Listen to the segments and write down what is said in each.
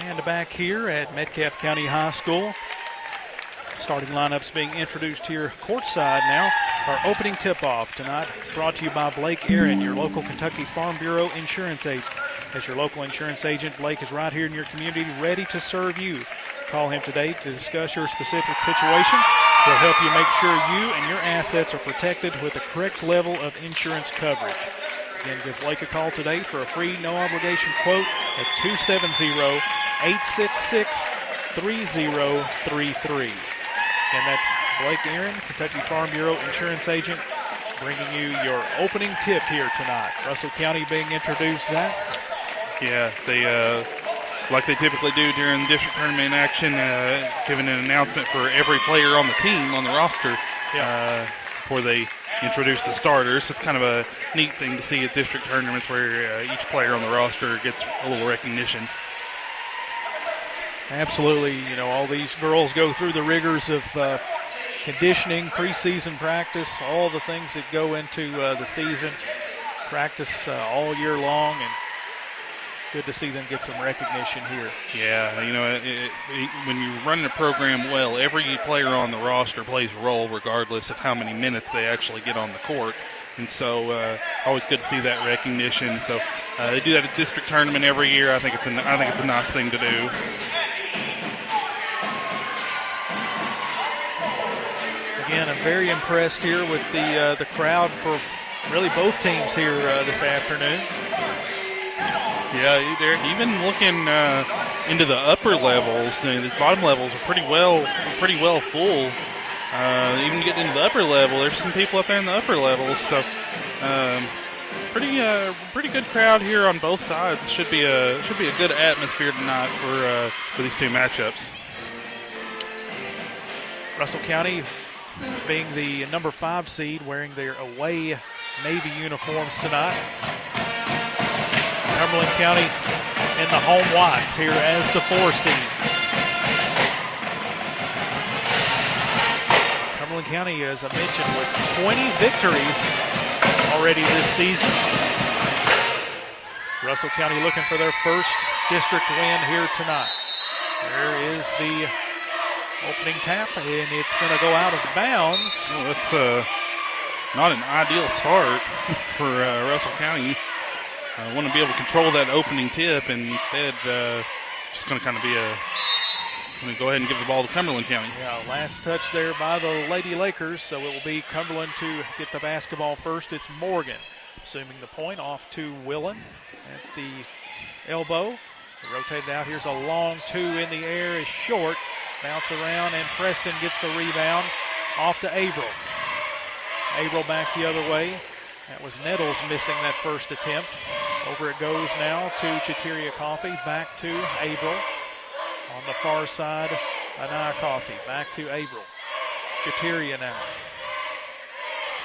And back here at Metcalfe County High School, starting lineups being introduced here courtside now. Our opening tip-off tonight brought to you by Blake Aaron, your local Kentucky Farm Bureau insurance agent. As your local insurance agent, Blake is right here in your community ready to serve you. Call him today to discuss your specific situation. He'll help you make sure you and your assets are protected with the correct level of insurance coverage. Again, give Blake a call today for a free, no obligation quote at 270 866 3033. And that's Blake Aaron, Kentucky Farm Bureau insurance agent, bringing you your opening tip here tonight. Russell County being introduced, Zach. Yeah, they uh, like they typically do during district tournament action, uh, giving an announcement for every player on the team on the roster Yeah. uh, before they introduce the starters. It's kind of a neat thing to see at district tournaments where uh, each player on the roster gets a little recognition. Absolutely. You know, all these girls go through the rigors of uh, conditioning, preseason practice, all the things that go into uh, the season. Practice uh, all year long, and good to see them get some recognition here. Yeah, you know, it, it, it, when you're running a program well, every player on the roster plays a role regardless of how many minutes they actually get on the court. And so, uh, always good to see that recognition. So, uh, they do that at district tournament every year. I think it's a, I think it's a nice thing to do. Again, I'm very impressed here with the uh, the crowd for really both teams here uh, this afternoon. Yeah, they're even looking uh, into the upper levels. Uh, these bottom levels are pretty well, pretty well full. Uh, even getting into the upper level, there's some people up there in the upper levels. So, um, pretty, uh, pretty good crowd here on both sides. It should be a should be a good atmosphere tonight for uh, for these two matchups. Russell County being the number five seed, wearing their away Navy uniforms tonight. Cumberland County in the home whites here as the four seed. Cumberland County, as I mentioned, with 20 victories already this season. Russell County looking for their first district win here tonight. There is the opening tap, and it's going to go out of bounds. Well, that's uh, not an ideal start for uh, Russell County. I want to be able to control that opening tip, and instead, uh, just going to kind of be a. Going to go ahead and give the ball to Cumberland County. Yeah, last touch there by the Lady Lakers, so it will be Cumberland to get the basketball first. It's Morgan assuming the point off to Willen at the elbow. Rotated out. Here's a long two in the air, is short. Bounce around, and Preston gets the rebound off to Averill. Averill back the other way. That was Nettles missing that first attempt. Over it goes now to Chateria Coffee. Back to Averill. On the far side, Anaya Coffee. Back to Averill. Chateria now.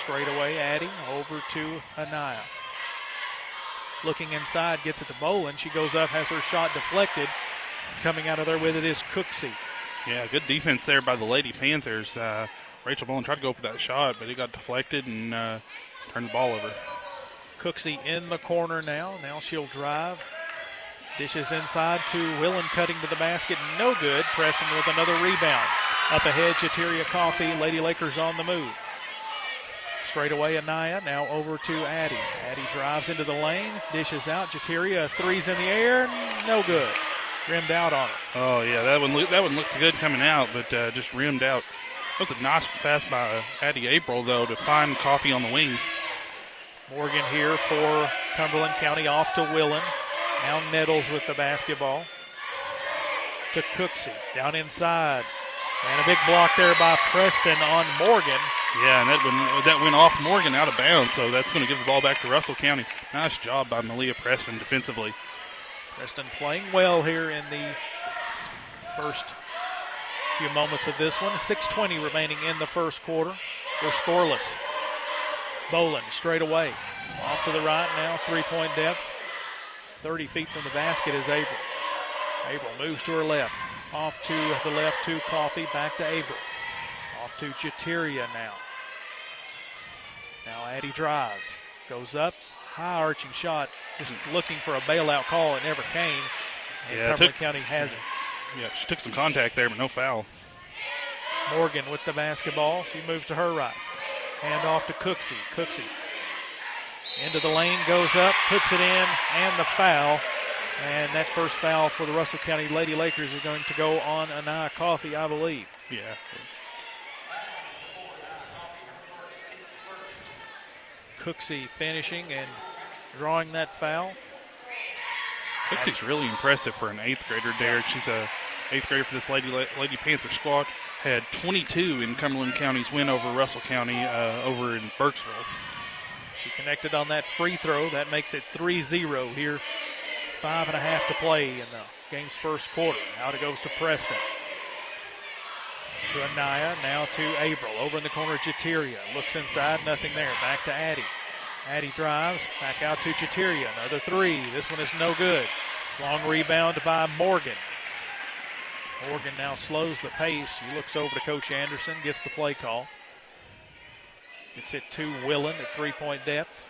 Straight away, Addie over to Anaya. Looking inside, gets it to Bolin. She goes up, has her shot deflected. Coming out of there with it is Cooksey. Yeah, good defense there by the Lady Panthers. Uh, Rachel Bowen tried to go for that shot, but it got deflected and uh, turned the ball over. Cooksey in the corner now. Now she'll drive. Dishes inside to Willen cutting to the basket. No good. Preston with another rebound. Up ahead, Chateria Coffee. Lady Lakers on the move. Straight away, Anaya. Now over to Addie. Addie drives into the lane. Dishes out. Chateria threes in the air. No good. Rimmed out on it. Oh yeah, that one that one looked good coming out, but uh, just rimmed out. That was a nice pass by Addie April though to find Coffee on the wing. Morgan here for Cumberland County off to Willen. Now Nettles with the basketball. To Cooksey. Down inside. And a big block there by Preston on Morgan. Yeah, and that went, that went off Morgan out of bounds, so that's going to give the ball back to Russell County. Nice job by Malia Preston defensively. Preston playing well here in the first few moments of this one. 6.20 remaining in the first quarter. We're scoreless. Bolin straight away. Off to the right now, three point depth. 30 feet from the basket is April. April moves to her left. Off to the left to Coffee, back to April. Off to Chateria now. Now Addie drives. Goes up. High arching shot. Just hmm. looking for a bailout call. It never came. And Yeah, Cumberland took- County has it. Yeah, she took some contact there, but no foul. Morgan with the basketball. She moves to her right. Hand off to Cooksey. Cooksey into the lane, goes up, puts it in, and the foul. And that first foul for the Russell County Lady Lakers is going to go on Anaya Coffee, I believe. Yeah. Cooksey finishing and drawing that foul. Cooksey's really impressive for an eighth grader Derek. She's a eighth grader for this Lady Lady Panther squad. Had 22 in Cumberland County's win over Russell County uh, over in Burkesville. She connected on that free throw. That makes it 3 0 here. Five and a half to play in the game's first quarter. Out it goes to Preston. To Anaya, now to April. Over in the corner, Jateria. Looks inside, nothing there. Back to Addie. Addie drives, back out to Jateria. Another three. This one is no good. Long rebound by Morgan. Morgan now slows the pace. She looks over to Coach Anderson, gets the play call. Gets it to Willen at three point depth.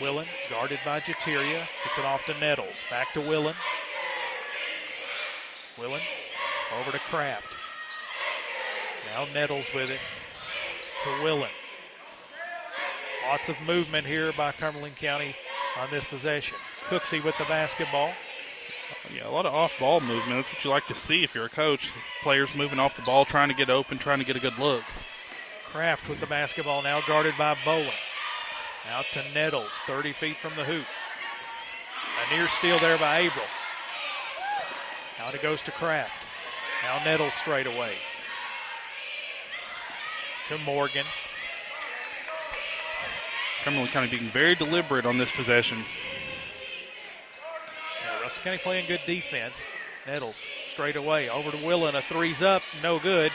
Willen guarded by Jateria. Gets it off to Nettles. Back to Willen. Willen over to Kraft. Now Nettles with it to Willen. Lots of movement here by Cumberland County on this possession. Cooksey with the basketball. Yeah, a lot of off-ball movement. That's what you like to see if you're a coach. Players moving off the ball, trying to get open, trying to get a good look. Kraft with the basketball now guarded by Bowen. Out to Nettles, 30 feet from the hoop. A near steal there by April. Out it goes to Kraft. Now Nettles straight away. To Morgan. Cumberland County being very deliberate on this possession. County playing good defense. Nettles straight away over to Willen. A three's up, no good.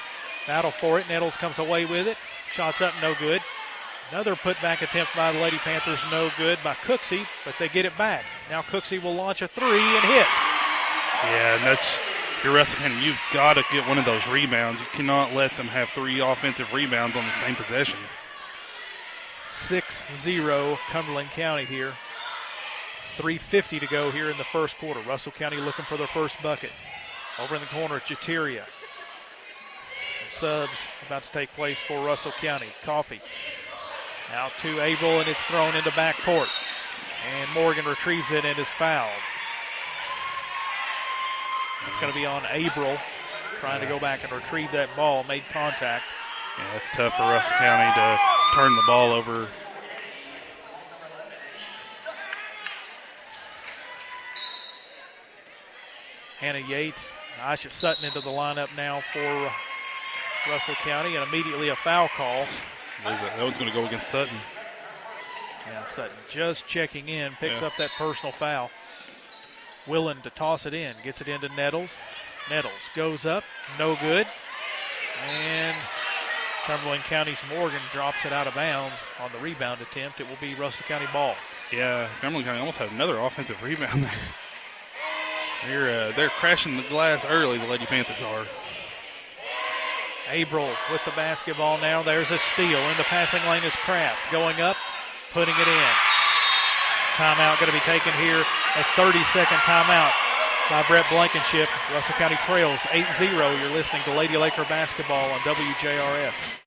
Battle for it. Nettles comes away with it. Shots up, no good. Another putback attempt by the Lady Panthers, no good by Cooksey, but they get it back. Now Cooksey will launch a three and hit. Yeah, and that's if you're County, you've got to get one of those rebounds. You cannot let them have three offensive rebounds on the same possession. 6 0 Cumberland County here. 3.50 to go here in the first quarter. Russell County looking for their first bucket. Over in the corner, Jateria. Some subs about to take place for Russell County. Coffee out to Abel, and it's thrown into backcourt. And Morgan retrieves it and is fouled. It's going to be on Abel trying to go back and retrieve that ball. Made contact. Yeah, it's tough for Russell County to turn the ball over. Hannah Yates, Aisha Sutton into the lineup now for Russell County, and immediately a foul call. That, one's going to go against Sutton. Yeah, Sutton just checking in, picks Yeah. up that personal foul. Willen to toss it in, gets it into Nettles. Nettles goes up, no good. And Cumberland County's Morgan drops it out of bounds on the rebound attempt. It will be Russell County ball. Yeah, Cumberland County almost had another offensive rebound there. They're uh, they're crashing the glass early. The Lady Panthers are. April with the basketball now. There's a steal. In the passing lane is Kraft. Going up, putting it in. Timeout going to be taken here. A 30 second timeout by Brett Blankenship. Russell County trails 8 0. You're listening to Lady Laker basketball on WJRS.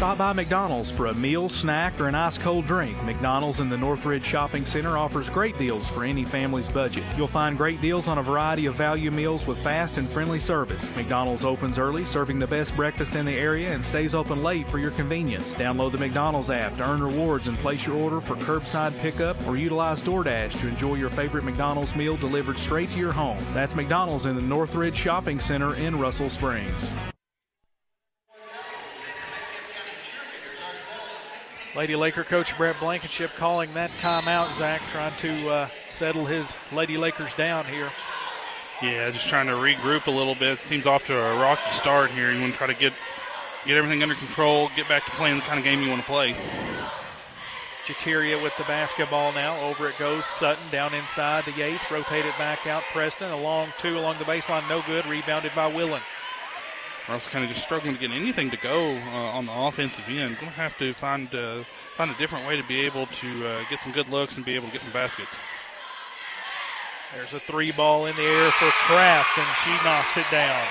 Stop by McDonald's for a meal, snack, or an ice cold drink. McDonald's in the Northridge Shopping Center offers great deals for any family's budget. You'll find great deals on a variety of value meals with fast and friendly service. McDonald's opens early, serving the best breakfast in the area, and stays open late for your convenience. Download the McDonald's app to earn rewards and place your order for curbside pickup or utilize DoorDash to enjoy your favorite McDonald's meal delivered straight to your home. That's McDonald's in the Northridge Shopping Center in Russell Springs. Lady Laker coach Brett Blankenship calling that timeout, Zach, trying to uh, settle his Lady Lakers down here. Yeah, just trying to regroup a little bit. This team's off to a rocky start here. You want to try to get get everything under control, get back to playing the kind of game you want to play. Jateria with the basketball now. Over it goes. Sutton down inside to Yates. Rotated back out. Preston. A long two along the baseline. No good. Rebounded by Willen. Russell kind of just struggling to get anything to go uh, on the offensive end. We're Going to have to find uh, find a different way to be able to uh, get some good looks and be able to get some baskets. There's a three ball in the air for Kraft, and she knocks it down.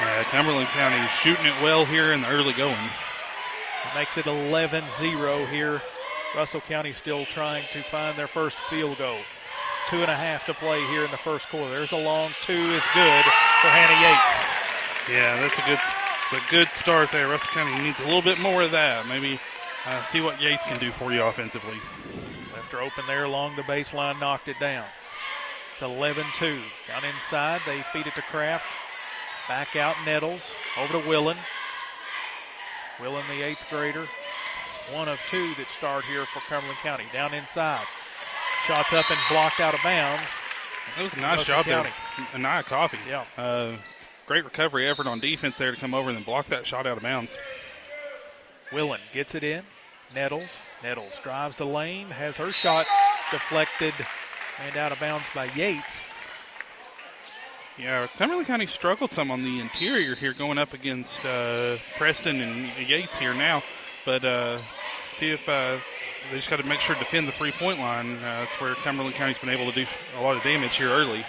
Yeah, Cumberland County is shooting it well here in the early going. It makes it 11 0 here. Russell County still trying to find their first field goal. Two and a half to play here in the first quarter. There's a long two is good for Hannah Yates. Yeah, that's a good, a good start there. Russell County needs a little bit more of that. Maybe uh, see what Yates can do for you offensively. Left her open there along the baseline, knocked it down. It's 11 2. Down inside, they feed it to Kraft. Back out Nettles. Over to Willen. Willen, the eighth grader. One of two that start here for Cumberland County. Down inside. Shots up and blocked out of bounds. That was a nice Russell job County. there. Anaya Coffee. Yeah. Uh, great recovery effort on defense there to come over and then block that shot out of bounds. Willen gets it in. Nettles. Nettles drives the lane, has her shot deflected and out of bounds by Yates. Yeah, Cumberland County struggled some on the interior here going up against uh, Preston and Yates here now. But uh, see if uh, they just got to make sure to defend the three point line. Uh, that's where Cumberland County's been able to do a lot of damage here early.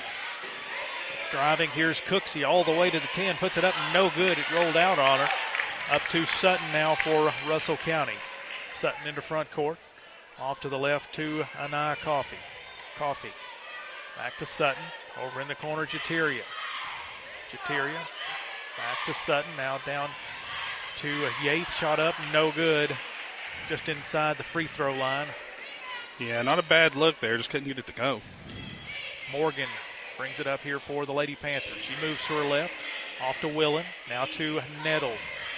Driving, here's Cooksey all the way to the 10, puts it up, no good. It rolled out on her. Up to Sutton now for Russell County. Sutton into front court. Off to the left to Anaya Coffee. Coffee. Back to Sutton. Over in the corner, Jateria. Jateria. Back to Sutton. Now down to Yates. Shot up, no good. Just inside the free throw line. Yeah, not a bad look there. Just couldn't get it to go. Morgan brings it up here for the Lady Panthers. She moves to her left. Off to Willen. Now to Nettles.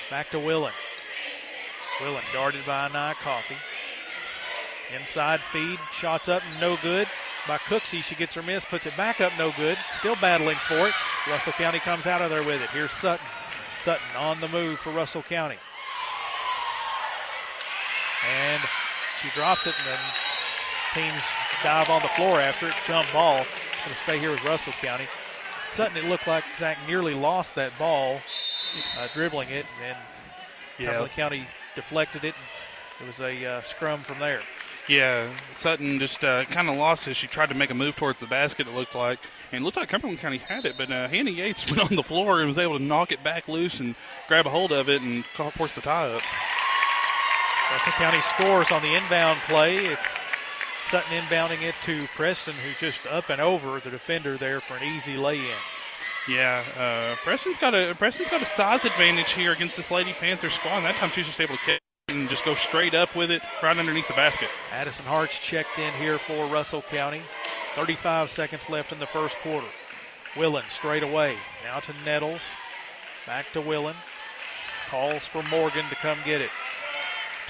Back to Willen. Willen guarded by Anaya Coffee. Inside feed. Shots up, no good. By Cooksey, she gets her miss, puts it back up, no good. Still battling for it. Russell County comes out of there with it. Here's Sutton. Sutton on the move for Russell County. And she drops it, and then teams dive on the floor after it. Jump ball. Going to stay here with Russell County. Sutton, it looked like Zach nearly lost that ball, uh, dribbling it, and Yeah. Cumberland County deflected it. It was a uh, scrum from there. Yeah, Sutton just uh, kind of lost as she tried to make a move towards the basket, it looked like. And it looked like Cumberland County had it, but uh, Hannah Yates went on the floor and was able to knock it back loose and grab a hold of it and force the tie up. Russell County scores on the inbound play. It's Sutton inbounding it to Preston, who just up and over the defender there for an easy lay-in. Yeah, uh, Preston's got a Preston's got a size advantage here against this Lady Panther squad. And that time she's just able to catch and just go straight up with it right underneath the basket. Addison Hart's checked in here for Russell County. 35 seconds left in the first quarter. Willen straight away. Now to Nettles. Back to Willen. Calls for Morgan to come get it.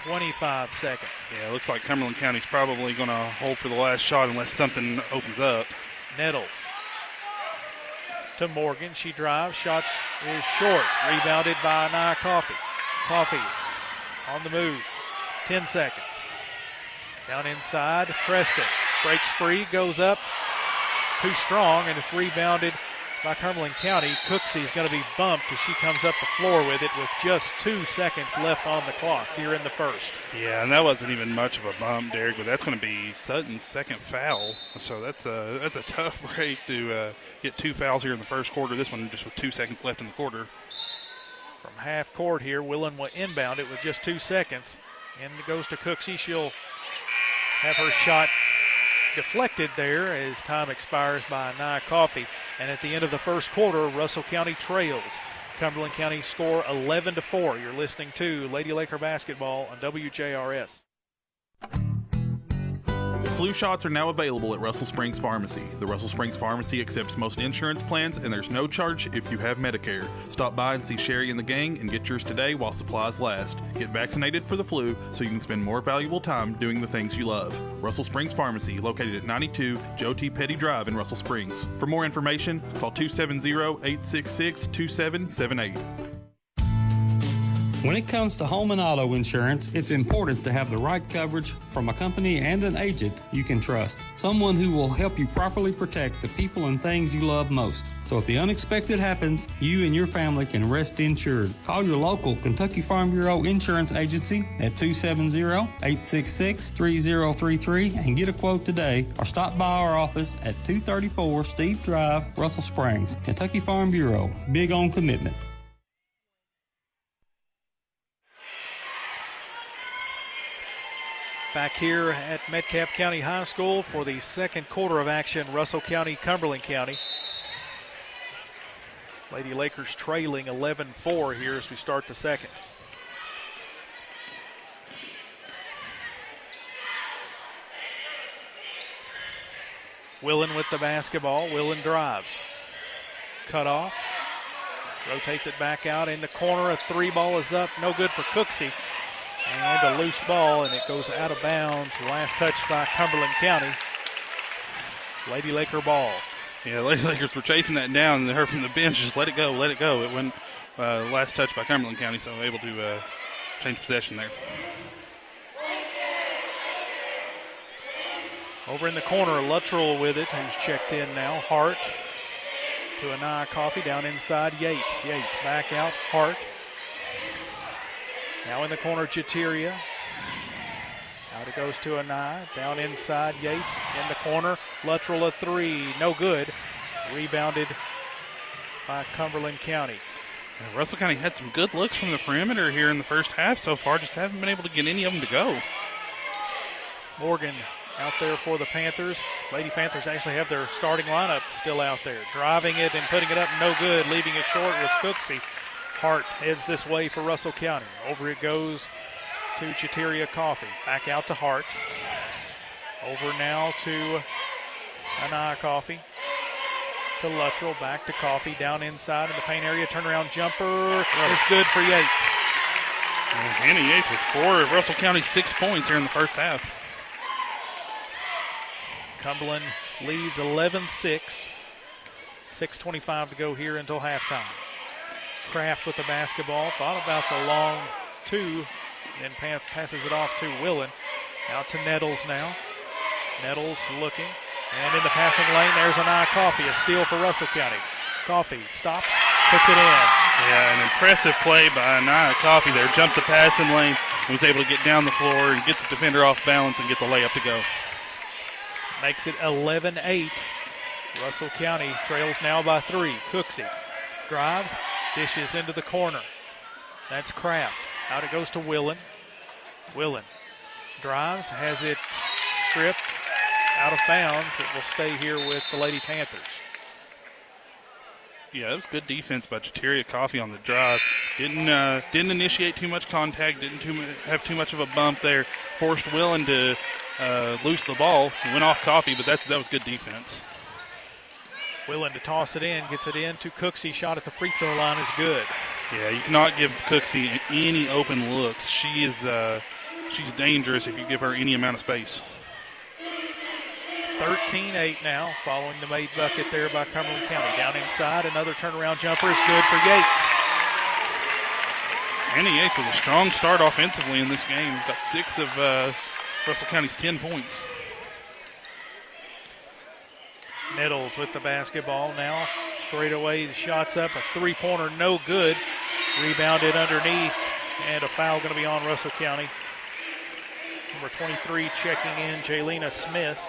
25 seconds. Yeah, it looks like Cumberland County's probably going to hold for the last shot unless something opens up. Nettles to Morgan. She drives. Shot is short. Rebounded by Anaya Coffee. Coffee on the move. 10 seconds. Down inside. Preston breaks free, goes up. Too strong, and it's rebounded by Cumberland County. Cooksey is going to be bumped as she comes up the floor with it with just two seconds left on the clock here in the first. Yeah, and that wasn't even much of a bump, Derek, but that's going to be Sutton's second foul. So that's a that's a tough break to uh, get two fouls here in the first quarter. This one just with two seconds left in the quarter. From half court here, Willen will inbound it with just two seconds. And it goes to Cooksey. She'll have her shot deflected there as time expires by Anaya Coffee. And at the end of the first quarter, Russell County trails. Cumberland County score 11 to 4. You're listening to Lady Laker basketball on WJRS. Flu shots are now available at Russell Springs Pharmacy. The Russell Springs Pharmacy accepts most insurance plans, and there's no charge if you have Medicare. Stop by and see Sherry and the gang and get yours today while supplies last. Get vaccinated for the flu so you can spend more valuable time doing the things you love. Russell Springs Pharmacy, located at 92 Joe T. Petty Drive in Russell Springs. For more information, call 270 866 2778. When it comes to home and auto insurance, it's important to have the right coverage from a company and an agent you can trust. Someone who will help you properly protect the people and things you love most. So if the unexpected happens, you and your family can rest insured. Call your local Kentucky Farm Bureau Insurance Agency at 270-866-3033 and get a quote today or stop by our office at 234 Steve Drive, Russell Springs. Kentucky Farm Bureau. Big on commitment. Back here at Metcalfe County High School for the second quarter of action, Russell County, Cumberland County. Lady Lakers trailing 11 4 here as we start the second. Willen with the basketball. Willen drives. Cut off. Rotates it back out in the corner. A three ball is up. No good for Cooksey. And a loose ball, and it goes out of bounds. Last touch by Cumberland County. Lady Laker ball. Yeah, Lady Lakers were chasing that down, and they heard from the bench, just let it go, let it go. It went uh, last touch by Cumberland County, so able to uh, change possession there. Over in the corner, Luttrell with it, who's checked in now. Hart to Anaya Coffee down inside. Yates. Yates back out. Hart. Now in the corner, Jeteria. Out it goes to Anaya. Down inside, Yates. In the corner, Luttrell a three. No good. Rebounded by Cumberland County. Yeah, Russell County had some good looks from the perimeter here in the first half so far, just haven't been able to get any of them to go. Morgan out there for the Panthers. Lady Panthers actually have their starting lineup still out there. Driving it and putting it up, no good. Leaving it short was Cooksey. Hart heads this way for Russell County. Over it goes to Chateria Coffee. Back out to Hart. Over now to Anaya Coffee. To Luttrell. Back to Coffee. Down inside in the paint area. Turnaround jumper is good for Yates. And Hannah Yates with four of Russell County's six points here in the first half. Cumberland leads 11 6. 6.25 to go here until halftime. Kraft with the basketball. Thought about the long two. Then passes it off to Willen. Out to Nettles now. Nettles looking. And in the passing lane, there's Anaya Coffee. A steal for Russell County. Coffee stops, puts it in. Yeah, an impressive play by Anaya Coffee there. Jumped the passing lane and was able to get down the floor and get the defender off balance and get the layup to go. Makes it 11 8. Russell County trails now by three. Cooksey drives, dishes into the corner. That's Kraft. Out it goes to Willen. Willen drives, has it stripped out of bounds. It will stay here with the Lady Panthers. Yeah, it was good defense by Chateria Coffee on the drive. Didn't uh, didn't initiate too much contact. Didn't too mu- have too much of a bump there. Forced Willen to uh, loose the ball. Went off Coffee, but that that was good defense. Willen to toss it in, gets it in to Cooksey. Shot at the free throw line is good. Yeah, you cannot give Cooksey any open looks. She is uh, she's dangerous if you give her any amount of space. 13-8 now, following the made bucket there by Cumberland County. Down inside, another turnaround jumper is good for Yates. Annie Yates with a strong start offensively in this game. Got six of uh, Russell County's 10 points. Nettles with the basketball now. Straight away, the shots up. A three pointer, no good. Rebounded underneath, and a foul going to be on Russell County. Number 23 checking in, Jaylena Smith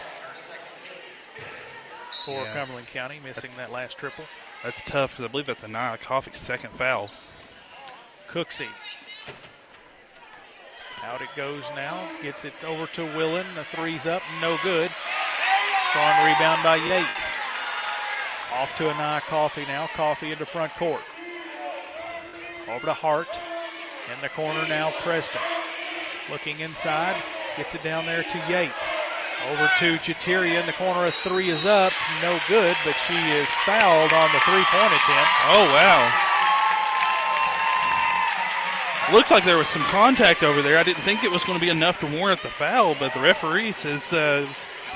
for Yeah. Cumberland County, missing That's- that last triple. That's tough because I believe that's Anaya Coffee's second foul. Cooksey. Out it goes now. Gets it over to Willen. The three's up, no good. Strong rebound by Yates. Off to Anaya Coffee now. Coffee into front court. Over to Hart. In the corner now, Preston. Looking inside. Gets it down there to Yates. Over to Chateria in the corner. A three is up. No good, but she is fouled on the three point attempt. Oh, wow. Looks like there was some contact over there. I didn't think it was going to be enough to warrant the foul, but the referee says uh,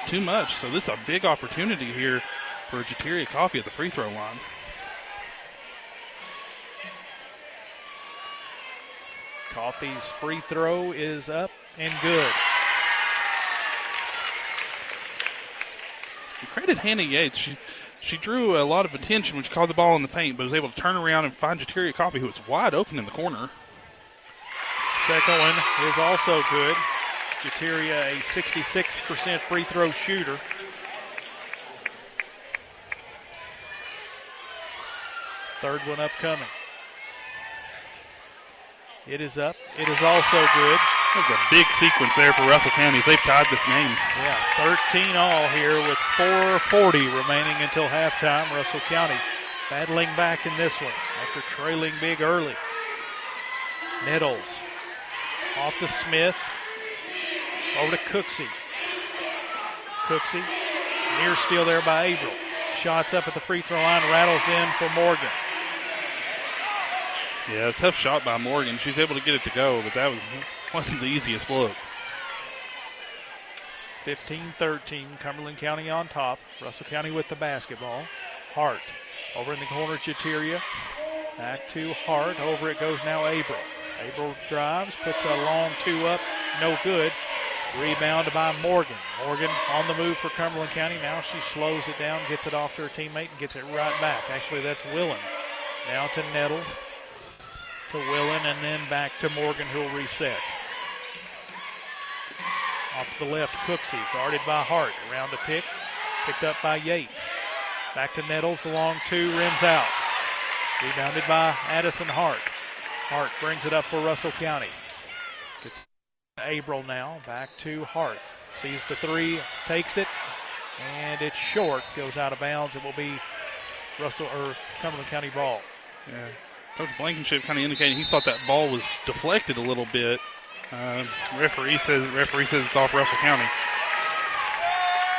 too much. So this is a big opportunity here for Jateria Coffee at the free throw line. Coffee's free throw is up and good. credit Hannah Yates. She she drew a lot of attention when she caught the ball in the paint, but was able to turn around and find Jateria Coffee, who was wide open in the corner. Second one is also good. Jateria, a 66% free throw shooter. Third one upcoming. It is up. It is also good. That was a big sequence there for Russell County they've tied this game. Yeah, 13 all here with 4.40 remaining until halftime. Russell County battling back in this one after trailing big early. Nettles off to Smith. Over to Cooksey. Cooksey near steal there by Averill. Shots up at the free throw line, rattles in for Morgan. Yeah, tough shot by Morgan. She's able to get it to go, but that was wasn't the easiest look. 15-13, Cumberland County on top. Russell County with the basketball. Hart over in the corner, Jateria. Back to Hart. Over it goes now Averill. Averill drives, puts a long two up, no good. Rebound by Morgan. Morgan on the move for Cumberland County. Now she slows it down, gets it off to her teammate, and gets it right back. Actually, that's Willen. Now to Nettles. To Willen, and then back to Morgan, who'll reset. Off to the left, Cooksey, guarded by Hart. Around the pick, picked up by Yates. Back to Nettles, the long two, rims out. Rebounded by Addison Hart. Hart brings it up for Russell County. Averill now, back to Hart. Sees the three, takes it, and it's short. Goes out of bounds. It will be Russell or Cumberland County ball. Yeah. Coach Blankenship kind of indicated he thought that ball was deflected a little bit. Uh, referee says referee says it's off Russell County.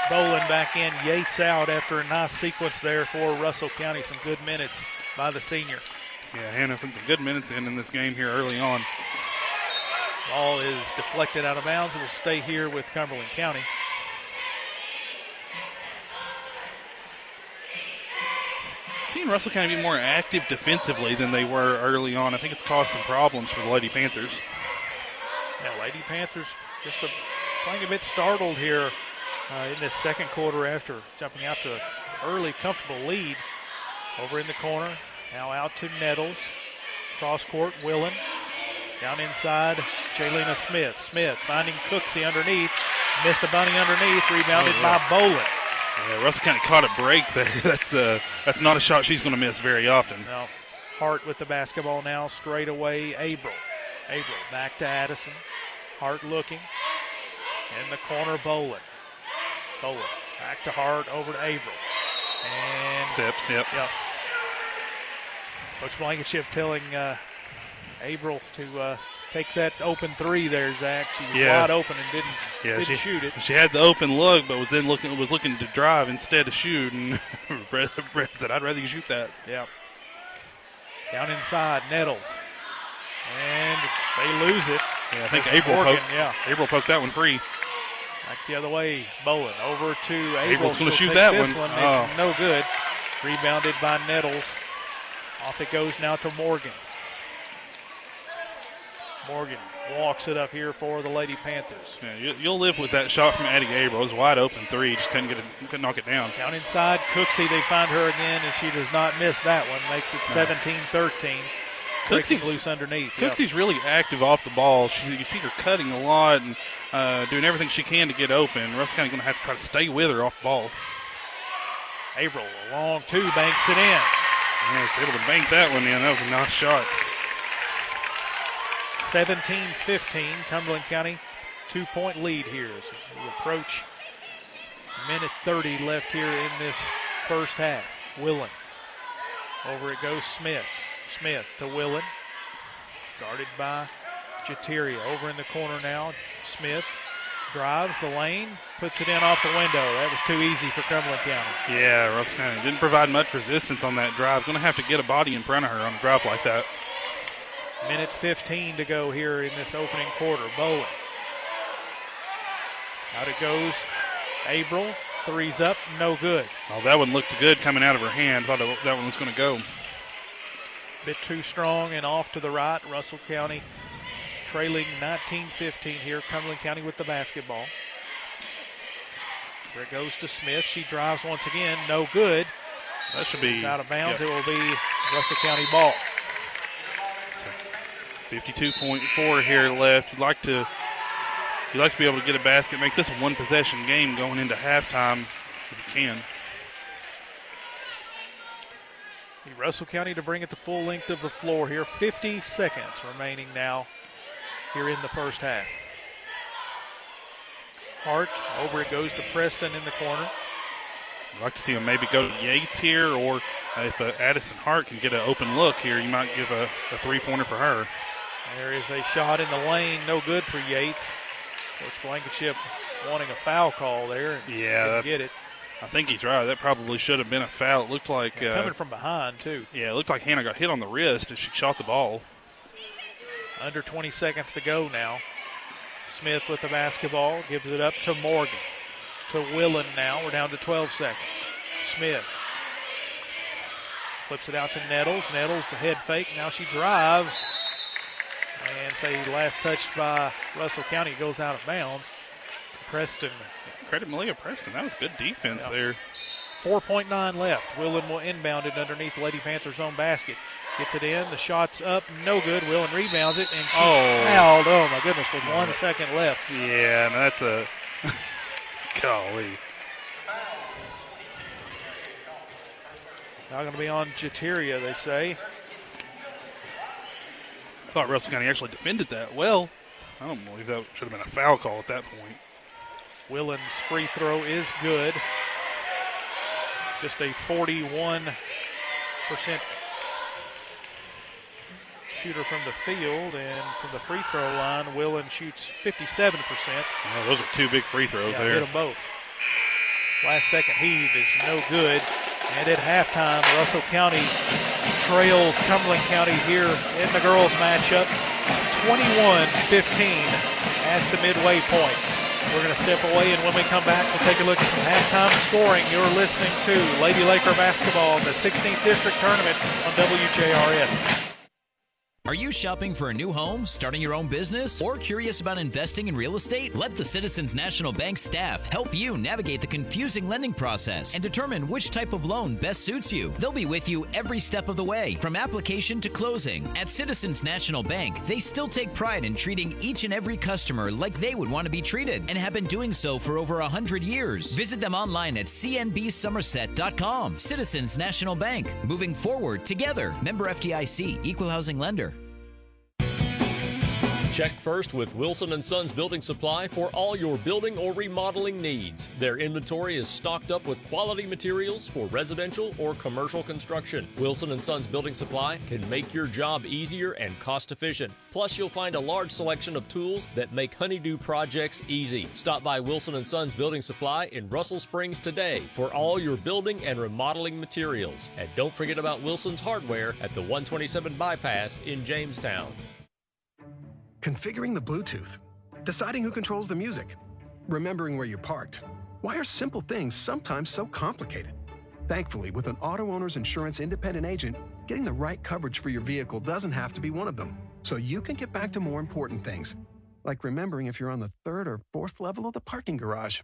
Bowling back in, Yates out after a nice sequence there for Russell County. Some good minutes by the senior. Yeah, Hannah putting some good minutes in in this game here early on. Ball is deflected out of bounds. It will stay here with Cumberland County. Seeing Russell County be more active defensively than they were early on, I think it's caused some problems for the Lady Panthers. Yeah, Lady Panthers just a, playing a bit startled here uh, in this second quarter after jumping out to an early, comfortable lead. Over in the corner, now out to Nettles. Cross court, Willen. Down inside, Jaylena Smith. Smith finding Cooksey underneath. Missed a bunny underneath, rebounded Oh, yeah. by Bolin. Yeah, Russell kind of caught a break there. That's uh, that's not a shot she's going to miss very often. Now, Hart with the basketball now, straight away, April, April back to Addison. Hart looking. In the corner, Bolin. Bolin back to Hart, over to April, And Steps, yep. Yep. Coach Blankenship telling uh, Averill to uh, take that open three there, Zach. She was Yeah. wide open and didn't, Yeah, didn't she, shoot it. She had the open look, but was then looking was looking to drive instead of shoot. And Brett, Brett said, "I'd rather you shoot that." Yep. Down inside, Nettles. And they lose it. Yeah, I think April Morgan, poked, yeah. April poked that one free. Back the other way, Bowen over to Averill. April's gonna shoot take that this one. It's Oh. no good. Rebounded by Nettles. Off it goes now to Morgan. Morgan walks it up here for the Lady Panthers. Yeah, you, you'll live with that shot from Addie April. It was wide open three, just couldn't get it, couldn't knock it down. Down inside, Cooksey, they find her again, and she does not miss that one. Makes it 17 13. Cooksey's- loose underneath. yeah. Cooksey's really active off the ball. She, you see her cutting a lot and uh, doing everything she can to get open. Russ kind of going to have to try to stay with her off the ball. April, a long two, banks it in. Yeah, able to bank that one in. That was a nice shot. 17 15, Cumberland County, two point lead here as we approach minute 30 left here in this first half. Willen. Over it goes Smith. Smith to Willen. Guarded by Jateria. Over in the corner now. Smith drives the lane, puts it in off the window. That was too easy for Cumberland County. Yeah, Russ County didn't provide much resistance on that drive. Going to have to get a body in front of her on a drive like that. Minute 15 to go here in this opening quarter. Bowen. Out it goes. April. Three's up. No good. Oh, that one looked good coming out of her hand. Thought that one was going to go. Bit too strong and off to the right. Russell County trailing 19-15 here. Cumberland County with the basketball. There it goes to Smith. She drives once again. No good. That should be It's out of bounds. yep. It will be Russell County ball. 52.4 here left. You'd like to you'd like to be able to get a basket, make this a one possession game going into halftime if you can. Russell County to bring it the full length of the floor here. 50 seconds remaining now here in the first half. Hart over it goes to Preston in the corner. I'd like to see him maybe go to Yates here, or if uh, Addison Hart can get an open look here, you might give a, a three pointer for her. There is a shot in the lane, no good for Yates. Coach Blankenship wanting a foul call there. Yeah, get it. I think he's right. That probably should have been a foul. It looked like uh, Coming from behind too. yeah, it looked like Hannah got hit on the wrist as she shot the ball. Under 20 seconds to go now. Smith with the basketball gives it up to Morgan. To Willen now. We're down to 12 seconds. Smith flips it out to Nettles. Nettles the head fake. Now she drives. And say last touched by Russell County goes out of bounds. Preston Credit Malia Preston. That was good defense Yeah. there. 4.9 left. Willen will inbound it underneath Lady Panthers' own basket. Gets it in. The shot's up. No good. Willen rebounds it. And she Oh. fouled. Oh, my goodness. With one second left. Yeah, and that's a golly. Now going to be on Jateria, they say. I thought Russell County actually defended that well. I don't believe that should have been a foul call at that point. Willen's free throw is good. Just a 41% shooter from the field. And from the free throw line, Willen shoots 57%. Oh, those are two big free throws Yeah, there. hit them both. Last second heave is no good. And at halftime, Russell County trails Cumberland County here in the girls' matchup 21 15 at the midway point. We're going to step away, and when we come back, we'll take a look at some halftime scoring. You're listening to Lady Laker basketball in the 16th District Tournament on WJRS. Are you shopping for a new home, starting your own business, or curious about investing in real estate? Let the Citizens National Bank staff help you navigate the confusing lending process and determine which type of loan best suits you. They'll be with you every step of the way, from application to closing. At Citizens National Bank, they still take pride in treating each and every customer like they would want to be treated and have been doing so for over 100 years. Visit them online at cnbsomerset.com. Citizens National Bank, moving forward together. Member FDIC, equal housing lender. Check first with Wilson Sons Building Supply for all your building or remodeling needs. Their inventory is stocked up with quality materials for residential or commercial construction. Wilson Sons Building Supply can make your job easier and cost efficient. Plus, you'll find a large selection of tools that make honeydew projects easy. Stop by Wilson Sons Building Supply in Russell Springs today for all your building and remodeling materials. And don't forget about Wilson's Hardware at the 127 bypass in Jamestown. Configuring the Bluetooth, deciding who controls the music, remembering where you parked. Why are simple things sometimes so complicated? Thankfully, with an auto owner's insurance independent agent, getting the right coverage for your vehicle doesn't have to be one of them. So you can get back to more important things, like remembering if you're on the third or fourth level of the parking garage.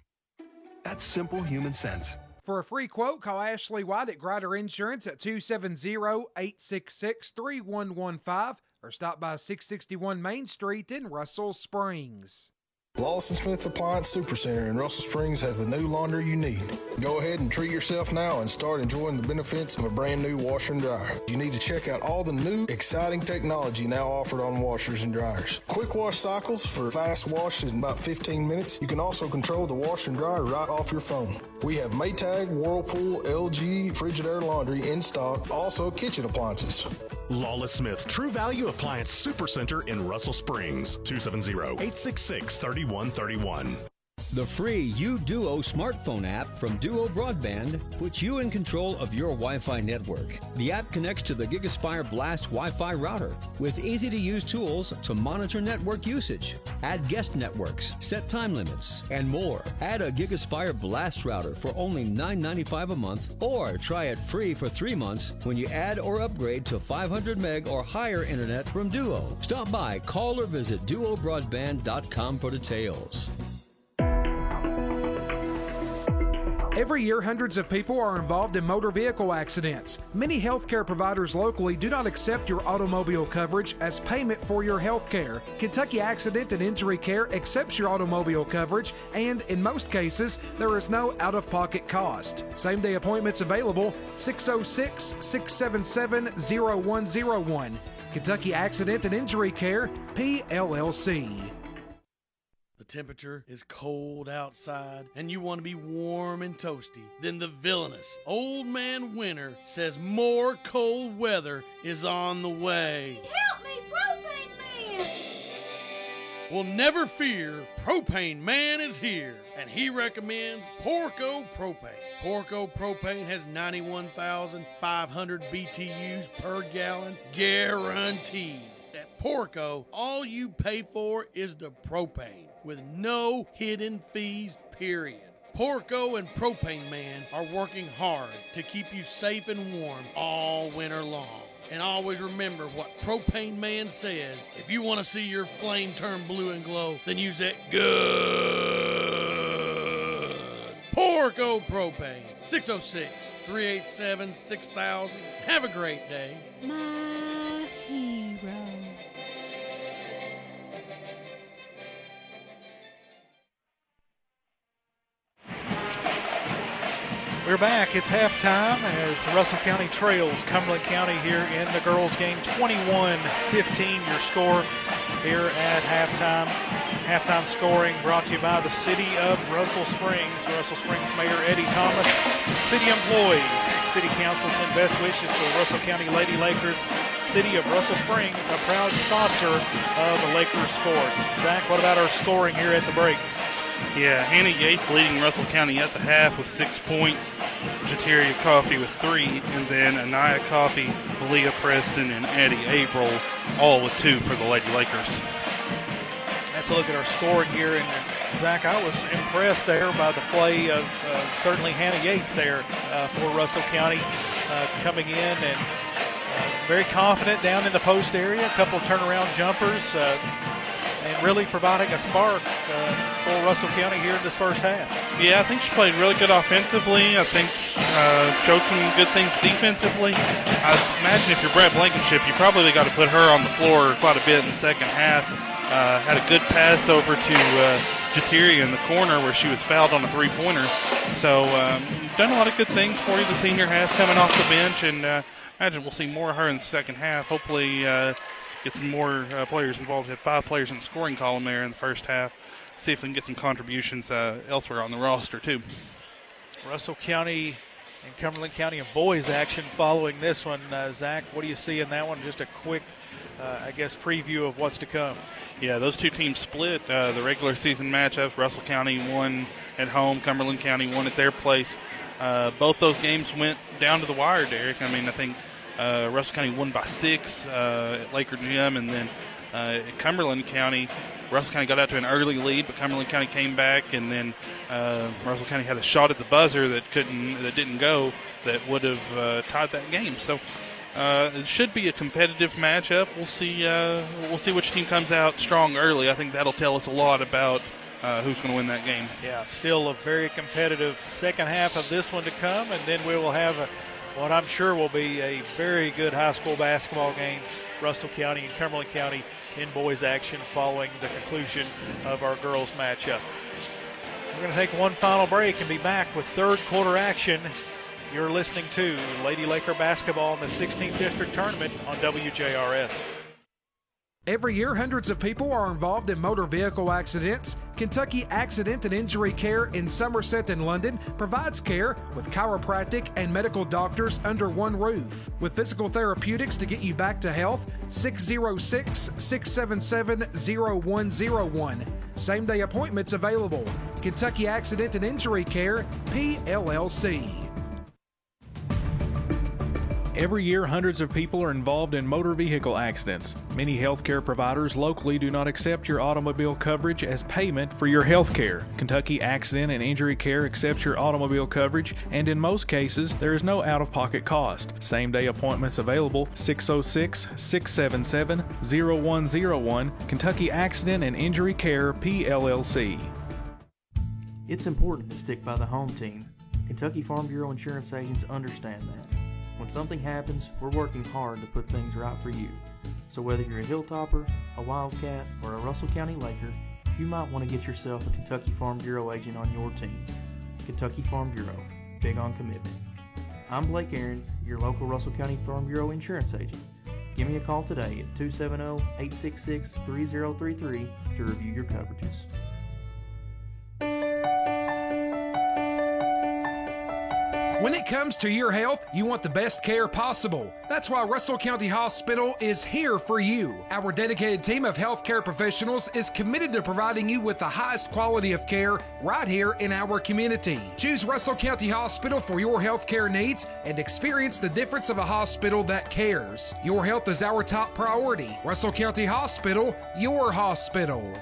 That's simple human sense. For a free quote, call Ashley White at Grider Insurance at 270-866-3115 or stop by 661 Main Street in Russell Springs. Lawson Smith Appliance Supercenter in Russell Springs has the new laundry you need. Go ahead and treat yourself now and start enjoying the benefits of a brand new washer and dryer. You need to check out all the new, exciting technology now offered on washers and dryers. Quick wash cycles for fast wash in about 15 minutes. You can also control the washer and dryer right off your phone. We have Maytag, Whirlpool, LG, Frigidaire laundry in stock, also kitchen appliances. Lawless Smith True Value Appliance Supercenter in Russell Springs. 270 866 3131. The free UDuo smartphone app from Duo Broadband puts you in control of your Wi Fi network. The app connects to the GigaSpire Blast Wi Fi router with easy to use tools to monitor network usage, add guest networks, set time limits, and more. Add a GigaSpire Blast router for only $9.95 a month or try it free for three months when you add or upgrade to 500 meg or higher internet from Duo. Stop by, call, or visit duobroadband.com for details. Every year, hundreds of people are involved in motor vehicle accidents. Many healthcare providers locally do not accept your automobile coverage as payment for your health care. Kentucky Accident and Injury Care accepts your automobile coverage, and in most cases, there is no out of pocket cost. Same day appointments available 606 677 0101. Kentucky Accident and Injury Care, PLLC. The temperature is cold outside and you want to be warm and toasty. Then the villainous Old Man Winter says more cold weather is on the way. Help me, Propane Man! Well, never fear, Propane Man is here, and he recommends Porco Propane. Porco Propane has 91,500 BTUs per gallon, guaranteed. At Porco, all you pay for is the propane, with no hidden fees, period. Porco and Propane Man are working hard to keep you safe and warm all winter long. And always remember what Propane Man says. If you want to see your flame turn blue and glow, then use that good Porco Propane. 606 387 6000. Have a great day. My hero. We're back. It's halftime as Russell County trails Cumberland County here in the girls' game. 21-15 your score here at halftime. Halftime scoring brought to you by the City of Russell Springs. Russell Springs Mayor Eddie Thomas, city employees, City Council send best wishes to the Russell County Lady Lakers. City of Russell Springs, a proud sponsor of the Lakers sports. Zach, what about our scoring here at the break? Yeah, Hannah Yates leading Russell County at the half with six points. Jateria Coffee with three, and then Anaya Coffee, Leah Preston, and Addie April all with two for the Lady Lakers. Let's look at our scoring here. And Zach, I was impressed there by the play of uh, certainly Hannah Yates there uh, for Russell County uh, coming in and uh, very confident down in the post area. A couple of turnaround jumpers uh, and really providing a spark uh, for Russell County here in this first half. Yeah, I think she played really good offensively. I think uh, showed some good things defensively. I imagine if you're Brett Blankenship, you probably got to put her on the floor quite a bit in the second half. Uh, had a good pass over to uh, in the corner where she was fouled on a three-pointer. So um, done a lot of good things for you. The senior has coming off the bench, and uh, imagine we'll see more of her in the second half. Hopefully, uh, get some more uh, players involved. Had five players in the scoring column there in the first half. See if we can get some contributions uh, elsewhere on the roster too. Russell County and Cumberland County and boys action following this one. Uh, Zach, what do you see in that one? Just a quick, uh, I guess, preview of what's to come. Yeah, those two teams split uh, the regular season matchups. Russell County won at home, Cumberland County won at their place. Uh, both those games went down to the wire, Derek. I mean, I think uh, Russell County won by six uh, at Laker Gym, and then uh, at Cumberland County, Russell County got out to an early lead, but Cumberland County came back, and then uh, Russell County had a shot at the buzzer that couldn't, that didn't go, that would have tied that game. So. Uh, it should be a competitive matchup. We'll see. Uh, we'll see which team comes out strong early. I think that'll tell us a lot about uh, who's going to win that game. Yeah, still a very competitive second half of this one to come, and then we will have a, what I'm sure will be a very good high school basketball game. Russell County and Cumberland County in boys action following the conclusion of our girls matchup. We're going to take one final break and be back with third quarter action. You're listening to Lady Laker basketball in the 16th district tournament on WJRS. Every year, hundreds of people are involved in motor vehicle accidents. Kentucky Accident and Injury Care in Somerset and London provides care with chiropractic and medical doctors under one roof. With physical therapeutics to get you back to health, 606 677 0101. Same day appointments available. Kentucky Accident and Injury Care, PLLC. Every year, hundreds of people are involved in motor vehicle accidents. Many healthcare providers locally do not accept your automobile coverage as payment for your health care. Kentucky Accident and Injury Care accepts your automobile coverage, and in most cases, there is no out of pocket cost. Same day appointments available 606 677 0101. Kentucky Accident and Injury Care, PLLC. It's important to stick by the home team. Kentucky Farm Bureau insurance agents understand that. When something happens, we're working hard to put things right for you. So whether you're a Hilltopper, a Wildcat, or a Russell County Laker, you might want to get yourself a Kentucky Farm Bureau agent on your team. Kentucky Farm Bureau, big on commitment. I'm Blake Aaron, your local Russell County Farm Bureau insurance agent. Give me a call today at 270 866 3033 to review your coverages. When it comes to your health, you want the best care possible. That's why Russell County Hospital is here for you. Our dedicated team of healthcare professionals is committed to providing you with the highest quality of care right here in our community. Choose Russell County Hospital for your healthcare needs and experience the difference of a hospital that cares. Your health is our top priority. Russell County Hospital, your hospital.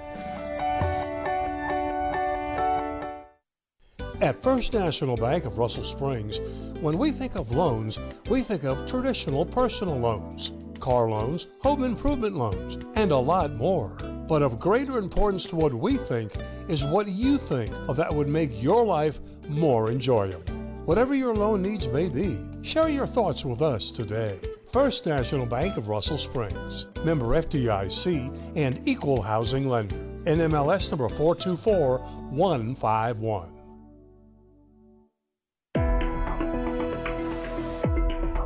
At First National Bank of Russell Springs, when we think of loans, we think of traditional personal loans, car loans, home improvement loans, and a lot more. But of greater importance to what we think is what you think of that would make your life more enjoyable. Whatever your loan needs may be, share your thoughts with us today. First National Bank of Russell Springs, member FDIC and equal housing lender. NMLS number 424151.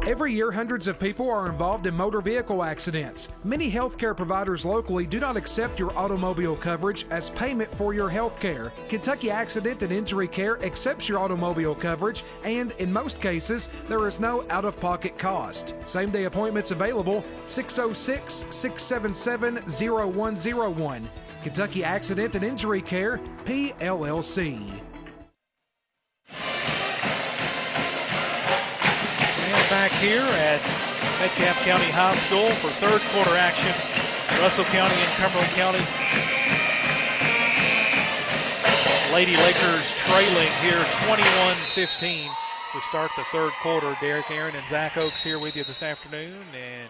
Every year, hundreds of people are involved in motor vehicle accidents. Many healthcare providers locally do not accept your automobile coverage as payment for your health care. Kentucky Accident and Injury Care accepts your automobile coverage, and in most cases, there is no out of pocket cost. Same day appointments available 606 677 0101. Kentucky Accident and Injury Care, PLLC. Here at Metcalfe County High School for third quarter action. Russell County and Cumberland County. Lady Lakers trailing here 21-15 to start the third quarter. Derek Aaron and Zach Oaks here with you this afternoon. And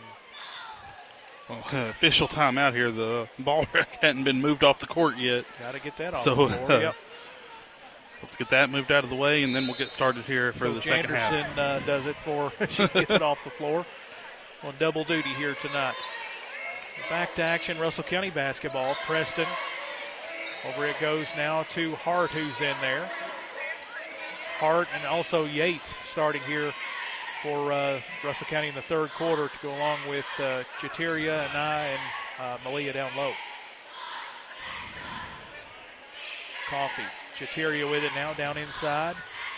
Well, official timeout here. The ball rack hadn't been moved off the court yet. got to get that off So, uh, Yep. Let's get that moved out of the way, and then we'll get started here for the Coach second half. Uh, does it for, she gets it off the floor on double duty here tonight. Back to action, Russell County basketball. Preston, over it goes now to Hart, who's in there. Hart and also Yates starting here for uh, Russell County in the third quarter to go along with uh, and I and uh, Malia down low. Coffee. Jateria with it now down inside.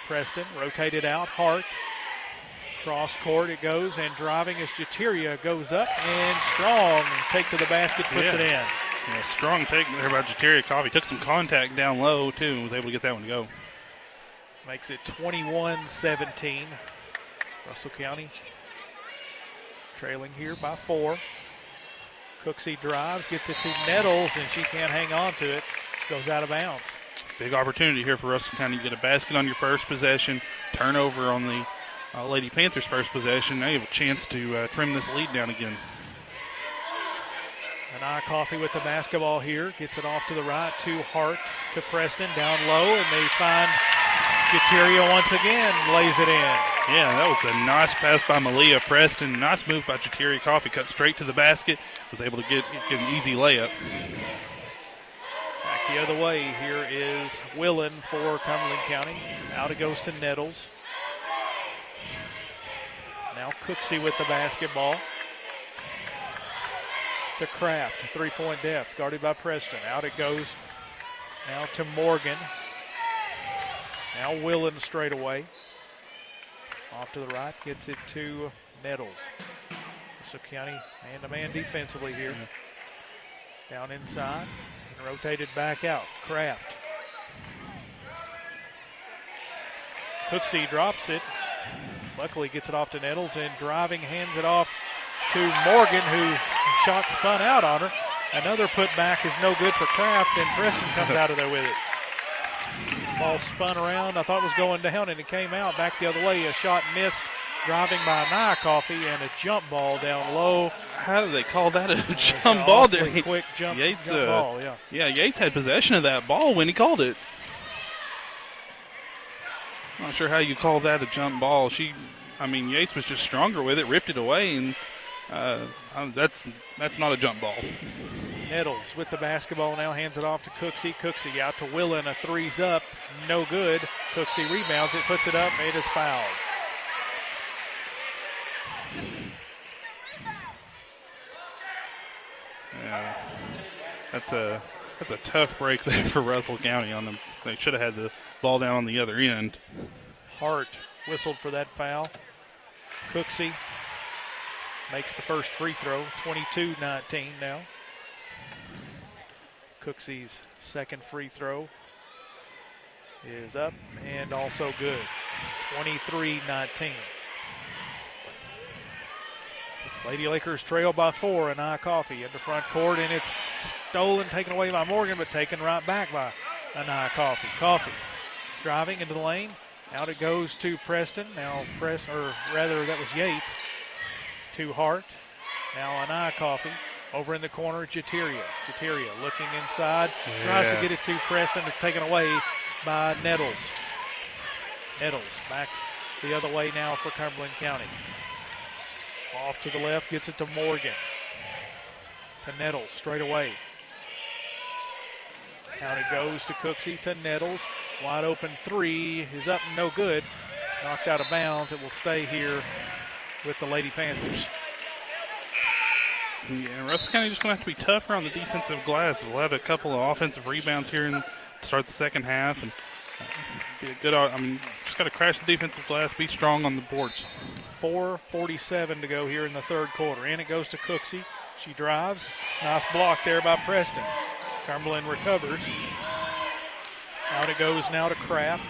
Preston rotated out. Hart. Cross court it goes and driving as Jateria goes up and strong take to the basket, puts Yeah. it in. Yeah, strong take there by Jateria Coffee. Took some contact down low, too, and was able to get that one to go. Makes it 21 17. Russell County trailing here by four. Cooksey drives, gets it to Nettles, and she can't hang on to it. Goes out of bounds. Big opportunity here for Russell County. You get a basket on your first possession, turnover on the uh, Lady Panthers' first possession. Now you have a chance to uh, trim this lead down again. Anaya Coffee with the basketball here. Gets it off to the right to Hart to Preston down low, and they find Jateria once again lays it in. Yeah, that was a nice pass by Malia Preston. Nice move by Jateria Coffee. Cut straight to the basket. Was able to get, get an easy layup. The other way, here is Willen for Cumberland County. Out it goes to Nettles. Now Cooksey with the basketball. to Kraft. Three point depth, guarded by Preston. Out it goes. Now to Morgan. Now Willen straight away. Off to the right, gets it to Nettles. So County man to man defensively here. Down inside rotated back out. Kraft. Cooksey drops it. Luckily gets it off to Nettles and driving hands it off to Morgan who shot spun out on her. Another putback is no good for Kraft and Preston comes out of there with it. Ball spun around. I thought was going down and it came out back the other way. A shot missed driving by Nye Coffee and a jump ball down low. How do they call that a jump ball? There? quick jump- Yates, jump uh, ball, yeah. Yates had possession of that ball when he called it. Not sure how you call that a jump ball. She, I mean, Yates was just stronger with it, ripped it away, and uh, that's that's not a jump ball. Nettles with the basketball now hands it off to Cooksey. Cooksey out to Willen. A three's up. No good. Cooksey rebounds it, puts it up. It is fouled. Yeah, that's a that's a tough break there for Russell County on them. They should have had the ball down on the other end. Hart whistled for that foul. Cooksey makes the first free throw. 22 19 now. Cooksey's second free throw is up and also good. 23 19. Lady Lakers trail by four, Anaya Coffee into front court, and it's stolen, taken away by Morgan, but taken right back by Anaya Coffee. Coffee driving into the lane. Out it goes to Preston. Now Press, or rather that was Yates to Hart. Now Anaya Coffee over in the corner. Jateria. Jateria looking inside, tries to get it to Preston. It's taken away by Nettles. Nettles back the other way now for Cumberland County. Off to the left, gets it to Morgan. To Nettles, straight away. Out it goes to Cooksey to Nettles. Wide open three is up, no good. Knocked out of bounds. It will stay here with the Lady Panthers. Yeah, Russell County just going to have to be tougher on the defensive glass. We'll have a couple of offensive rebounds here and start the second half, and be a good. I mean, just got to crash the defensive glass, be strong on the boards. 4.47 to go here in the third quarter. And it goes to Cooksey. She drives. Nice block there by Preston. Cumberland recovers. Out it goes now to Kraft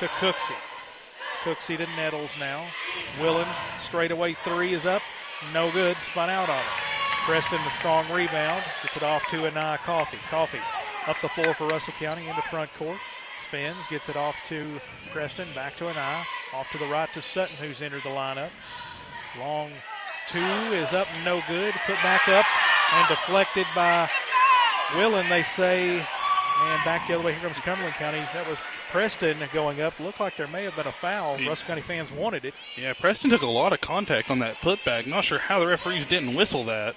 to Cooksey. Cooksey to Nettles now. Willen straightaway three is up. No good. Spun out on it. Preston the strong rebound. Gets it off to Anaya Coffee. Coffee up the floor for Russell County into front court. Spins, gets it off to Preston, back to Anaya. Off to the right to Sutton, who's entered the lineup. Long two is up, no good. Put back up and deflected by Willen, they say. And back the other way, here comes Cumberland County. That was Preston going up. Looked like there may have been a foul. Russell County fans wanted it. Yeah, Preston took a lot of contact on that putback. Not sure how the referees didn't whistle that.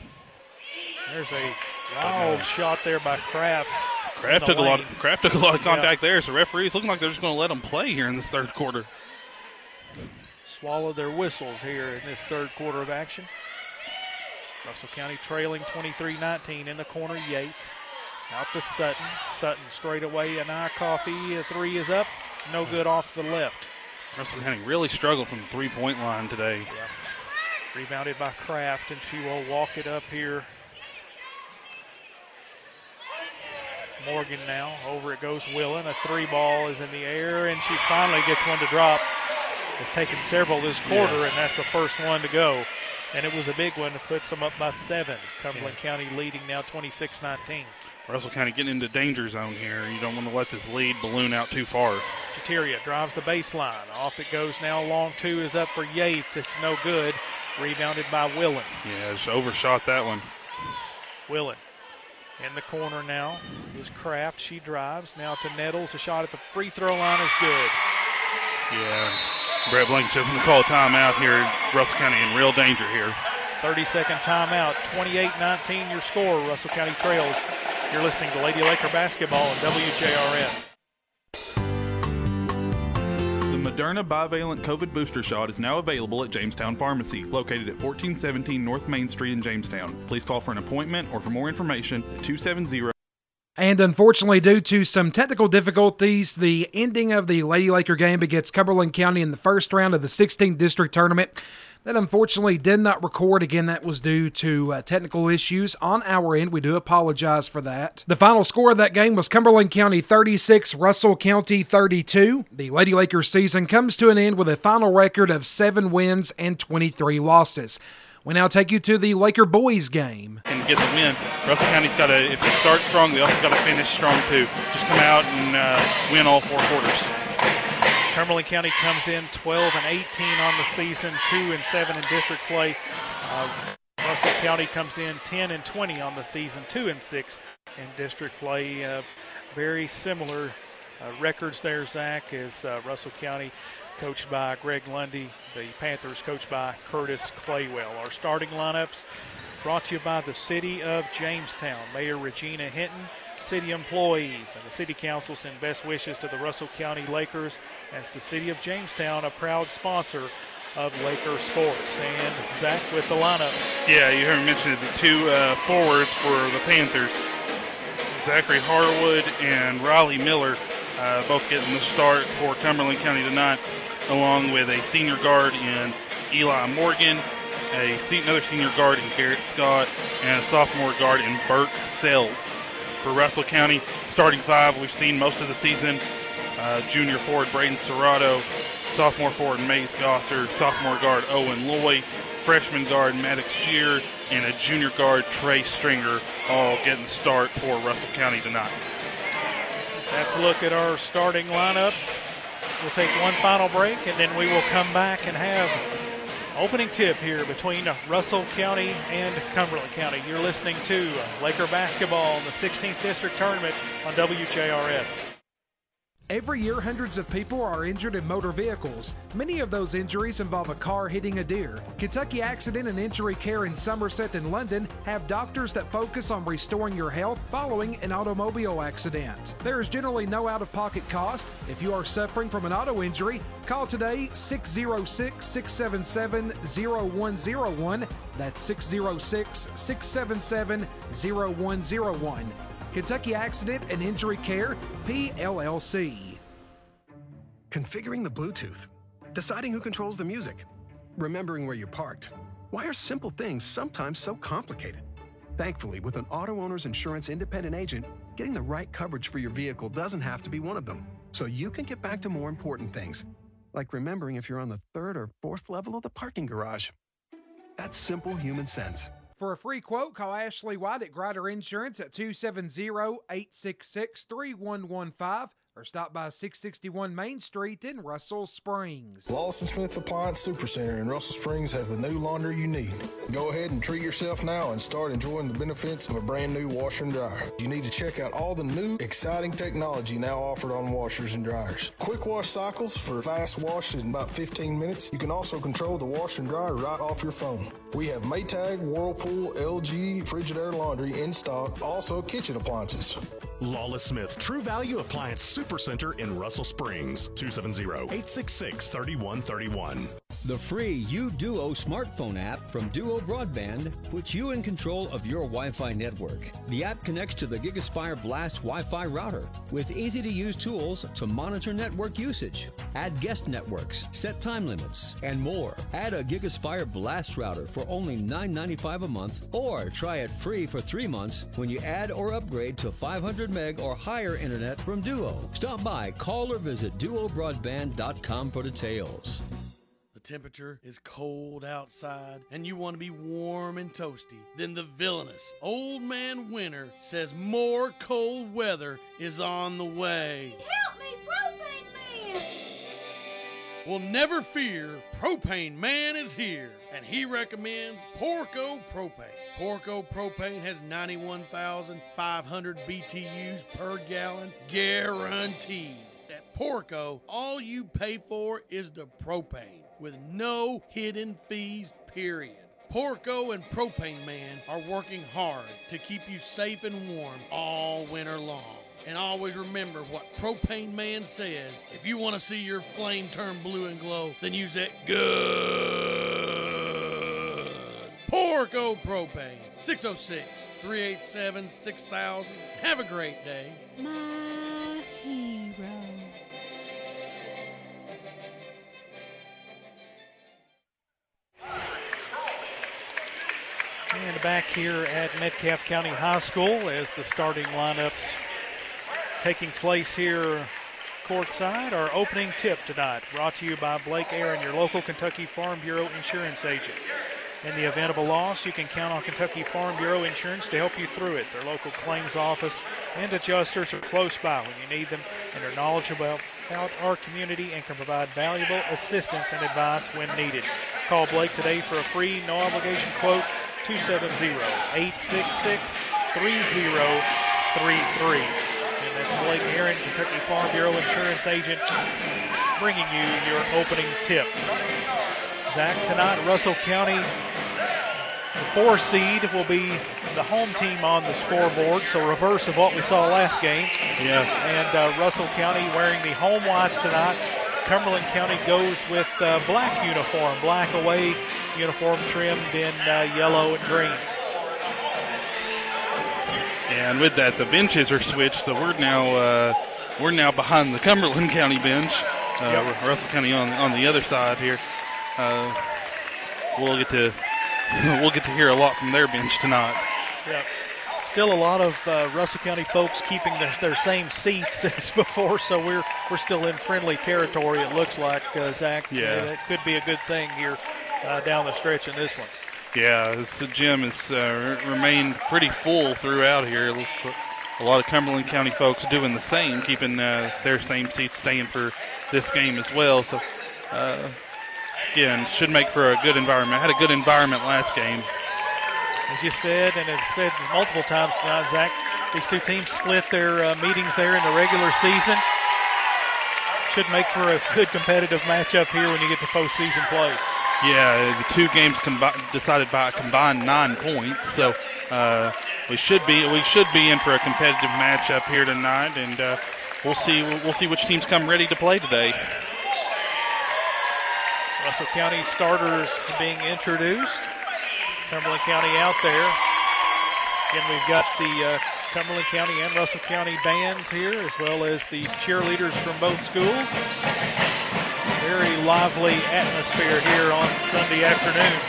There's a uh, wild shot there by Kraft. Kraft took a lot. Of. Kraft took a lot of Yeah. contact there. So referees looking like they're just going to let them play here in this third quarter. Swallow their whistles here in this third quarter of action. Russell County trailing 23-19 in the corner. Yates out to Sutton. Sutton straight away. Anaya Coffee. A three is up. No good off the left. Russell County really struggled from the three-point line today. Rebounded by Kraft, and she will walk it up here. Morgan now. Over it goes Willen. A three ball is in the air, and she finally gets one to drop. Has taken several this quarter, Yeah. and that's the first one to go. And it was a big one. It puts them up by seven. Cumberland County leading now 26 19. Russell County getting into danger zone here. You don't want to let this lead balloon out too far. Jateria drives the baseline. Off it goes now. Long two is up for Yates. It's no good. Rebounded by Willen. Yeah, just overshot that one. Willen in the corner now is Kraft. She drives now to Nettles. A shot at the free throw line is good. Yeah. Brett Blankenship going to call a timeout here. Russell County in real danger here. 30 second timeout. 28 19 your score. Russell County trails. You're listening to Lady Laker basketball on WJRS. Moderna bivalent COVID booster shot is now available at Jamestown Pharmacy, located at 1417 North Main Street in Jamestown. Please call for an appointment or for more information at 270 And unfortunately, due to some technical difficulties, the ending of the Lady Laker game against Cumberland County in the first round of the 16th district tournament that unfortunately did not record. Again, that was due to uh, technical issues on our end. We do apologize for that. The final score of that game was Cumberland County 36, Russell County 32. The Lady Lakers season comes to an end with a final record of 7 wins and 23 losses. We now take you to the Laker boys game. And get the win. Russell County's got to, if they start strong, they also got to finish strong too. Just come out and uh, win all four quarters. Cumberland County comes in 12 and 18 on the season, 2 and 7 in district play. Uh, Russell County comes in 10 and 20 on the season, 2 and 6 in district play. Uh, very similar uh, records there, Zach, as uh, Russell County coached by Greg Lundy, the Panthers coached by Curtis Claywell. Our starting lineups brought to you by the City of Jamestown. Mayor Regina Hinton city employees and the city council send best wishes to the Russell County Lakers as the city of Jamestown, a proud sponsor of Laker sports. And Zach with the lineup. Yeah, you heard me mention the two uh, forwards for the Panthers, Zachary Harwood and Riley Miller, uh, both getting the start for Cumberland County tonight, along with a senior guard in Eli Morgan, a another senior guard in Garrett Scott, and a sophomore guard in Burke Sells. For Russell County, starting five we've seen most of the season. Uh, junior forward Braden Serrato, sophomore forward Mace Gosser, sophomore guard Owen Lloyd, freshman guard Maddox Shear, and a junior guard Trey Stringer, all getting the start for Russell County tonight. That's a look at our starting lineups. We'll take one final break and then we will come back and have opening tip here between Russell County and Cumberland County. You're listening to Laker basketball in the 16th district tournament on WJRS. Every year, hundreds of people are injured in motor vehicles. Many of those injuries involve a car hitting a deer. Kentucky Accident and Injury Care in Somerset and London have doctors that focus on restoring your health following an automobile accident. There is generally no out of pocket cost. If you are suffering from an auto injury, call today 606 677 0101. That's 606 677 0101. Kentucky Accident and Injury Care, PLLC. Configuring the Bluetooth, deciding who controls the music, remembering where you parked. Why are simple things sometimes so complicated? Thankfully, with an auto owner's insurance independent agent, getting the right coverage for your vehicle doesn't have to be one of them. So you can get back to more important things, like remembering if you're on the third or fourth level of the parking garage. That's simple human sense. For a free quote, call Ashley White at Grider Insurance at 270 866 3115 or stop by 661 Main Street in Russell Springs. Lawson Smith Appliance Supercenter in Russell Springs has the new laundry you need. Go ahead and treat yourself now and start enjoying the benefits of a brand new washer and dryer. You need to check out all the new, exciting technology now offered on washers and dryers. Quick wash cycles for fast wash in about 15 minutes. You can also control the washer and dryer right off your phone. We have Maytag, Whirlpool, LG, Frigidaire laundry in stock, also kitchen appliances. Lawless Smith True Value Appliance Supercenter in Russell Springs. 270-866-3131. The free U Duo smartphone app from Duo Broadband puts you in control of your Wi-Fi network. The app connects to the GigaSpire Blast Wi-Fi router with easy-to-use tools to monitor network usage, add guest networks, set time limits, and more. Add a GigaSpire Blast router for only $9.95 a month or try it free for three months when you add or upgrade to 500 meg or higher internet from Duo. Stop by, call or visit duobroadband.com for details. The temperature is cold outside and you want to be warm and toasty, then the villainous old man winter says more cold weather is on the way. Help me, Propane Man! Well, never fear, Propane Man is here, and he recommends Porco Propane. Porco Propane has 91,500 BTUs per gallon, guaranteed. At Porco, all you pay for is the propane, with no hidden fees, period. Porco and Propane Man are working hard to keep you safe and warm all winter long. And always remember what Propane Man says. If you want to see your flame turn blue and glow, then use that good Porco Propane. 606 387 6000. Have a great day. My hero. And back here at Metcalfe County High School as the starting lineups taking place here courtside. Our opening tip tonight brought to you by Blake Aaron, your local Kentucky Farm Bureau insurance agent. In the event of a loss, you can count on Kentucky Farm Bureau Insurance to help you through it. Their local claims office and adjusters are close by when you need them and are knowledgeable about our community and can provide valuable assistance and advice when needed. Call Blake today for a free, no obligation quote 270-866-3033. And that's Blake Aaron, Kentucky Farm Bureau Insurance Agent, bringing you your opening tip. Zach, tonight, Russell County, four seed will be the home team on the scoreboard, so reverse of what we saw last game. Yeah. And uh, Russell County wearing the home whites tonight. Cumberland County goes with uh, black uniform, black away uniform trimmed in uh, yellow and green. And with that, the benches are switched, so we're now uh, we're now behind the Cumberland County bench. Uh, Yep. Russell County on on the other side here. Uh, we'll get to we'll get to hear a lot from their bench tonight. Yep. Still a lot of uh, Russell County folks keeping their, their same seats as before, so we're we're still in friendly territory. It looks like uh, Zach. Yeah. that could be a good thing here uh, down the stretch in this one. Yeah, this gym has uh, remained pretty full throughout here. A lot of Cumberland County folks doing the same, keeping uh, their same seats staying for this game as well. So, uh, again, should make for a good environment. Had a good environment last game. As you said, and have said multiple times tonight, Zach, these two teams split their uh, meetings there in the regular season. Should make for a good competitive matchup here when you get to postseason play. Yeah, the two games combi- decided by a combined nine points. So uh, we should be we should be in for a competitive matchup here tonight, and uh, we'll see we'll see which teams come ready to play today. Russell County starters being introduced. Cumberland County out there. Again, we've got the uh, Cumberland County and Russell County bands here, as well as the cheerleaders from both schools. Very lively atmosphere here on Sunday afternoon.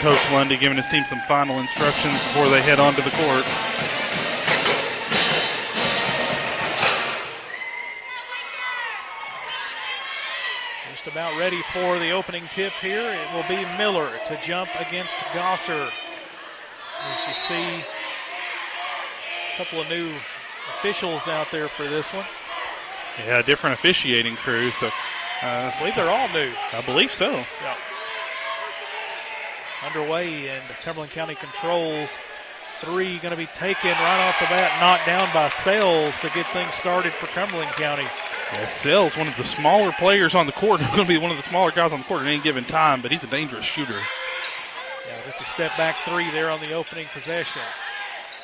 Coach Lundy giving his team some final instructions before they head onto the court. About ready for the opening tip here. It will be Miller to jump against Gosser. As you see, a couple of new officials out there for this one. Yeah, different officiating crew. So uh, I believe they're all new. I believe so. Yeah. Underway, and Cumberland County controls three going to be taken right off the bat, knocked down by Sales to get things started for Cumberland County. Yeah, Sells, one of the smaller players on the court, going to be one of the smaller guys on the court at any given time, but he's a dangerous shooter. Yeah, just a step back three there on the opening possession.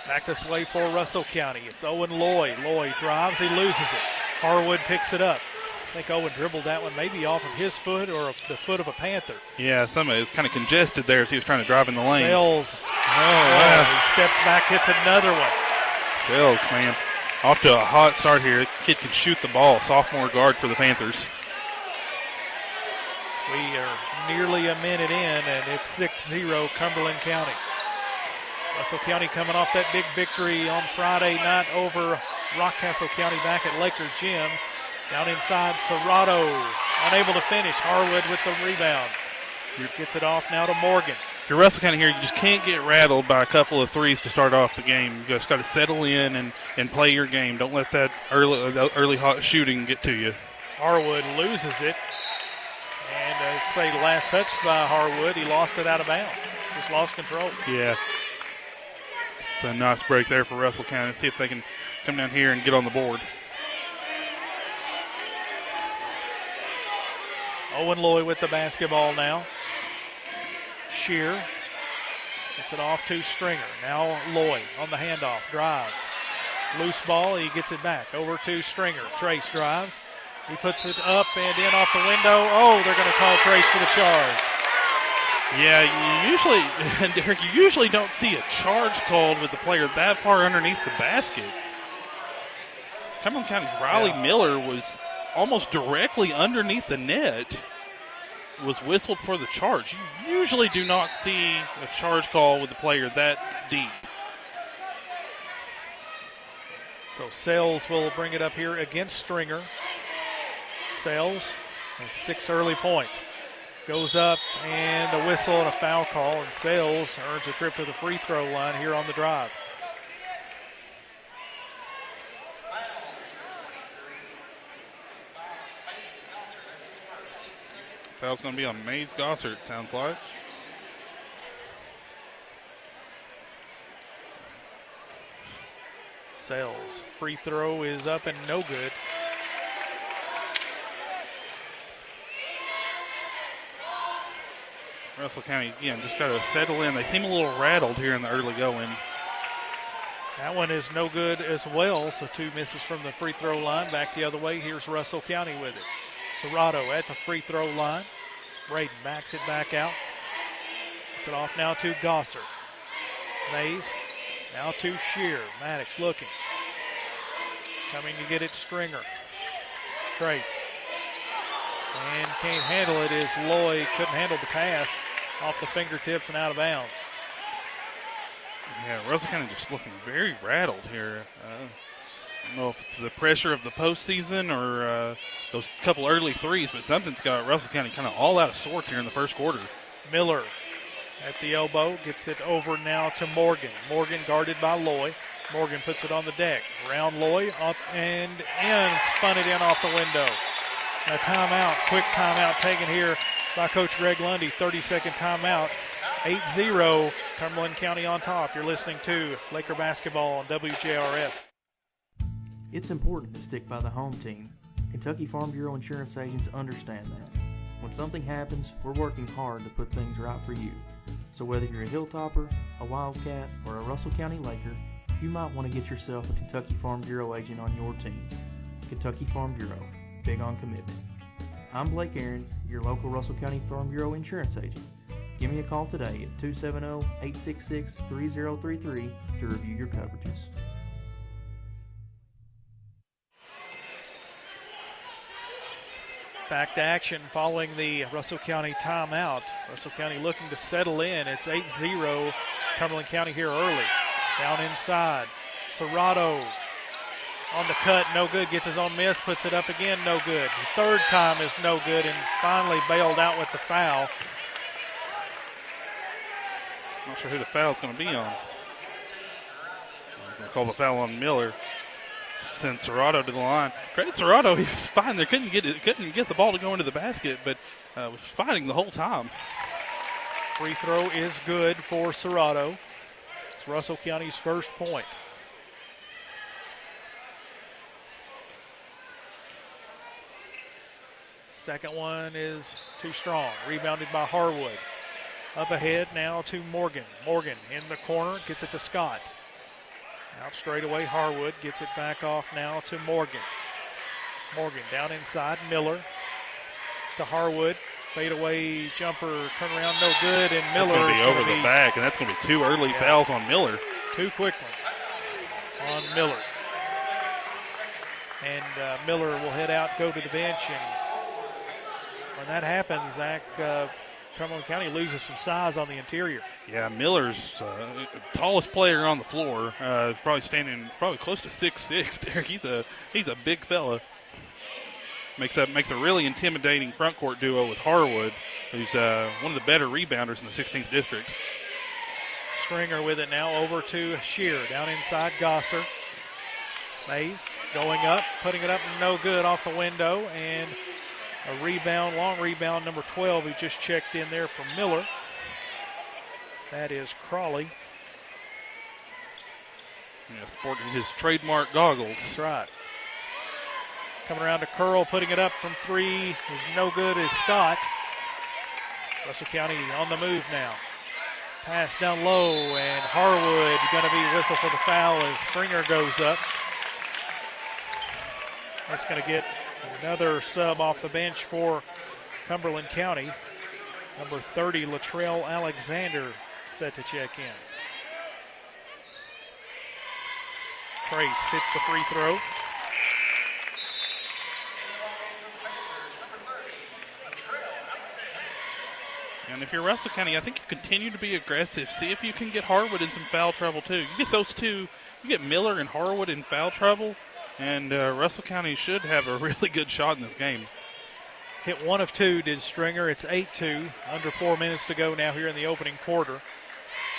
Back this way for Russell County. It's Owen Lloyd. Lloyd drives, he loses it. Harwood picks it up. I think Owen dribbled that one maybe off of his foot or the foot of a Panther. Yeah, some of it's kind of congested there as he was trying to drive in the lane. Sales. Oh, oh, wow. He steps back, hits another one. Sells, man. Off to a hot start here. Kid can shoot the ball. Sophomore guard for the Panthers. We are nearly a minute in, and it's 6 0 Cumberland County. Russell County coming off that big victory on Friday night over Rockcastle County back at Laker Gym. Down inside, Serrato, unable to finish. Harwood with the rebound. Gets it off now to Morgan. If you're Russell County here, you just can't get rattled by a couple of threes to start off the game. You just got to settle in and, and play your game. Don't let that early uh, early hot shooting get to you. Harwood loses it. And uh, I'd say the last touch by Harwood, he lost it out of bounds. Just lost control. Yeah. It's a nice break there for Russell County. See if they can come down here and get on the board. Owen Lloyd with the basketball now. Shear Gets it off to Stringer. Now Lloyd on the handoff. Drives. Loose ball. He gets it back. Over to Stringer. Trace drives. He puts it up and in off the window. Oh, they're going to call Trace for the charge. Yeah, you usually, Derek, you usually don't see a charge called with the player that far underneath the basket. Cumberland County's Riley Yeah. Miller was almost directly underneath the net, was whistled for the charge. You usually do not see a charge call with the player that deep. So Sales will bring it up here against Stringer. Sales has six early points. Goes up and a whistle and a foul call, and Sales earns a trip to the free throw line here on the drive. Foul's going to be on Mays Gosser, it sounds like. Sales free throw is up and no good. Russell County, again, just got to settle in. They seem a little rattled here in the early going. That one is no good as well. So two misses from the free throw line. Back the other way. Here's Russell County with it. Serrato at the free throw line. Braden backs it back out. Gets it off now to Gosser. Mays now to Shear. Maddox looking. Coming to get it, Stringer. Trace. And can't handle it is Lloyd. Couldn't handle the pass off the fingertips and out of bounds. Yeah, Russell kind of just looking very rattled here. Uh, I don't know if it's the pressure of the postseason or uh, those couple early threes, but something's got Russell County kind of all out of sorts here in the first quarter. Miller at the elbow gets it over now to Morgan. Morgan guarded by Loy. Morgan puts it on the deck. Round Loy up and in. Spun it in off the window. A timeout, quick timeout taken here by Coach Greg Lundy. 30 second timeout. 8 0, Cumberland County on top. You're listening to Laker basketball on WJRS. It's important to stick by the home team. Kentucky Farm Bureau insurance agents understand that. When something happens, we're working hard to put things right for you. So whether you're a Hilltopper, a Wildcat, or a Russell County Laker, you might want to get yourself a Kentucky Farm Bureau agent on your team. Kentucky Farm Bureau, big on commitment. I'm Blake Aaron, your local Russell County Farm Bureau insurance agent. Give me a call today at 270 866 3033 to review your coverages. Back to action following the Russell County timeout. Russell County looking to settle in. It's 8 0. Cumberland County here early. Down inside. Serrato on the cut, no good. Gets his own miss, puts it up again, no good. The third time is no good, and finally bailed out with the foul. Not sure who the foul is going to be on. I'm going to call the foul on Miller. Send Serrato to the line. Credit Serrato, he was fine there. Couldn't get it, couldn't get the ball to go into the basket, but uh, was fighting the whole time. Free throw is good for Serrato. It's Russell County's first point. Second one is too strong. Rebounded by Harwood. Up ahead now to Morgan. Morgan in the corner gets it to Scott. Out straight away, Harwood gets it back off now to Morgan. Morgan down inside, Miller to Harwood. Fade away jumper, turn around, no good, and That's Miller going to be over the back, and that's going to be two early Yeah. fouls on Miller. Two quick ones on Miller. And uh, Miller will head out, go to the bench, and when that happens, Zach, uh, Cumberland County loses some size on the interior. Yeah, Miller's uh, tallest player on the floor. Uh, probably standing probably close to six six. Derek, he's a he's a big fella. Makes a makes a really intimidating front court duo with Harwood, who's uh, one of the better rebounders in the 16th district. Stringer with it now over to Shear. Down inside, Gosser. Mays going up, putting it up, no good off the window, and a rebound, long rebound, number 12, who just checked in there for Miller. That is Crawley. Yeah, sporting his trademark goggles. That's right. Coming around to Curl, putting it up from three is no good as Scott. Russell County on the move now. Pass down low, and Harwood going to be whistled for the foul as Stringer goes up. That's going to get another sub off the bench for Cumberland County. Number 30, Latrell Alexander, set to check in. Trace hits the free throw. And if you're Russell County, I think you continue to be aggressive. See if you can get Harwood in some foul trouble too. You get those two, you get Miller and Harwood in foul trouble, and uh, Russell County should have a really good shot in this game. Hit one of two, did Stringer. It's 8 2. Under four minutes to go now here in the opening quarter.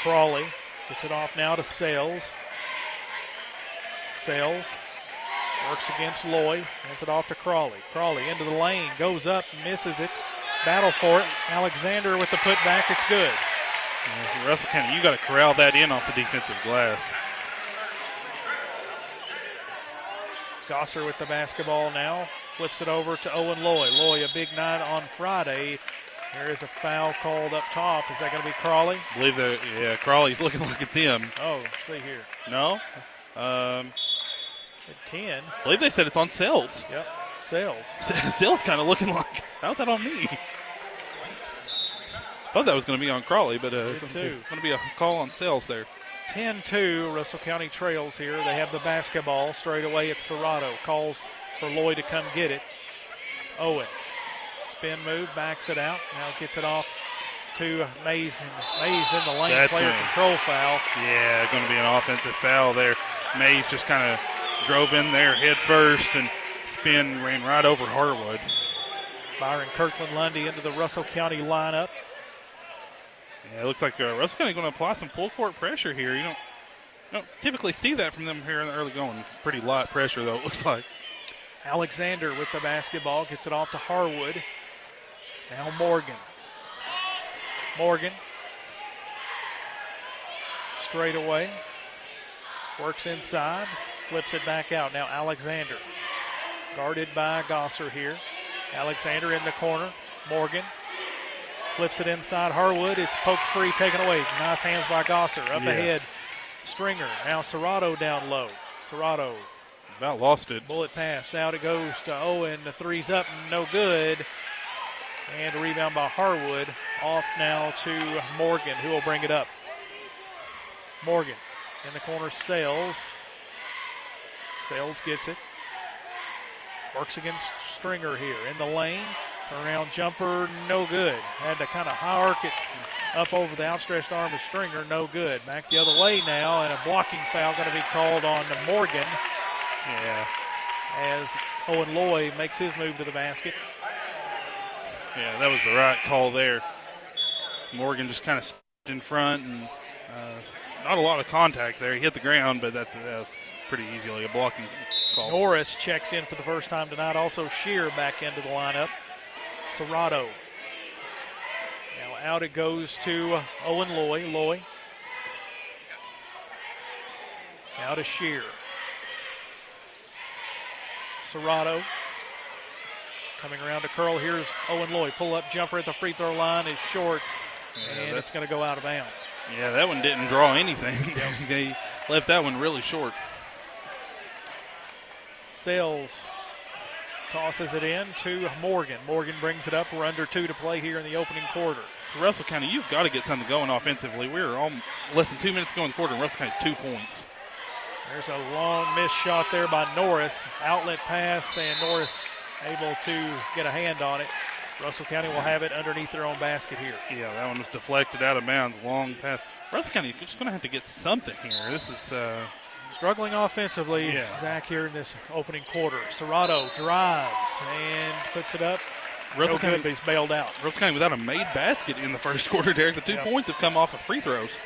Crawley gets it off now to Sales. Sales works against Loy. Hands it off to Crawley. Crawley into the lane, goes up, misses it. Battle for it. Alexander with the putback. It's good. Uh, Russell County, you got to corral that in off the defensive glass. Gosser with the basketball now. Flips it over to Owen Loy. Loy, a big night on Friday. There is a foul called up top. Is that going to be Crawley? I believe that, yeah, Crawley's looking like it's him. Oh, see here. No? Um, At 10. I believe they said it's on Sales. Yep, Sales. Sales kind of looking like, how's that on me? Thought that was going to be on Crawley, but uh, going to be a call on Sales there. 10 2, Russell County trails here. They have the basketball. Straight away, it's Serrato. Calls for Lloyd to come get it. Owen. Spin move, backs it out. Now gets it off to Mays. And Mays in the lane. That's Player gonna- control foul. Yeah, going to be an offensive foul there. Mays just kind of drove in there head first and spin ran right over Harwood. Byron Kirkland Lundy into the Russell County lineup. Yeah, it looks like uh, Russell County going to apply some full court pressure here. You don't, you don't typically see that from them here in the early going. Pretty light pressure though. It looks like. Alexander with the basketball gets it off to Harwood. Now Morgan. Morgan. Straight away. Works inside. Flips it back out. Now Alexander. Guarded by Gosser here. Alexander in the corner. Morgan. Flips it inside Harwood. It's poked free, taken away. Nice hands by Gosser. Up Yeah. ahead. Stringer. Now Serrato down low. Serrato About lost it. Bullet pass. Out it goes to Owen. The three's up, no good. And a rebound by Harwood. Off now to Morgan, who will bring it up. Morgan in the corner, Sales. Sales gets it. Works against Stringer here in the lane. Around jumper, no good. Had to kind of arc it up over the outstretched arm of Stringer, no good. Back the other way now, and a blocking foul going to be called on Morgan Yeah. as Owen Loy makes his move to the basket. Yeah, that was the right call there. Morgan just kind of stepped in front and uh, not a lot of contact there. He hit the ground, but that's, that's pretty easily a blocking call. Norris checks in for the first time tonight. Also, Shear back into the lineup. Serrato. Now out it goes to Owen Loy. Loy. Now to Shear. Serrato. Coming around to curl. Here's Owen Loy. Pull up jumper at the free throw line is short, Yeah, and it's going to go out of bounds. Yeah, that one didn't draw anything. they left that one really short. Sales tosses it in to Morgan. Morgan brings it up. We're under two to play here in the opening quarter. For Russell County, you've got to get something going offensively. We're on less than two minutes going in the quarter, and Russell County's two points. There's a long missed shot there by Norris. Outlet pass, and Norris able to get a hand on it. Russell County will have it underneath their own basket here. Yeah, that one was deflected out of bounds. Long pass. Russell County just going to have to get something here. This is uh, Struggling offensively, Yeah. Zach here in this opening quarter. Serrato drives and puts it up. Russell no good, County- but he's bailed out. Russell County without a made basket in the first quarter. Derek, the two Yeah. points have come off of free throws.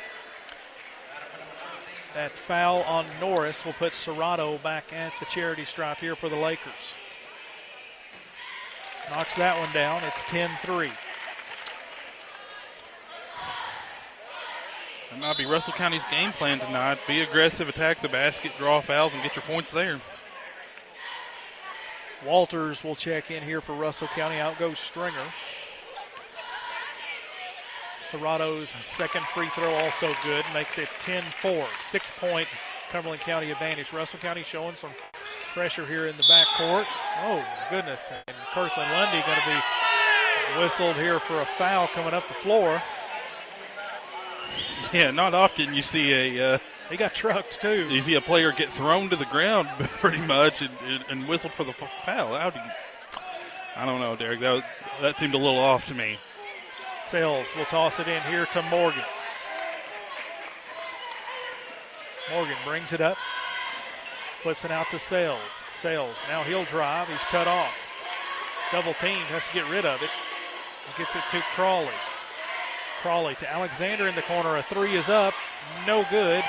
That foul on Norris will put Serrato back at the charity stripe here for the Lakers. Knocks that one down. It's 10 3. That might be Russell County's game plan tonight. Be aggressive, attack the basket, draw fouls, and get your points there. Walters will check in here for Russell County. Out goes Stringer. Serrato's second free throw also good, makes it 10-4. Six-point Cumberland County advantage. Russell County showing some pressure here in the backcourt. Oh, goodness. And Kirkland Lundy going to be whistled here for a foul coming up the floor. Yeah, not often you see a. Uh, he got trucked too. You see a player get thrown to the ground pretty much and, and, and whistled for the foul. How do you? I don't know, Derek. That was, that seemed a little off to me. Sales will toss it in here to Morgan. Morgan brings it up, flips it out to Sales. Sales now he'll drive. He's cut off. Double team has to get rid of it. He gets it to Crawley. Crawley to Alexander in the corner. A three is up. No good.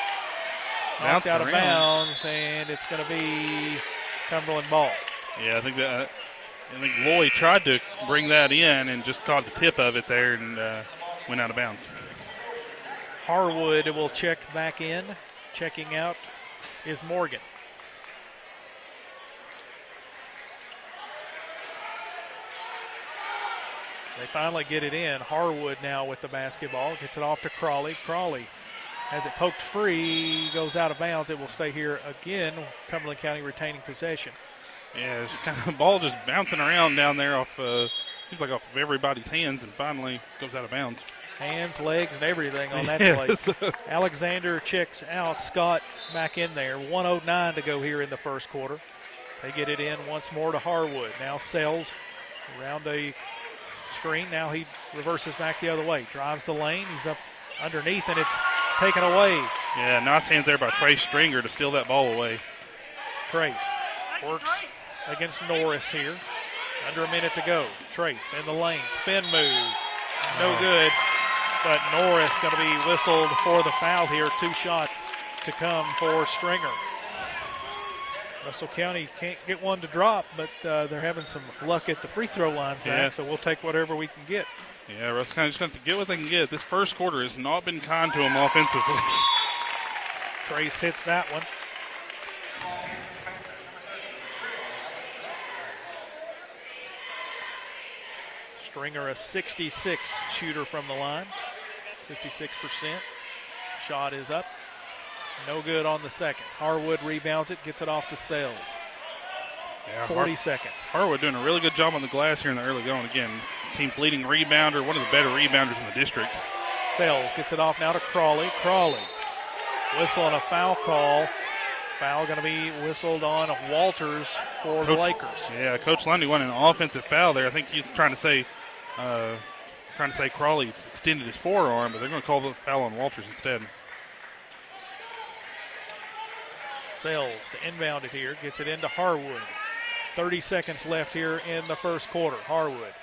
Knocked out of bounds, and it's going to be Cumberland ball. Yeah, I think that. I think Lloyd tried to bring that in and just caught the tip of it there and uh, went out of bounds. Harwood will check back in. Checking out is Morgan. They finally get it in. Harwood now with the basketball. Gets it off to Crawley. Crawley has it poked free, goes out of bounds. It will stay here again. Cumberland County retaining possession. Yeah, it's kind of the ball just bouncing around down there off, uh, seems like off of everybody's hands and finally goes out of bounds. Hands, legs, and everything on that play. Alexander checks out. Scott back in there. 109 to go here in the first quarter. They get it in once more to Harwood. Now Sells around a screen. Now he reverses back the other way. Drives the lane. He's up underneath, and it's taken away. Yeah, nice hands there by Trace Stringer to steal that ball away. Trace works against Norris here. Under a minute to go. Trace in the lane. Spin move. No good. But Norris going to be whistled for the foul here. Two shots to come for Stringer. Russell County can't get one to drop, but uh, they're having some luck at the free throw line, Zach, yeah. so we'll take whatever we can get. Yeah, Russell County just going to get what they can get. This first quarter has not been kind to them offensively. Trace hits that one. Stringer, a 66 shooter from the line, 66%. Shot is up. No good on the second. Harwood rebounds it, gets it off to Sales. Yeah, 40 Har- seconds. Harwood doing a really good job on the glass here in the early going. Again, team's leading rebounder, one of the better rebounders in the district. Sales gets it off now to Crawley. Crawley whistle on a foul call. Foul going to be whistled on Walters for Coach, the Lakers. Yeah, Coach Lundy won an offensive foul there. I think he's trying to say, uh, trying to say Crawley extended his forearm, but they're going to call the foul on Walters instead. Sales to inbound it here, gets it into Harwood. 30 seconds left here in the first quarter. Harwood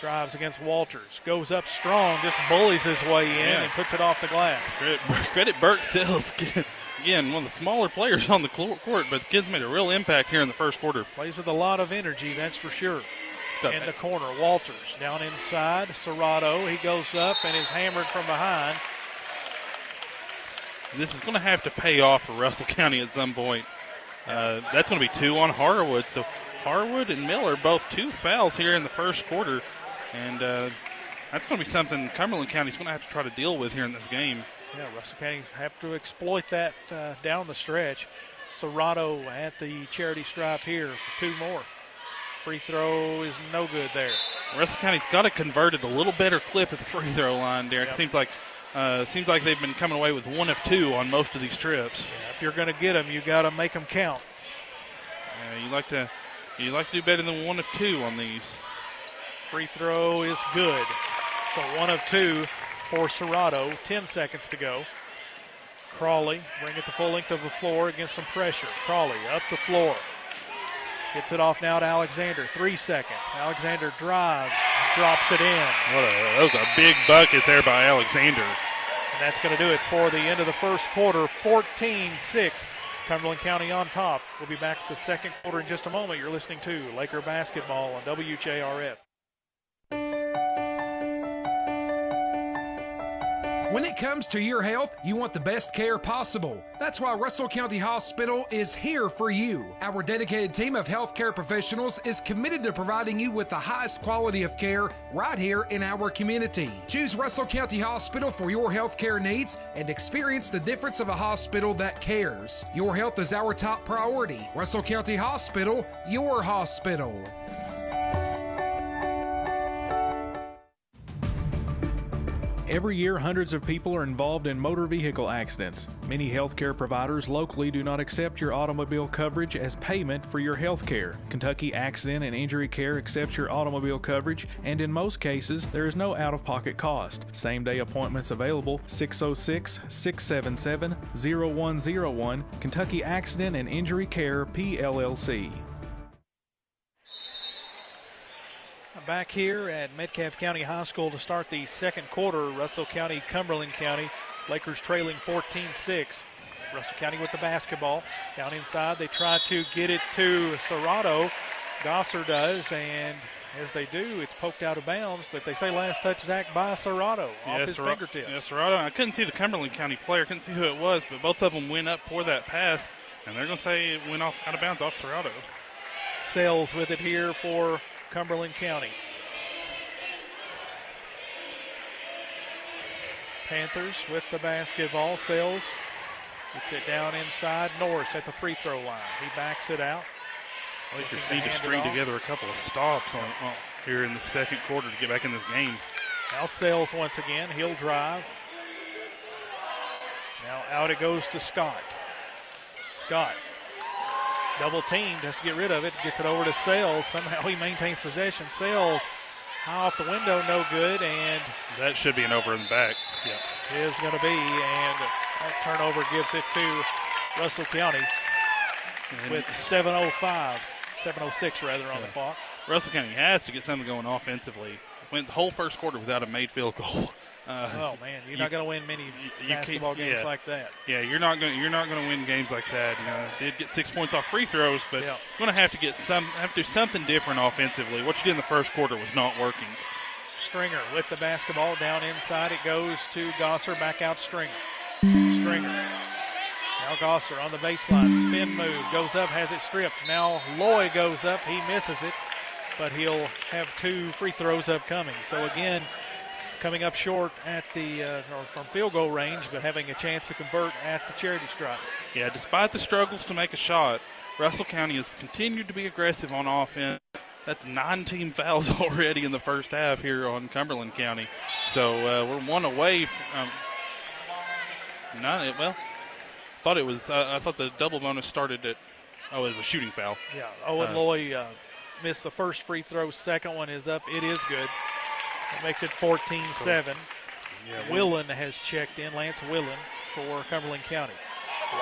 drives against Walters, goes up strong, just bullies his way in yeah. and puts it off the glass. Credit, credit Burke Sells. Again, one of the smaller players on the court, but the kids made a real impact here in the first quarter. Plays with a lot of energy, that's for sure. In the corner, Walters down inside. Serrato, he goes up and is hammered from behind. This is going to have to pay off for Russell County at some point. Uh, that's going to be two on Harwood. So Harwood and Miller both two fouls here in the first quarter, and uh, that's going to be something Cumberland County's going to have to try to deal with here in this game. Yeah, Russell County have to exploit that uh, down the stretch. Serrato at the charity stripe here for two more. Free throw is no good there. Russell County's got to convert it a little better clip at the free throw line, Derek. Yep. Seems like uh, seems like they've been coming away with one of two on most of these trips. Yeah, if you're going to get them, you got to make them count. you like to you like to do better than one of two on these. Free throw is good. So one of two for Serrato. 10 seconds to go. Crawley bring it the full length of the floor against some pressure. Crawley up the floor. Gets it off now to Alexander. Three seconds. Alexander drives, drops it in. What a, that was a big bucket there by Alexander. And that's going to do it for the end of the first quarter. 14 6. Cumberland County on top. We'll be back to the second quarter in just a moment. You're listening to Laker Basketball on WJRS. When it comes to your health, you want the best care possible. That's why Russell County Hospital is here for you. Our dedicated team of healthcare professionals is committed to providing you with the highest quality of care right here in our community. Choose Russell County Hospital for your healthcare needs and experience the difference of a hospital that cares. Your health is our top priority. Russell County Hospital, your hospital. Every year, hundreds of people are involved in motor vehicle accidents. Many healthcare providers locally do not accept your automobile coverage as payment for your health care. Kentucky Accident and Injury Care accepts your automobile coverage, and in most cases, there is no out of pocket cost. Same day appointments available 606 677 0101. Kentucky Accident and Injury Care, PLLC. Back here at Metcalfe County High School to start the second quarter. Russell County, Cumberland County. Lakers trailing 14 6. Russell County with the basketball. Down inside, they try to get it to Serrato. Gosser does, and as they do, it's poked out of bounds, but they say last touch Zach by Serrato off his Serra- fingertips. Yeah, Serrato. I couldn't see the Cumberland County player, couldn't see who it was, but both of them went up for that pass, and they're going to say it went off out of bounds off Serrato. Sells with it here for Cumberland County. Panthers with the basketball. Sells. Gets it down inside. Norris at the free throw line. He backs it out. Lakers Looking need to string together a couple of stops on, on here in the second quarter to get back in this game. Now Sells once again. He'll drive. Now out it goes to Scott. Scott. Double teamed, has to get rid of it. Gets it over to Sales. Somehow he maintains possession. Sales high off the window, no good, and That should be an over in the back. Yeah. is going to be, and that turnover gives it to Russell County with 7:05, 7:06 rather on the clock. Russell County has to get something going offensively. Went the whole first quarter without a made field goal. Uh, oh man, you're not going to win many you basketball games yeah. like that. Yeah, you're not going. You're not going to win games like that. You know, did get six points off free throws, but Yeah. you're going to have to get some, have to do something different offensively. What you did in the first quarter was not working. Stringer with the basketball down inside. It goes to Gosser. Back out Stringer. Stringer. Now Gosser on the baseline. Spin move. Goes up, has it stripped. Now Loy goes up. He misses it, but he'll have two free throws upcoming. So again, coming up short at the uh, or from field goal range, but having a chance to convert at the charity stripe. Yeah, despite the struggles to make a shot, Russell County has continued to be aggressive on offense. That's nine team fouls already in the first half here on Cumberland County. So uh, we're one away. From, um, not it. Well, thought it was. Uh, I thought the double bonus started at. Oh, it was a shooting foul. Yeah, Owen Uh, Loy uh, missed the first free throw. Second one is up. It is good. Makes it 14 7. Yeah, Willen has checked in. Lance Willen for Cumberland County.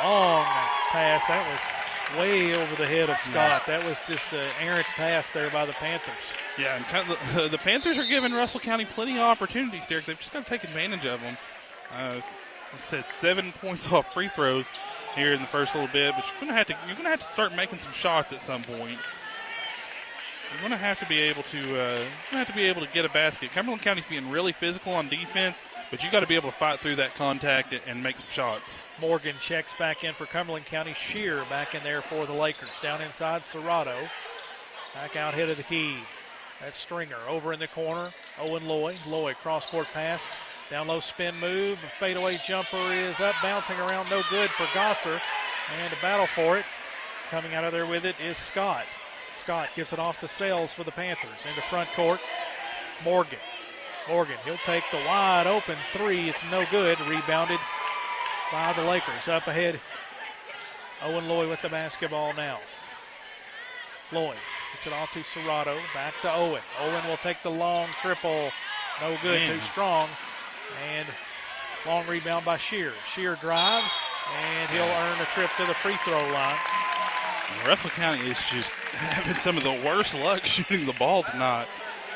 Long pass. That was way over the head of Scott. That was just an errant pass there by the Panthers. Yeah, and kind of the, the Panthers are giving Russell County plenty of opportunities, Derek. They've just got to take advantage of them. Uh, like I said, seven points off free throws here in the first little bit, but you're gonna have to you're gonna have to start making some shots at some point. You're gonna have to be able to uh, have to be able to get a basket. Cumberland County's being really physical on defense, but you got to be able to fight through that contact and- and make some shots. Morgan checks back in for Cumberland County. Shear back in there for the Lakers. Down inside, Serrato. Back out hit of the key. That's Stringer over in the corner. Owen Loy. Loy cross court pass. Down low spin move. Fadeaway jumper is up, bouncing around, no good for Gosser. And a battle for it. Coming out of there with it is Scott. Scott gives it off to Sales for the Panthers. Into front court. Morgan. Morgan, he'll take the wide open three. It's no good. Rebounded by the Lakers. Up ahead, Owen Loy with the basketball now. Loy gets it off to Serrato. Back to Owen. Owen will take the long triple. No good. Man. Too strong. And long rebound by Shear. Shear drives, and he'll earn a trip to the free throw line. Russell County is just having some of the worst luck shooting the ball tonight.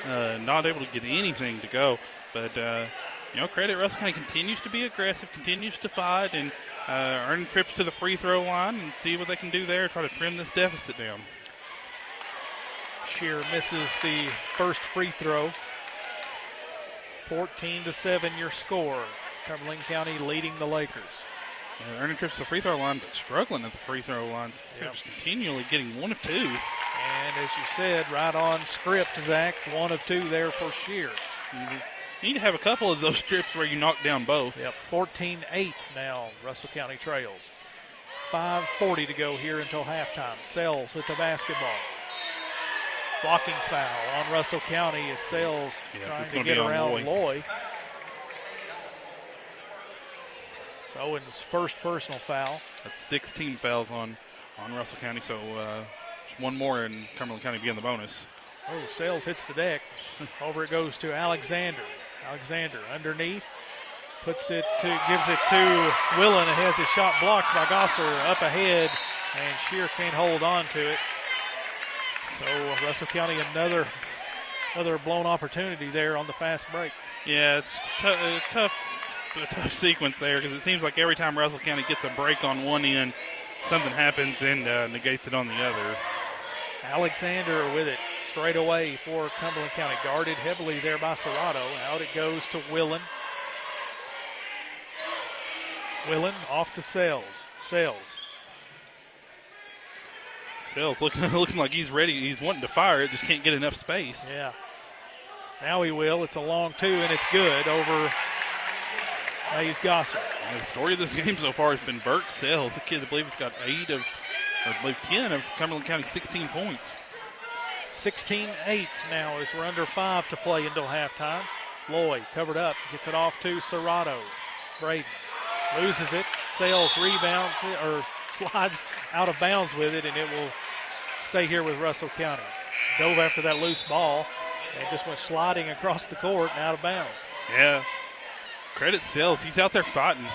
Uh, not able to get anything to go. But, uh, you know, credit Russell County continues to be aggressive, continues to fight, and uh, earn trips to the free throw line and see what they can do there, try to trim this deficit down. Shear misses the first free throw. 14 to 7 your score. Cumberland County leading the Lakers. Yeah, earning trips to the free throw line, but struggling at the free throw lines. Yep. Just continually getting one of two. And as you said, right on script, Zach, one of two there for Shear. Mm-hmm. You need to have a couple of those strips where you knock down both. Yep, 14-8 now, Russell County trails. 5.40 to go here until halftime. Sells with the basketball. Blocking foul on Russell County as Sells Yeah, trying to get be around Loy. Loy. It's Owen's first personal foul. That's 16 fouls on, on Russell County, so uh, just one more and Cumberland County be in the bonus. Oh, Sales hits the deck. Over it goes to Alexander. Alexander underneath. Puts it to, gives it to Willen. It has his shot blocked by Gosser up ahead, and Shear can't hold on to it. So Russell County another another blown opportunity there on the fast break. Yeah, it's t- a tough, a tough sequence there because it seems like every time Russell County gets a break on one end, something happens and uh, negates it on the other. Alexander with it straight away for Cumberland County. Guarded heavily there by Serrato. Out it goes to Willen. Willen off to Sales. Sales. Sales looking looking like he's ready. He's wanting to fire it, just can't get enough space. Yeah. Now he will. It's a long two, and it's good over Hayes Gosser. And the story of this game so far has been Burke Sales, a kid I believe has got eight of, I believe 10 of Cumberland County 16 points. 16 8 now as we're under five to play until halftime. Lloyd covered up, gets it off to Serrato. Braden loses it. Sales rebounds it, or slides out of bounds with it, and it will stay here with Russell County. Dove after that loose ball and just went sliding across the court and out of bounds. Yeah. Credit Sales. He's out there fighting.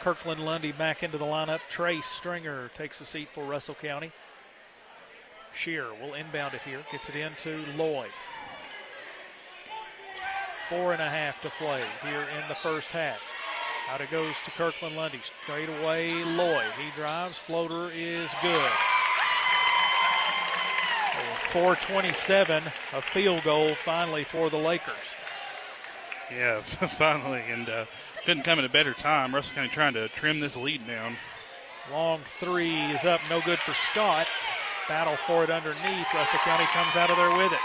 Kirkland Lundy back into the lineup. Trace Stringer takes a seat for Russell County. Shear will inbound it here. Gets it into Lloyd. Four and a half to play here in the first half. Out it goes to Kirkland Lundy. Straight away, Lloyd. He drives. Floater is good. 427, a field goal finally for the Lakers. Yeah, finally, and uh, couldn't come at a better time. Russell County trying to trim this lead down. Long three is up, no good for Scott. Battle for it underneath. Russell County comes out of there with it.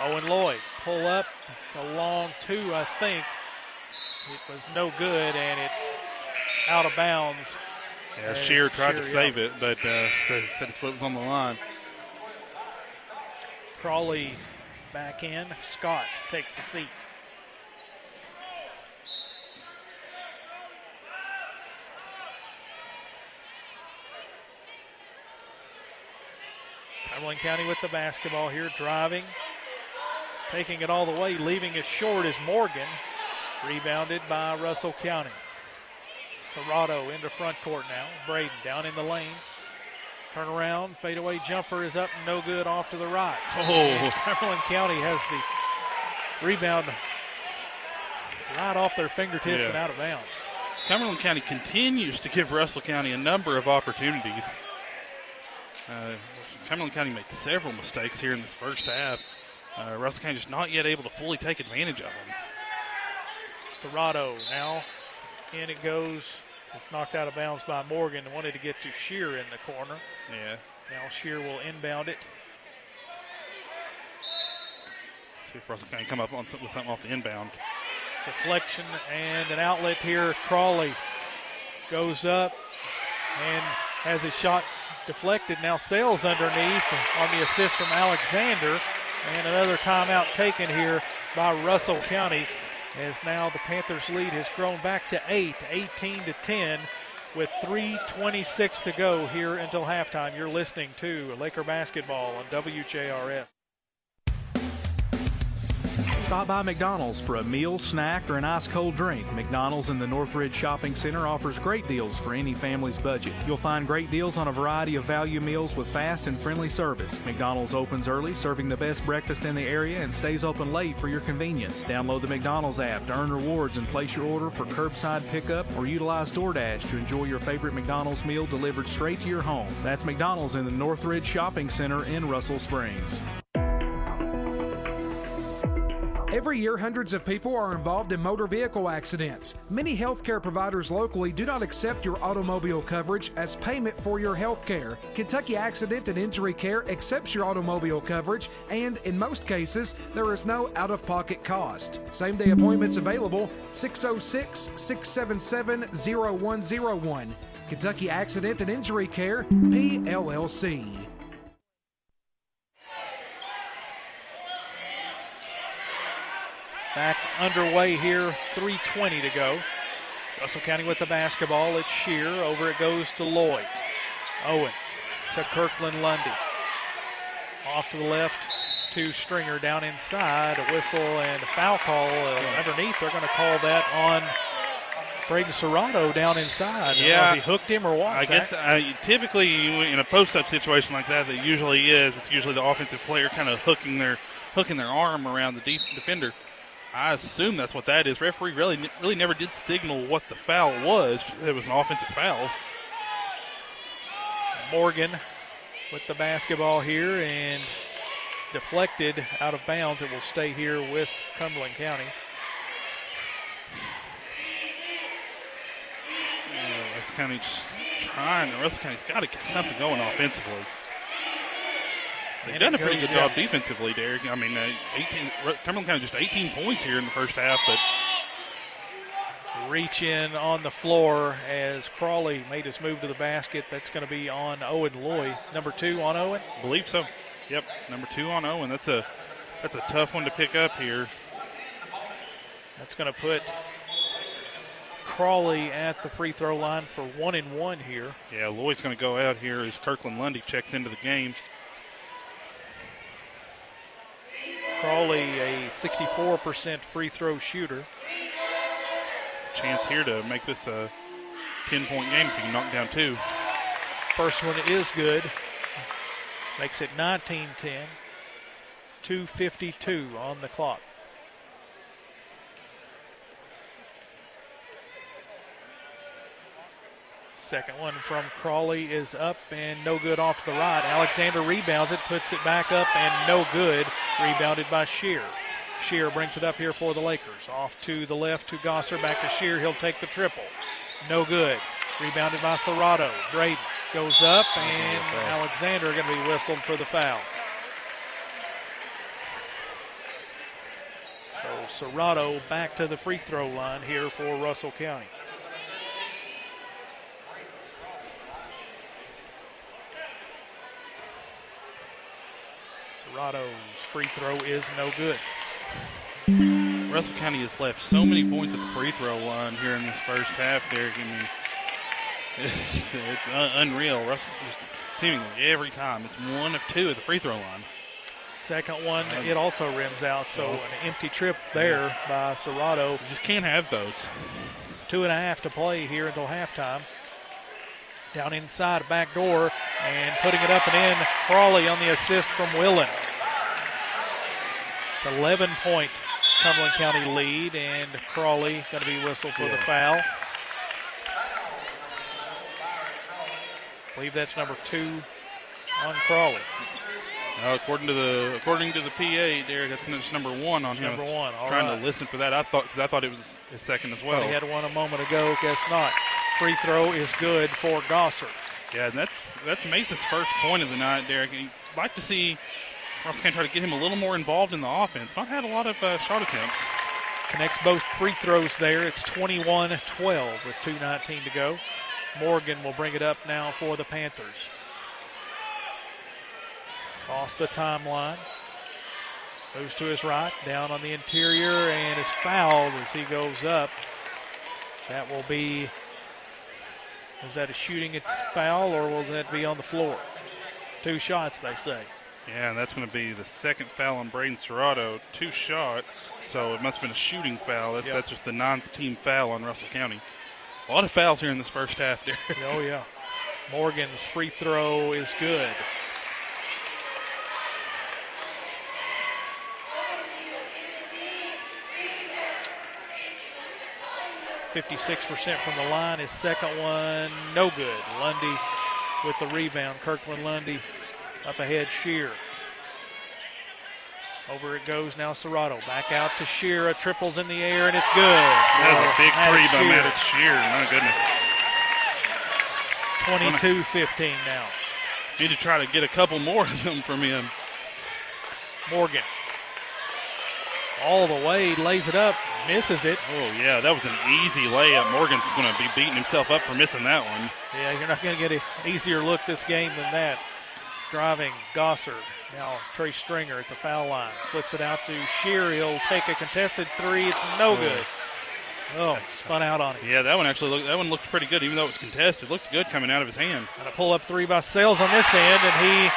Owen Lloyd pull up. It's a long two, I think. It was no good, and it out of bounds. Yeah, Shear tried to save it, but uh, said, said his foot was on the line. Crawley back in. Scott takes the seat. Cumberland County with the basketball here, driving, taking it all the way, leaving it short is Morgan. Rebounded by Russell County. Serrato into front court now. Braden down in the lane. Turn around, fadeaway jumper is up, no good off to the right. Oh. And Cumberland County has the rebound right off their fingertips Yeah. and out of bounds. Cumberland County continues to give Russell County a number of opportunities. Uh, Cumberland County made several mistakes here in this first half. Uh, Russell County just not yet able to fully take advantage of them. Serrato now in it goes. It's knocked out of bounds by Morgan. Wanted to get to Shear in the corner. Yeah. Now Shear will inbound it. See if Russell County come up on some- with something off the inbound. Deflection and an outlet here. Crawley goes up and has his shot deflected. Now Sales underneath on the assist from Alexander. And another timeout taken here by Russell County as now the Panthers lead has grown back to 8, 18 to 10 with 3.26 to go here until halftime. You're listening to Laker basketball on WJRS. Stop by McDonald's for a meal, snack, or an ice cold drink. McDonald's in the Northridge Shopping Center offers great deals for any family's budget. You'll find great deals on a variety of value meals with fast and friendly service. McDonald's opens early, serving the best breakfast in the area, and stays open late for your convenience. Download the McDonald's app to earn rewards and place your order for curbside pickup or utilize DoorDash to enjoy your favorite McDonald's meal delivered straight to your home. That's McDonald's in the Northridge Shopping Center in Russell Springs. Every year, hundreds of people are involved in motor vehicle accidents. Many healthcare providers locally do not accept your automobile coverage as payment for your health care. Kentucky Accident and Injury Care accepts your automobile coverage, and in most cases, there is no out of pocket cost. Same day appointments available 606 677 0101. Kentucky Accident and Injury Care, PLLC. Back underway here, 3.20 to go. Russell County with the basketball. It's Shear. Over it goes to Lloyd. Owen to Kirkland Lundy. Off to the left to Stringer down inside. A whistle and a foul call uh, underneath. They're going to call that on Braden Serrato down inside. Yeah. he hooked him or what. I guess uh, typically you- in a post-up situation like that, that usually is. It's usually the offensive player kind of hooking their hooking their arm around the def- defender. I assume that's what that is. Referee really really never did signal what the foul was. It was an offensive foul. Morgan with the basketball here and deflected out of bounds. It will stay here with Cumberland County. Russell County just trying. Russell County's got to get something going offensively. They've done a pretty good job defensively, Derek. I mean, uh, 18. Ru- Cumberland County just 18 points here in the first half, but reach in on the floor as Crawley made his move to the basket. That's going to be on Owen Lloyd. Number two on Owen. I believe so. Yep, number two on Owen. That's a that's a tough one to pick up here. That's going to put Crawley at the free throw line for one and one here. Yeah, Lloyd's going to go out here as Kirkland Lundy checks into the game. Crawley, a 64% free throw shooter. It's a chance here to make this a 10 point game if you can knock down two. First one is good. Makes it 19 10. 2.52 on the clock. Second one from Crawley is up and no good off the right. Alexander rebounds it, puts it back up and no good. Rebounded by Shear. Shear brings it up here for the Lakers. Off to the left to Gosser, back to Shear. He'll take the triple. No good. Rebounded by Serrato. Braden goes up and Alexander is going to be whistled for the foul. So Serrato back to the free throw line here for Russell County. Serrato's free throw is no good. Russell County has left so many points at the free throw line here in this first half, Derek. I mean, it's, it's un- unreal. Russell just seemingly every time it's one of two at the free throw line. Second one, um, it also rims out. So an empty trip there by Serrato. You just can't have those. Two and a half to play here until halftime. Down inside, back door, and putting it up and in. Crawley on the assist from Willen. It's 11 point Cumberland County lead, and Crawley going to be whistled for the foul. I believe that's number two on Crawley. Now, according to the according to the PA, Derek, that's, that's number one on It's him. number I was one, all trying right. to listen for that. I thought because I thought it was his second as well. Well, he had one a moment ago. Guess not. Free throw is good for Gosser. Yeah, and that's that's Mace's first point of the night, Derek. You'd like to see Ross County try to get him a little more involved in the offense. Not had a lot of uh, shot attempts. Connects both free throws there. It's 21 12 with 2.19 to go. Morgan will bring it up now for the Panthers. Across the timeline. Goes to his right, down on the interior, and is fouled as he goes up. That will be. Is that a shooting foul or will that be on the floor? Two shots, they say. Yeah, and that's going to be the second foul on Braden Serrato. Two shots, so it must have been a shooting foul. That's, Yep. that's just the ninth team foul on Russell County. A lot of fouls here in this first half, Derek. Oh, yeah. Morgan's free throw is good. Fifty-six percent from the line. His second one, no good. Lundy with the rebound. Kirkland Lundy up ahead. Shear Over it goes now. Serrato back out to Shear. A triples in the air and it's good. That was a big Maddox three by. Maddox Shear. My goodness. 22-15 now. Need to try to get a couple more of them from him. Morgan all the way, lays it up, misses it. Oh, yeah, that was an easy layup. Morgan's going to be beating himself up for missing that one. Yeah, you're not going to get an easier look this game than that. Driving Gosser. Now Trace Stringer at the foul line. Flips it out to Shear. He'll take a contested three. It's no good. Oh, spun out on him. Yeah, that one actually looked, that one looked pretty good, even though it was contested. Looked good coming out of his hand. And a pull up three by Sales on this end, and he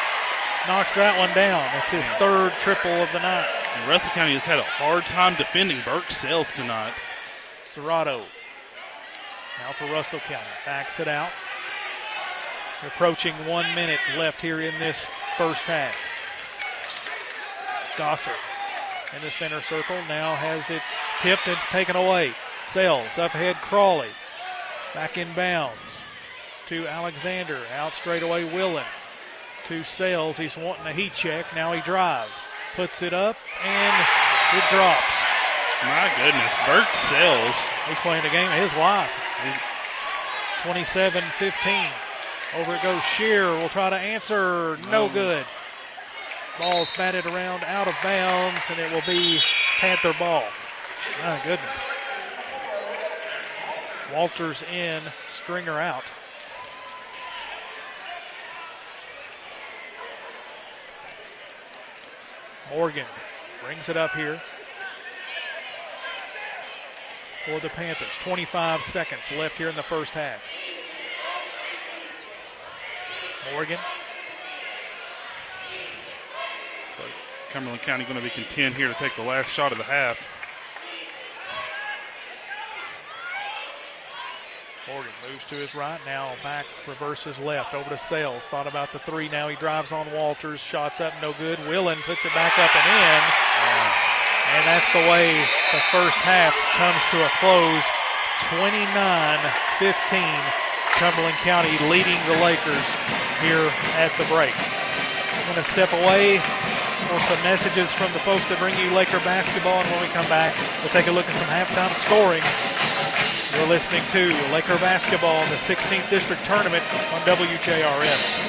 knocks that one down. That's his third triple of the night. And Russell County has had a hard time defending Burke Sales tonight. Serrato. Now for Russell County. Backs it out. Approaching one minute left here in this first half. Gosser in the center circle. Now has it tipped and it's taken away. Sales up ahead Crawley. Back in bounds to Alexander. Out straight away Willen. To Sales. He's wanting a heat check. Now he drives. Puts it up and it drops. My goodness, Burke Sells. He's playing the game of his life. 27 15. Over it goes Shear. Will try to answer. No oh. good. Ball's batted around out of bounds, and it will be Panther ball. My goodness. Walters in, Stringer out. Morgan brings it up here for the Panthers. 25 seconds left here in the first half. Morgan. So Cumberland County going to be content here to take the last shot of the half. Morgan moves to his right, now back, reverses left, over to Sales. Thought about the three, now he drives on Walters, shots up, no good. Willen puts it back up and in. And that's the way the first half comes to a close. 29-15, Cumberland County leading the Lakers here at the break. I'm going to step away for some messages from the folks that bring you Laker basketball, and when we come back, we'll take a look at some halftime scoring. You're listening to Laker basketball in the 16th District Tournament on WJRS.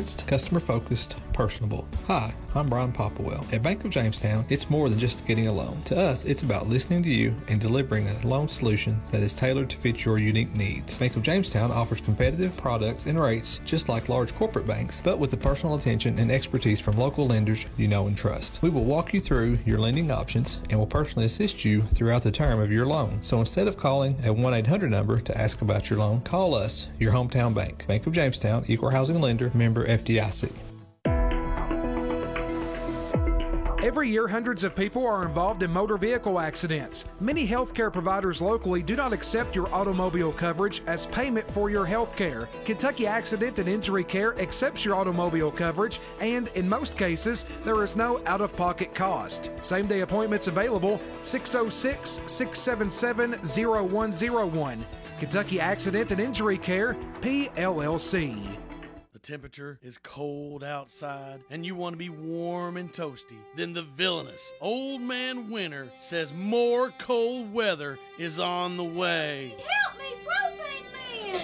Experienced, customer focused, personable. Hi, I'm Brian Popplewell. At Bank of Jamestown, it's more than just getting a loan. To us, it's about listening to you and delivering a loan solution that is tailored to fit your unique needs. Bank of Jamestown offers competitive products and rates just like large corporate banks, but with the personal attention and expertise from local lenders you know and trust. We will walk you through your lending options and will personally assist you throughout the term of your loan. So instead of calling a 1 800 number to ask about your loan, call us, your hometown bank. Bank of Jamestown, equal housing lender, member FDIC. Every year, hundreds of people are involved in motor vehicle accidents. Many healthcare providers locally do not accept your automobile coverage as payment for your health care. Kentucky Accident and Injury Care accepts your automobile coverage, and in most cases, there is no out of pocket cost. Same day appointments available 606 677 0101. Kentucky Accident and Injury Care, PLLC. Temperature is cold outside and you want to be warm and toasty, then the villainous Old Man Winter says more cold weather is on the way. Help me, Propane Man!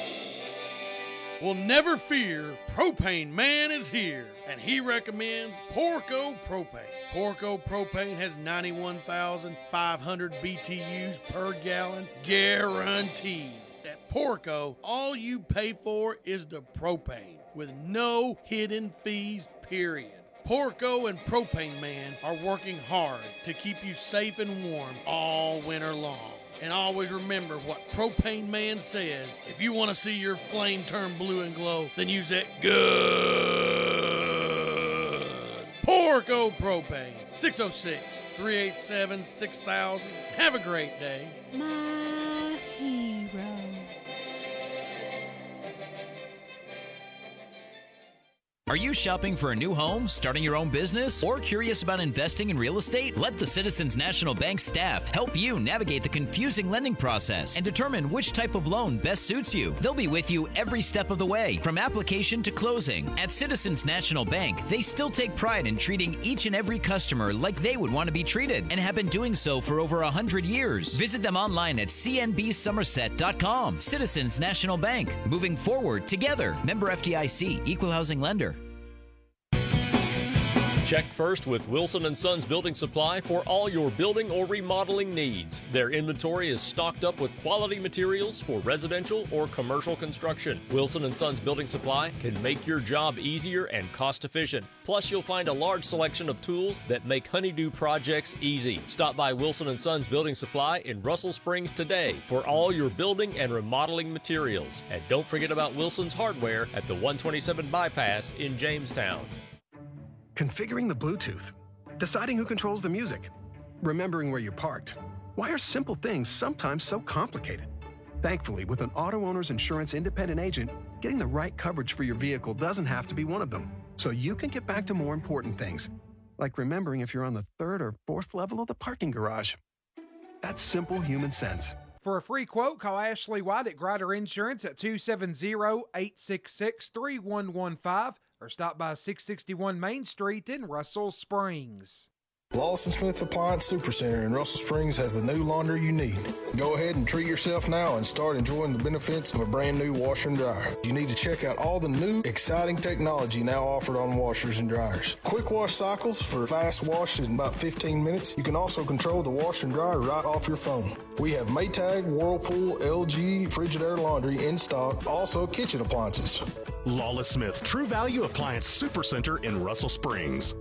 Well, never fear, Propane Man is here, and he recommends Porco Propane. Porco Propane has 91,500 BTUs per gallon, guaranteed. At Porco, all you pay for is the propane, with no hidden fees, period. Porco and Propane Man are working hard to keep you safe and warm all winter long. And always remember what Propane Man says. If you want to see your flame turn blue and glow, then use that good Porco Propane. 606 387 6000. Have a great day. My hero. Are you shopping for a new home, starting your own business, or curious about investing in real estate? Let the Citizens National Bank staff help you navigate the confusing lending process and determine which type of loan best suits you. They'll be with you every step of the way, from application to closing. At Citizens National Bank, they still take pride in treating each and every customer like they would want to be treated and have been doing so for over 100 years. Visit them online at cnbsomerset.com. Citizens National Bank, moving forward together. Member FDIC, Equal Housing Lender. Check first with Wilson Sons Building Supply for all your building or remodeling needs. Their inventory is stocked up with quality materials for residential or commercial construction. Wilson Sons Building Supply can make your job easier and cost efficient. Plus, you'll find a large selection of tools that make honeydew projects easy. Stop by Wilson Sons Building Supply in Russell Springs today for all your building and remodeling materials. And don't forget about Wilson's Hardware at the 127 bypass in Jamestown. Configuring the Bluetooth, deciding who controls the music, remembering where you parked. Why are simple things sometimes so complicated? Thankfully, with an auto owner's insurance independent agent, getting the right coverage for your vehicle doesn't have to be one of them. So you can get back to more important things, like remembering if you're on the third or fourth level of the parking garage. That's simple human sense. For a free quote, call Ashley White at Grider Insurance at 270 866 3115 or stop by 661 Main Street in Russell Springs. Lawson Smith Appliance Supercenter in Russell Springs has the new laundry you need. Go ahead and treat yourself now and start enjoying the benefits of a brand new washer and dryer. You need to check out all the new, exciting technology now offered on washers and dryers. Quick wash cycles for fast wash in about 15 minutes. You can also control the washer and dryer right off your phone. We have Maytag, Whirlpool, LG, Frigidaire laundry in stock, also kitchen appliances. Lawless Smith True Value Appliance Supercenter in Russell Springs.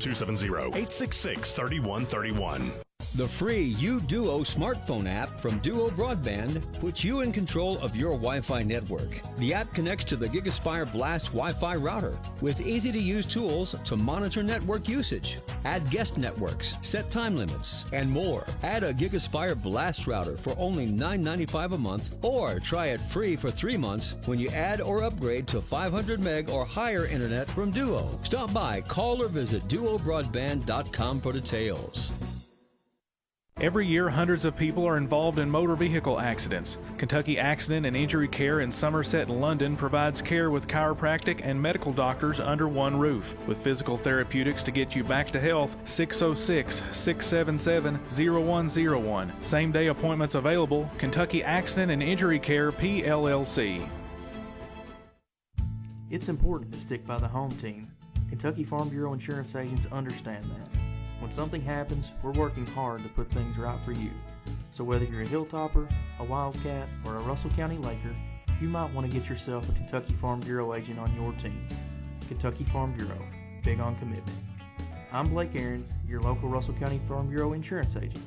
270-866-3131. The free UDuo smartphone app from Duo Broadband puts you in control of your Wi Fi network. The app connects to the GigaSpire Blast Wi Fi router with easy to use tools to monitor network usage, add guest networks, set time limits, and more. Add a GigaSpire Blast router for only $9.95 a month or try it free for three months when you add or upgrade to 500 meg or higher internet from Duo. Stop by, call, or visit duobroadband.com for details. Every year, hundreds of people are involved in motor vehicle accidents. Kentucky Accident and Injury Care in Somerset and London provides care with chiropractic and medical doctors under one roof. With physical therapeutics to get you back to health, 606 677 0101. Same day appointments available. Kentucky Accident and Injury Care PLLC. It's important to stick by the home team. Kentucky Farm Bureau insurance agents understand that. When something happens, we're working hard to put things right for you. So whether you're a Hilltopper, a Wildcat, or a Russell County Laker, you might want to get yourself a Kentucky Farm Bureau agent on your team. Kentucky Farm Bureau, big on commitment. I'm Blake Aaron, your local Russell County Farm Bureau insurance agent.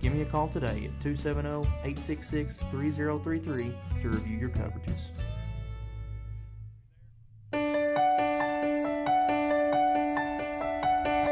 Give me a call today at 270 866 3033 to review your coverages.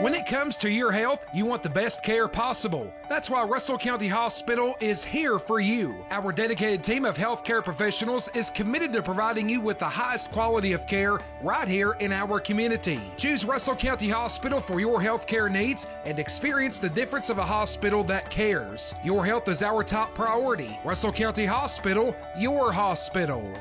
When it comes to your health, you want the best care possible. That's why Russell County Hospital is here for you. Our dedicated team of healthcare professionals is committed to providing you with the highest quality of care right here in our community. Choose Russell County Hospital for your healthcare needs and experience the difference of a hospital that cares. Your health is our top priority. Russell County Hospital, your hospital.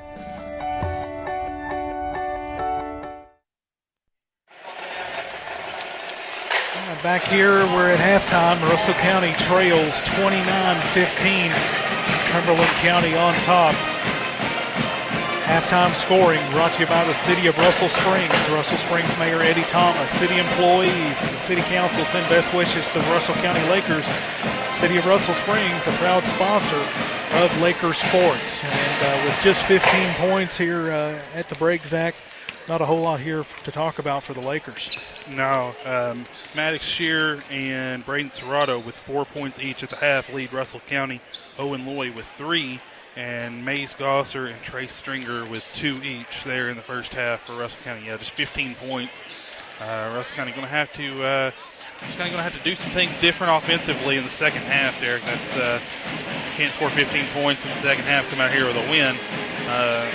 Back here, we're at halftime. Russell County trails 29-15. Cumberland County on top. Halftime scoring brought to you by the City of Russell Springs. Russell Springs Mayor Eddie Thomas, city employees, and the City Council send best wishes to the Russell County Lakers. City of Russell Springs, a proud sponsor of Laker sports. And uh, with just 15 points here uh, at the break, Zach, not a whole lot here to talk about for the Lakers. No, um, Maddox Shear and Braden Serrato with four points each at the half lead Russell County. Owen Loy with three, and Mays Gosser and Trace Stringer with two each there in the first half for Russell County. Yeah, just 15 points. Uh, Russell County going to have to. Uh, just kind of going to have to do some things different offensively in the second half, Derek. That's uh, can't score 15 points in the second half, come out here with a win. Uh,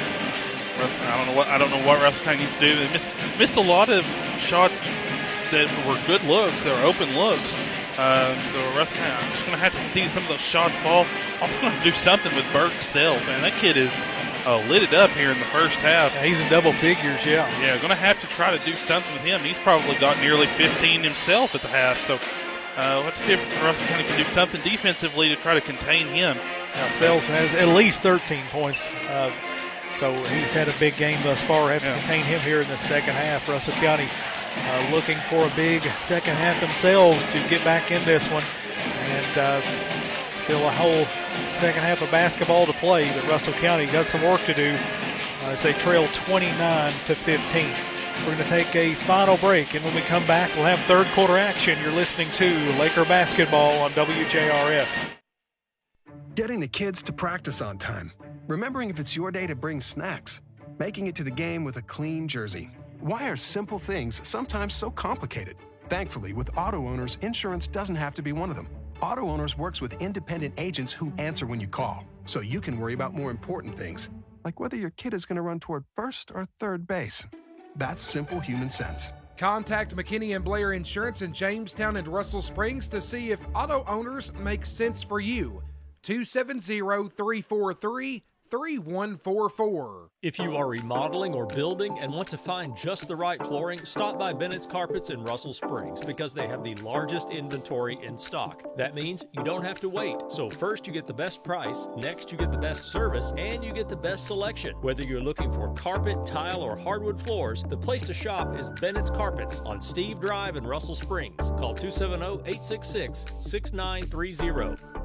Russell, I don't know what I don't know what Russell County needs to do. They missed missed a lot of shots that were good looks, that were open looks. Um, so Russell County, I'm just going to have to see some of those shots fall. Also going to do something with Burke Sales, man. That kid is uh, lit it up here in the first half. Yeah, he's in double figures, yeah. Yeah, going to have to try to do something with him. He's probably got nearly 15 himself at the half. So uh, we'll have to see if Russell County can do something defensively to try to contain him. Now, Sales has at least 13 points. Uh, so he's had a big game thus far. Have to contain him here in the second half. Russell County uh, looking for a big second half themselves to get back in this one. And uh, still a whole second half of basketball to play, but Russell County got some work to do uh, as they trail 29 to 15. We're going to take a final break, and when we come back, we'll have third quarter action. You're listening to Laker basketball on WJRS. Getting the kids to practice on time. Remembering if it's your day to bring snacks. Making it to the game with a clean jersey. Why are simple things sometimes so complicated? Thankfully, with auto owners, insurance doesn't have to be one of them. Auto Owners works with independent agents who answer when you call, so you can worry about more important things, like whether your kid is going to run toward first or third base. That's simple human sense. Contact McKinney and Blair Insurance in Jamestown and Russell Springs to see if auto owners makes sense for you. 270 343 3144. If you are remodeling or building and want to find just the right flooring, stop by Bennett's Carpets in Russell Springs because they have the largest inventory in stock. That means you don't have to wait. So, first you get the best price, next you get the best service, and you get the best selection. Whether you're looking for carpet, tile, or hardwood floors, the place to shop is Bennett's Carpets on Steve Drive in Russell Springs. Call 270 866 6930.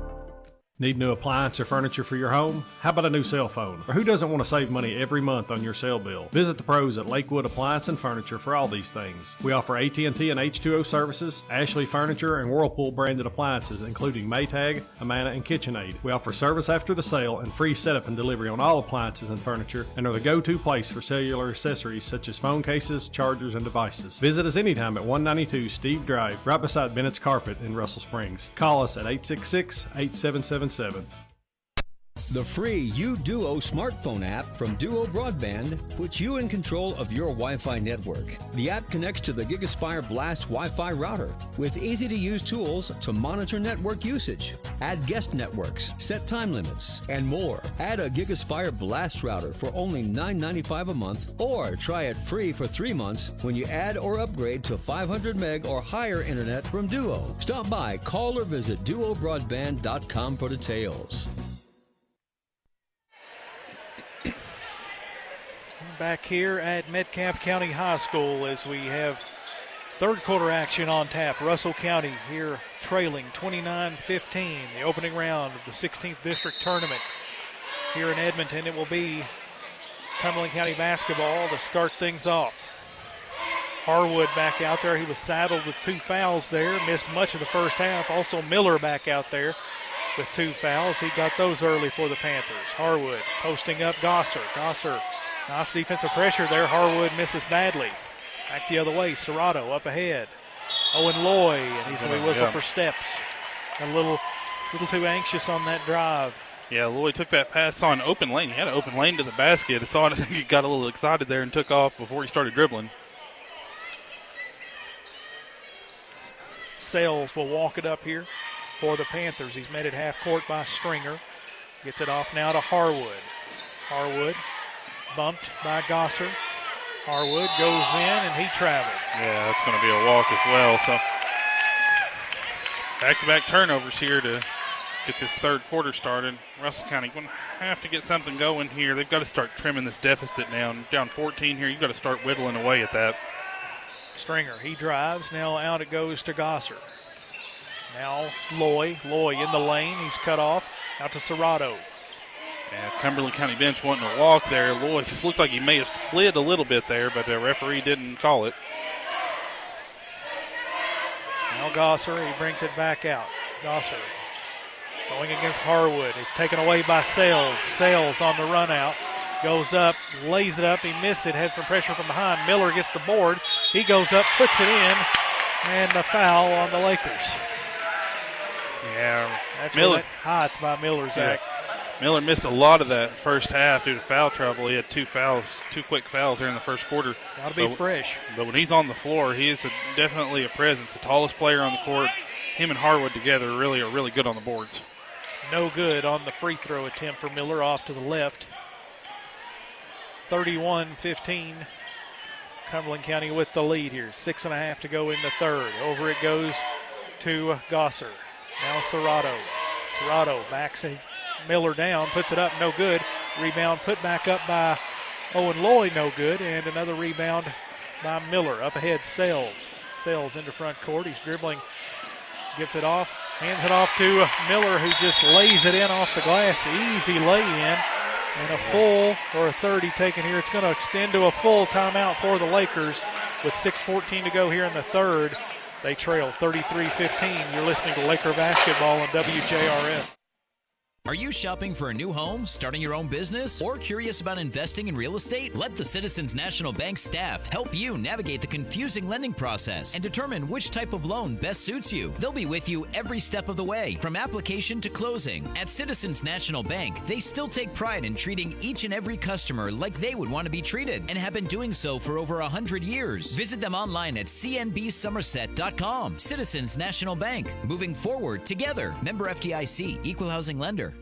Need new appliance or furniture for your home? How about a new cell phone? Or who doesn't want to save money every month on your cell bill? Visit the pros at Lakewood Appliance and Furniture for all these things. We offer AT&T and H2O services, Ashley Furniture, and Whirlpool branded appliances, including Maytag, Amana, and KitchenAid. We offer service after the sale and free setup and delivery on all appliances and furniture, and are the go-to place for cellular accessories such as phone cases, chargers, and devices. Visit us anytime at 192 Steve Drive, right beside Bennett's Carpet in Russell Springs. Call us at 866 877 877 the free UDuo smartphone app from Duo Broadband puts you in control of your Wi Fi network. The app connects to the GigaSpire Blast Wi Fi router with easy to use tools to monitor network usage, add guest networks, set time limits, and more. Add a GigaSpire Blast router for only $9.95 a month or try it free for three months when you add or upgrade to 500 meg or higher internet from Duo. Stop by, call, or visit duobroadband.com for details. Back here at Metcalfe County High School as we have third quarter action on tap. Russell County here trailing 29 15, the opening round of the 16th district tournament here in Edmonton. It will be Cumberland County basketball to start things off. Harwood back out there. He was saddled with two fouls there, missed much of the first half. Also, Miller back out there with two fouls. He got those early for the Panthers. Harwood posting up Gosser. Gosser Nice defensive pressure there. Harwood misses badly. Back the other way. Serrato up ahead. Owen Loy, and he's going to be whistled yeah. for steps. A little, little too anxious on that drive. Yeah, Loy took that pass on open lane. He had an open lane to the basket. I saw it. I think he got a little excited there and took off before he started dribbling. Sales will walk it up here for the Panthers. He's met at half court by Stringer. Gets it off now to Harwood. Harwood bumped by Gosser. Harwood goes in and he traveled. Yeah, that's going to be a walk as well. So back-to-back turnovers here to get this third quarter started. Russell County going to have to get something going here. They've got to start trimming this deficit down. Down 14 here. You've got to start whittling away at that. Stringer, he drives. Now out it goes to Gosser. Now Loy. Loy in the lane. He's cut off. Out to Serrato. And Cumberland County bench wanting to walk there. Loy's looked like he may have slid a little bit there, but the referee didn't call it. Now Gosser, he brings it back out. Gosser going against Harwood. It's taken away by Sales. Sales on the run out. Goes up, lays it up. He missed it, had some pressure from behind. Miller gets the board. He goes up, puts it in, and the foul on the Lakers. Yeah, that's Miller. hot by Miller, Zach. Yeah. Miller missed a lot of that first half due to foul trouble. He had two fouls, two quick fouls there in the first quarter. Got to be But- fresh. But when he's on the floor, he is a, definitely a presence. The tallest player on the court. Him and Harwood together really are really good on the boards. No good on the free throw attempt for Miller off to the left. 31 15. Cumberland County with the lead here. Six and a half to go in the third. Over it goes to Gosser. Now Serrato. Serrato backs Miller down, puts it up, no good. Rebound put back up by Owen Loy, no good. And another rebound by Miller. Up ahead, Sales. Sales into front court. He's dribbling, gets it off, hands it off to Miller, who just lays it in off the glass. Easy lay in. And a full or a 30 taken here. It's going to extend to a full timeout for the Lakers with 6.14 to go here in the third. They trail 33 15. You're listening to Laker basketball on WJRS. Are you shopping for a new home, starting your own business, or curious about investing in real estate? Let the Citizens National Bank staff help you navigate the confusing lending process and determine which type of loan best suits you. They'll be with you every step of the way, from application to closing. At Citizens National Bank, they still take pride in treating each and every customer like they would want to be treated and have been doing so for over 100 years. Visit them online at cnbsomerset.com. Citizens National Bank, moving forward together. Member FDIC, equal housing lender.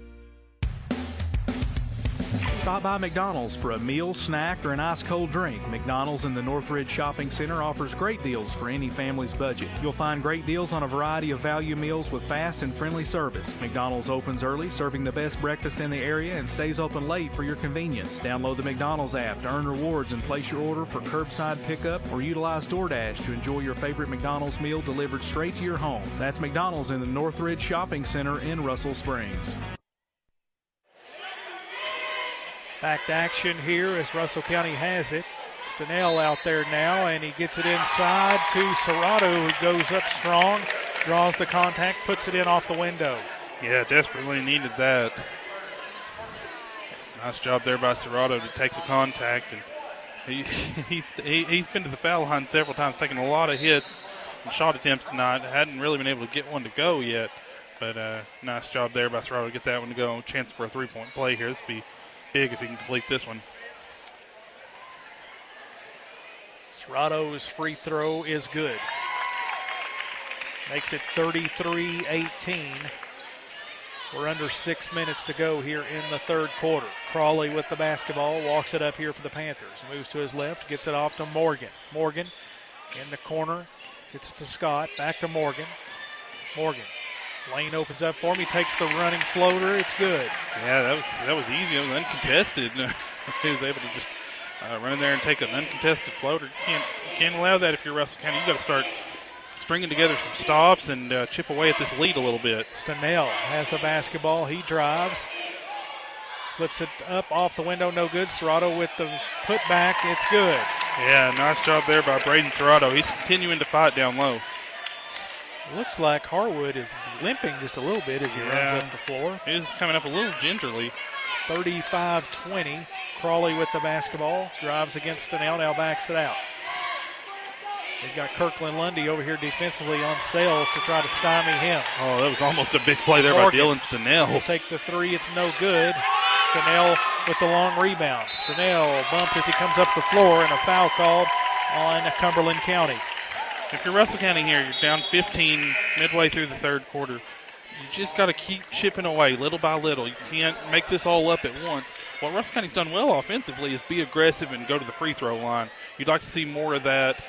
Stop by McDonald's for a meal, snack, or an ice cold drink. McDonald's in the Northridge Shopping Center offers great deals for any family's budget. You'll find great deals on a variety of value meals with fast and friendly service. McDonald's opens early, serving the best breakfast in the area, and stays open late for your convenience. Download the McDonald's app to earn rewards and place your order for curbside pickup or utilize DoorDash to enjoy your favorite McDonald's meal delivered straight to your home. That's McDonald's in the Northridge Shopping Center in Russell Springs. Back to action here as Russell County has it. Stenell out there now, and he gets it inside to Serrato, who goes up strong, draws the contact, puts it in off the window. Yeah, desperately needed that. Nice job there by Serrato to take the contact, and he, he's he, he's been to the foul line several times, taking a lot of hits and shot attempts tonight. Hadn't really been able to get one to go yet, but uh, nice job there by Serrato to get that one to go. Chance for a three-point play here. This be big if he can complete this one. Serrato's free throw is good. Makes it 33 18. We're under six minutes to go here in the third quarter. Crawley with the basketball, walks it up here for the Panthers. Moves to his left, gets it off to Morgan. Morgan in the corner, gets it to Scott, back to Morgan. Morgan. Lane opens up for him. He takes the running floater. It's good. Yeah, that was that was easy. It was uncontested. he was able to just uh, run in there and take an uncontested floater. You can't you can't allow that if you're Russell County. You got to start stringing together some stops and uh, chip away at this lead a little bit. Stenell has the basketball. He drives. Flips it up off the window, no good. Serrato with the putback, it's good. Yeah, nice job there by Braden Serrato. He's continuing to fight down low. Looks like Harwood is limping just a little bit as he Yeah. runs up the floor. He's coming up a little gingerly. 35 20. Crawley with the basketball. Drives against Stenell, now backs it out. They've got Kirkland Lundy over here defensively on Sales to try to stymie him. Oh, that was almost a big play there Morgan by Dylan will Stenell. take the three, it's no good. Stenell with the long rebound. Stenell bumped as he comes up the floor, and a foul called on Cumberland County. If you're Russell County here, you're down 15 midway through the third quarter. You just got to keep chipping away little by little. You can't make this all up at once. What Russell County's done well offensively is be aggressive and go to the free throw line. You'd like to see more of that.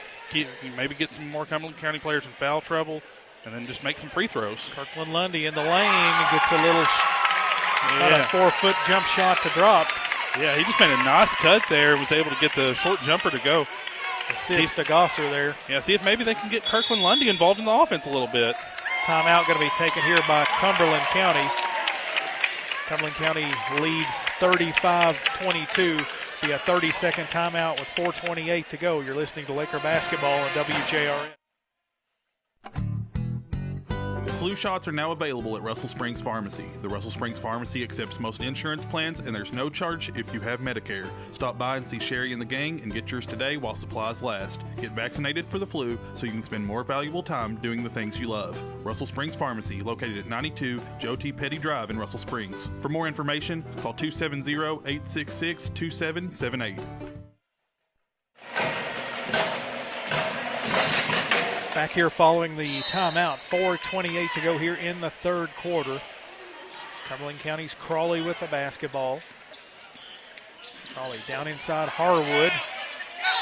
Maybe get some more Cumberland County players in foul trouble, and then just make some free throws. Kirkland Lundy in the lane gets a little, a Yeah. four foot jump shot to drop. Yeah, he just made a nice cut there. Was able to get the short jumper to go. Assist to Gosser there. Yeah, see if maybe they can get Kirkland Lundy involved in the offense a little bit. Timeout going to be taken here by Cumberland County. Cumberland County leads 35 22. Be a 30 second timeout with 4.28 to go. You're listening to Laker basketball on WJRS. Flu shots are now available at Russell Springs Pharmacy. The Russell Springs Pharmacy accepts most insurance plans, and there's no charge if you have Medicare. Stop by and see Sherry and the gang and get yours today while supplies last. Get vaccinated for the flu so you can spend more valuable time doing the things you love. Russell Springs Pharmacy, located at 92 Joe T. Petty Drive in Russell Springs. For more information, call 270 866 2778. Back here following the timeout. 4.28 to go here in the third quarter. Cumberland County's Crawley with the basketball. Crawley down inside Harwood.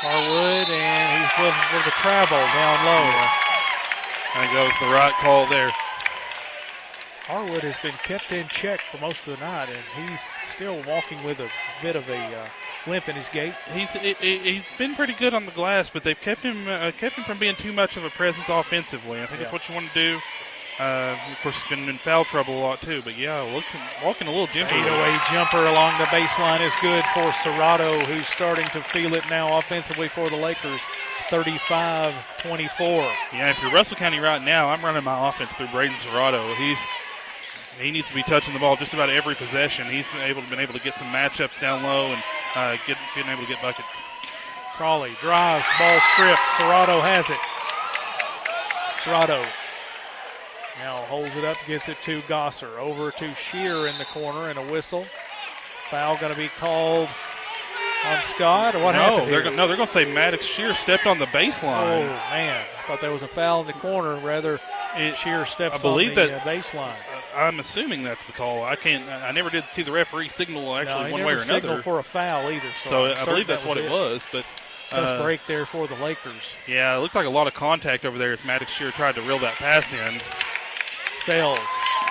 Harwood, and he's looking for the travel down low. I think that was the right call there. Harwood has been kept in check for most of the night, and he's still walking with a bit of a uh, limp in his gait. He's he- he's been pretty good on the glass, but they've kept him uh, kept him from being too much of a presence offensively. I think that's what you want to do. Uh, of course, he's been in foul trouble a lot too. But yeah, looking walking a little gingerly. 808 jumper along the baseline is good for Serrato, who's starting to feel it now offensively for the Lakers. 35 24. Yeah, if you're Russell County right now, I'm running my offense through Braden Serrato. He's he needs to be touching the ball just about every possession. He's been able been able to get some matchups down low and uh, get being able to get buckets. Crawley drives, ball stripped. Serrato has it. Serrato now holds it up, gets it to Gosser. Over to Shear in the corner and a whistle. Foul going to be called on Scott. Or what no, happened they're here? go- no, they're going to say Maddox Shear stepped on the baseline. Oh man, I thought there was a foul in the corner. Rather, Shear steps I believe on the that uh, baseline. I'm assuming that's the call. I can't. I never did see the referee signal actually no, one way or another. for a foul either. So, So I believe that that's what it was. But Tough uh, break there for the Lakers. Yeah, it looked like a lot of contact over there as Maddox Shear tried to reel that pass in. Sales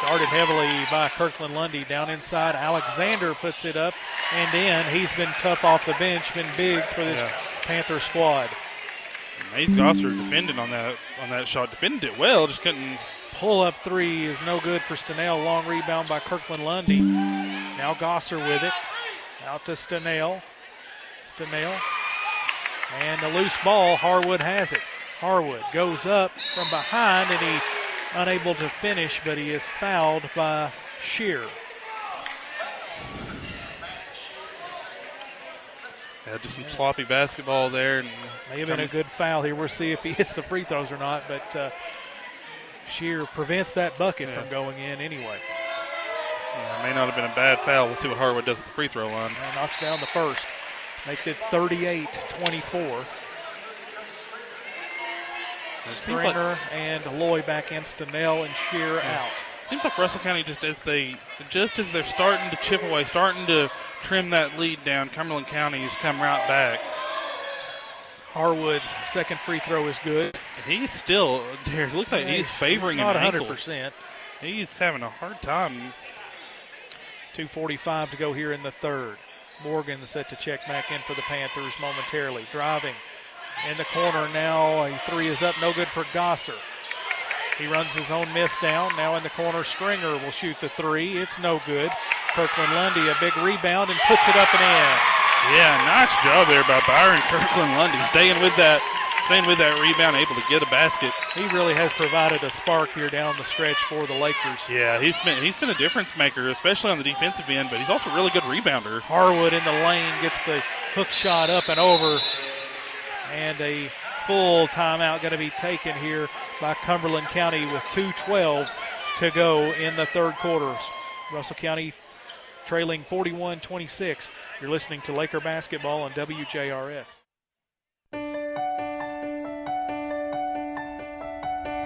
guarded heavily by Kirkland Lundy down inside. Alexander puts it up and in. He's been tough off the bench, been big for this Yeah. Panther squad. Mace Gosser defended on that on that shot, defended it well, just couldn't. Pull up three is no good for Stenell. Long rebound by Kirkland Lundy. Now Gosser with it. Out to Stenell. Stenell. And a loose ball. Harwood has it. Harwood goes up from behind and he unable to finish, but he is fouled by Shear. Yeah, just some sloppy basketball there. And May have been a good foul here. We'll see if he hits the free throws or not, but uh, Shear prevents that bucket from going in anyway. Yeah, it may not have been a bad foul. We'll see what Harwood does at the free throw line. And knocks down the first. Makes it 38 24. It seems like- and Loy back in, Stenell and Shear out. Seems like Russell County just as they just as they're starting to chip away, starting to trim that lead down, Cumberland County has come right back. Harwood's second free throw is good. He's still there. It looks like Yeah, he's he's- favoring he's not an ankle. 100%. He's having a hard time. 2.45 to go here in the third. Morgan set to check back in for the Panthers momentarily. Driving in the corner now. A three is up, no good for Gosser. He runs his own miss down. Now in the corner, Stringer will shoot the three. It's no good. Kirkland Lundy, a big rebound and puts it up and in. Yeah, nice job there by Byron Kirkland Lundy, staying with that, staying with that rebound, able to get a basket. He really has provided a spark here down the stretch for the Lakers. Yeah, he's been he's been a difference maker, especially on the defensive end. But he's also a really good rebounder. Harwood in the lane gets the hook shot up and over. And a full timeout going to be taken here by Cumberland County with 2.12 to go in the third quarter. Russell County trailing 41 26. You're listening to Laker basketball on WJRS.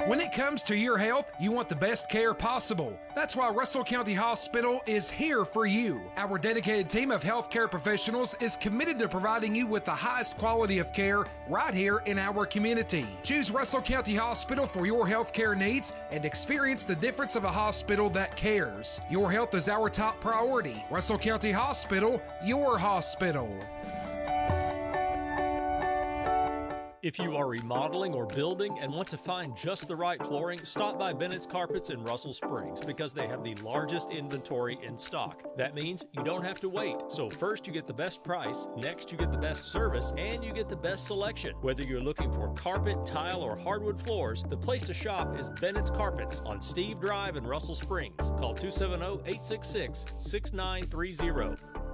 When it comes to your health, you want the best care possible. That's why Russell County Hospital is here for you. Our dedicated team of healthcare professionals is committed to providing you with the highest quality of care right here in our community. Choose Russell County Hospital for your healthcare needs and experience the difference of a hospital that cares. Your health is our top priority. Russell County Hospital, your hospital. If you are remodeling or building and want to find just the right flooring, stop by Bennett's Carpets in Russell Springs because they have the largest inventory in stock. That means you don't have to wait. So, first you get the best price, next you get the best service, and you get the best selection. Whether you're looking for carpet, tile, or hardwood floors, the place to shop is Bennett's Carpets on Steve Drive in Russell Springs. Call 270 866 6930.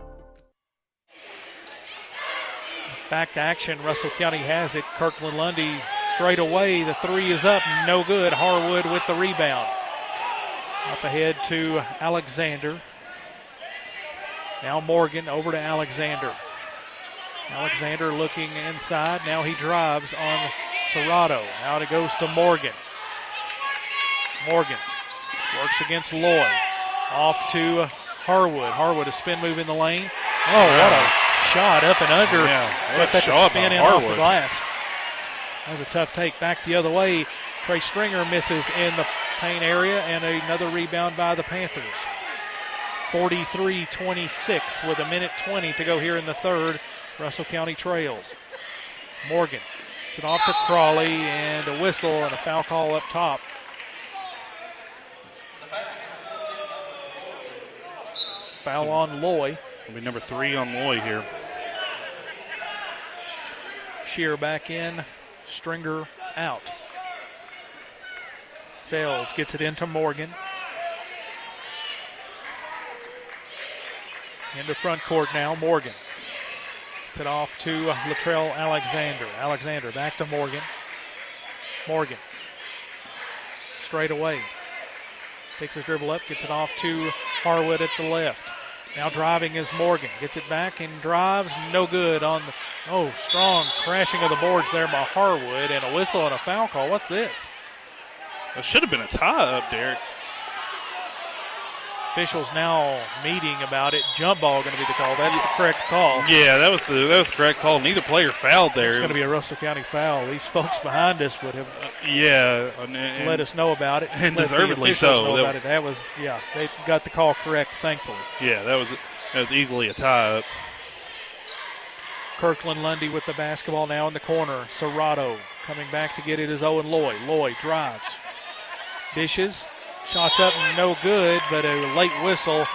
Back to action. Russell County has it. Kirkland Lundy straight away. The three is up. No good. Harwood with the rebound. Up ahead to Alexander. Now Morgan over to Alexander. Alexander looking inside. Now he drives on Serrato. Out it goes to Morgan. Morgan works against Loy. Off to Harwood. Harwood a spin move in the lane. Oh, what a shot up and under. Yeah, what that spin in off the glass. That was a tough take. Back the other way. Trey Stringer misses in the paint area, and another rebound by the Panthers. 43 26 with a minute 20 to go here in the third. Russell County trails. Morgan. It's an off to Crawley, and a whistle and a foul call up top. Foul on Loy. Will be number three on Loy here. Shear back in. Stringer out. Sales gets it into Morgan. Into front court now. Morgan. Gets it off to Latrell Alexander. Alexander back to Morgan. Morgan. Straight away. Takes a dribble up, gets it off to Harwood at the left. Now driving is Morgan. Gets it back and drives. No good on the. Oh, strong crashing of the boards there by Harwood and a whistle and a foul call. What's this? It should have been a tie up, Derek. Officials now meeting about it. Jump ball going to be the call. That's the correct call. Yeah, that was the that was the correct call. Neither player fouled there. It's going to be a Russell County foul. These folks behind us would have uh, yeah, and, and- let us know about it. and Let deservedly so. That was- That was yeah. They got the call correct, thankfully. Yeah, that was that was easily a tie up. Kirkland Lundy with the basketball now in the corner. Serrato coming back to get it is Owen Loy. Loy drives. Dishes. Shots up, no good, but a late whistle.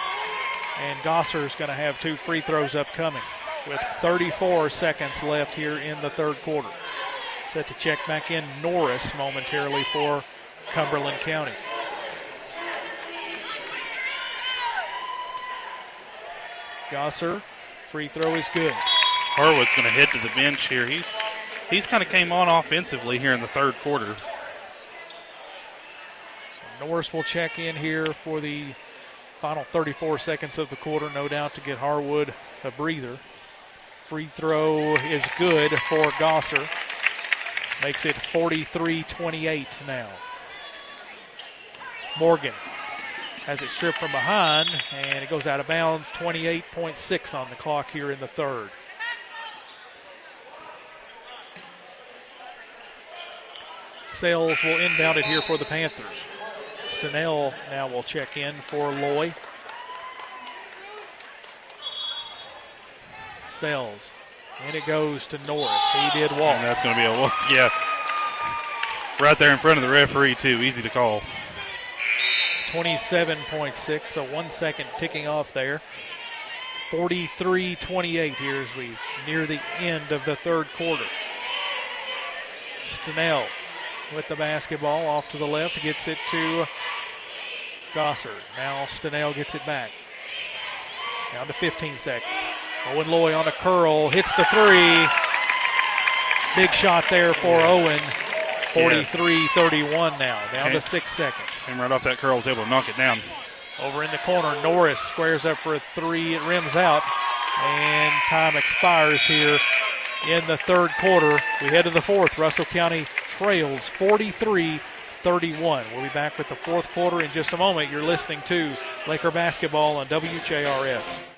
And Gosser is going to have two free throws upcoming with 34 seconds left here in the third quarter. Set to check back in Norris momentarily for Cumberland County. Gosser, free throw is good. Harwood's going to head to the bench here. He's he's kind of came on offensively here in the third quarter. Norris will check in here for the final 34 seconds of the quarter, no doubt, to get Harwood a breather. Free throw is good for Gosser. Makes it 43 28 now. Morgan has it stripped from behind, and it goes out of bounds. 28.6 on the clock here in the third. Sales will inbound it here for the Panthers. Stenell now will check in for Loy. Sales. And it goes to Norris. He did walk. And that's going to be a walk. Yeah, right there in front of the referee too. Easy to call. 27.6, so one second ticking off there. 43 28 here as we near the end of the third quarter. Stenell with the basketball off to the left, gets it to Gosser. Now Stenell gets it back. Down to 15 seconds. Owen Loy on a curl, hits the three. Big shot there for Owen. 43 31 now, down to six seconds. Came right off that curl, was able to knock it down. Over in the corner, Norris squares up for a three. It rims out, and time expires here in the third quarter. We head to the fourth. Russell County trails 43 31. We'll be back with the fourth quarter in just a moment. You're listening to Laker basketball on WJRS.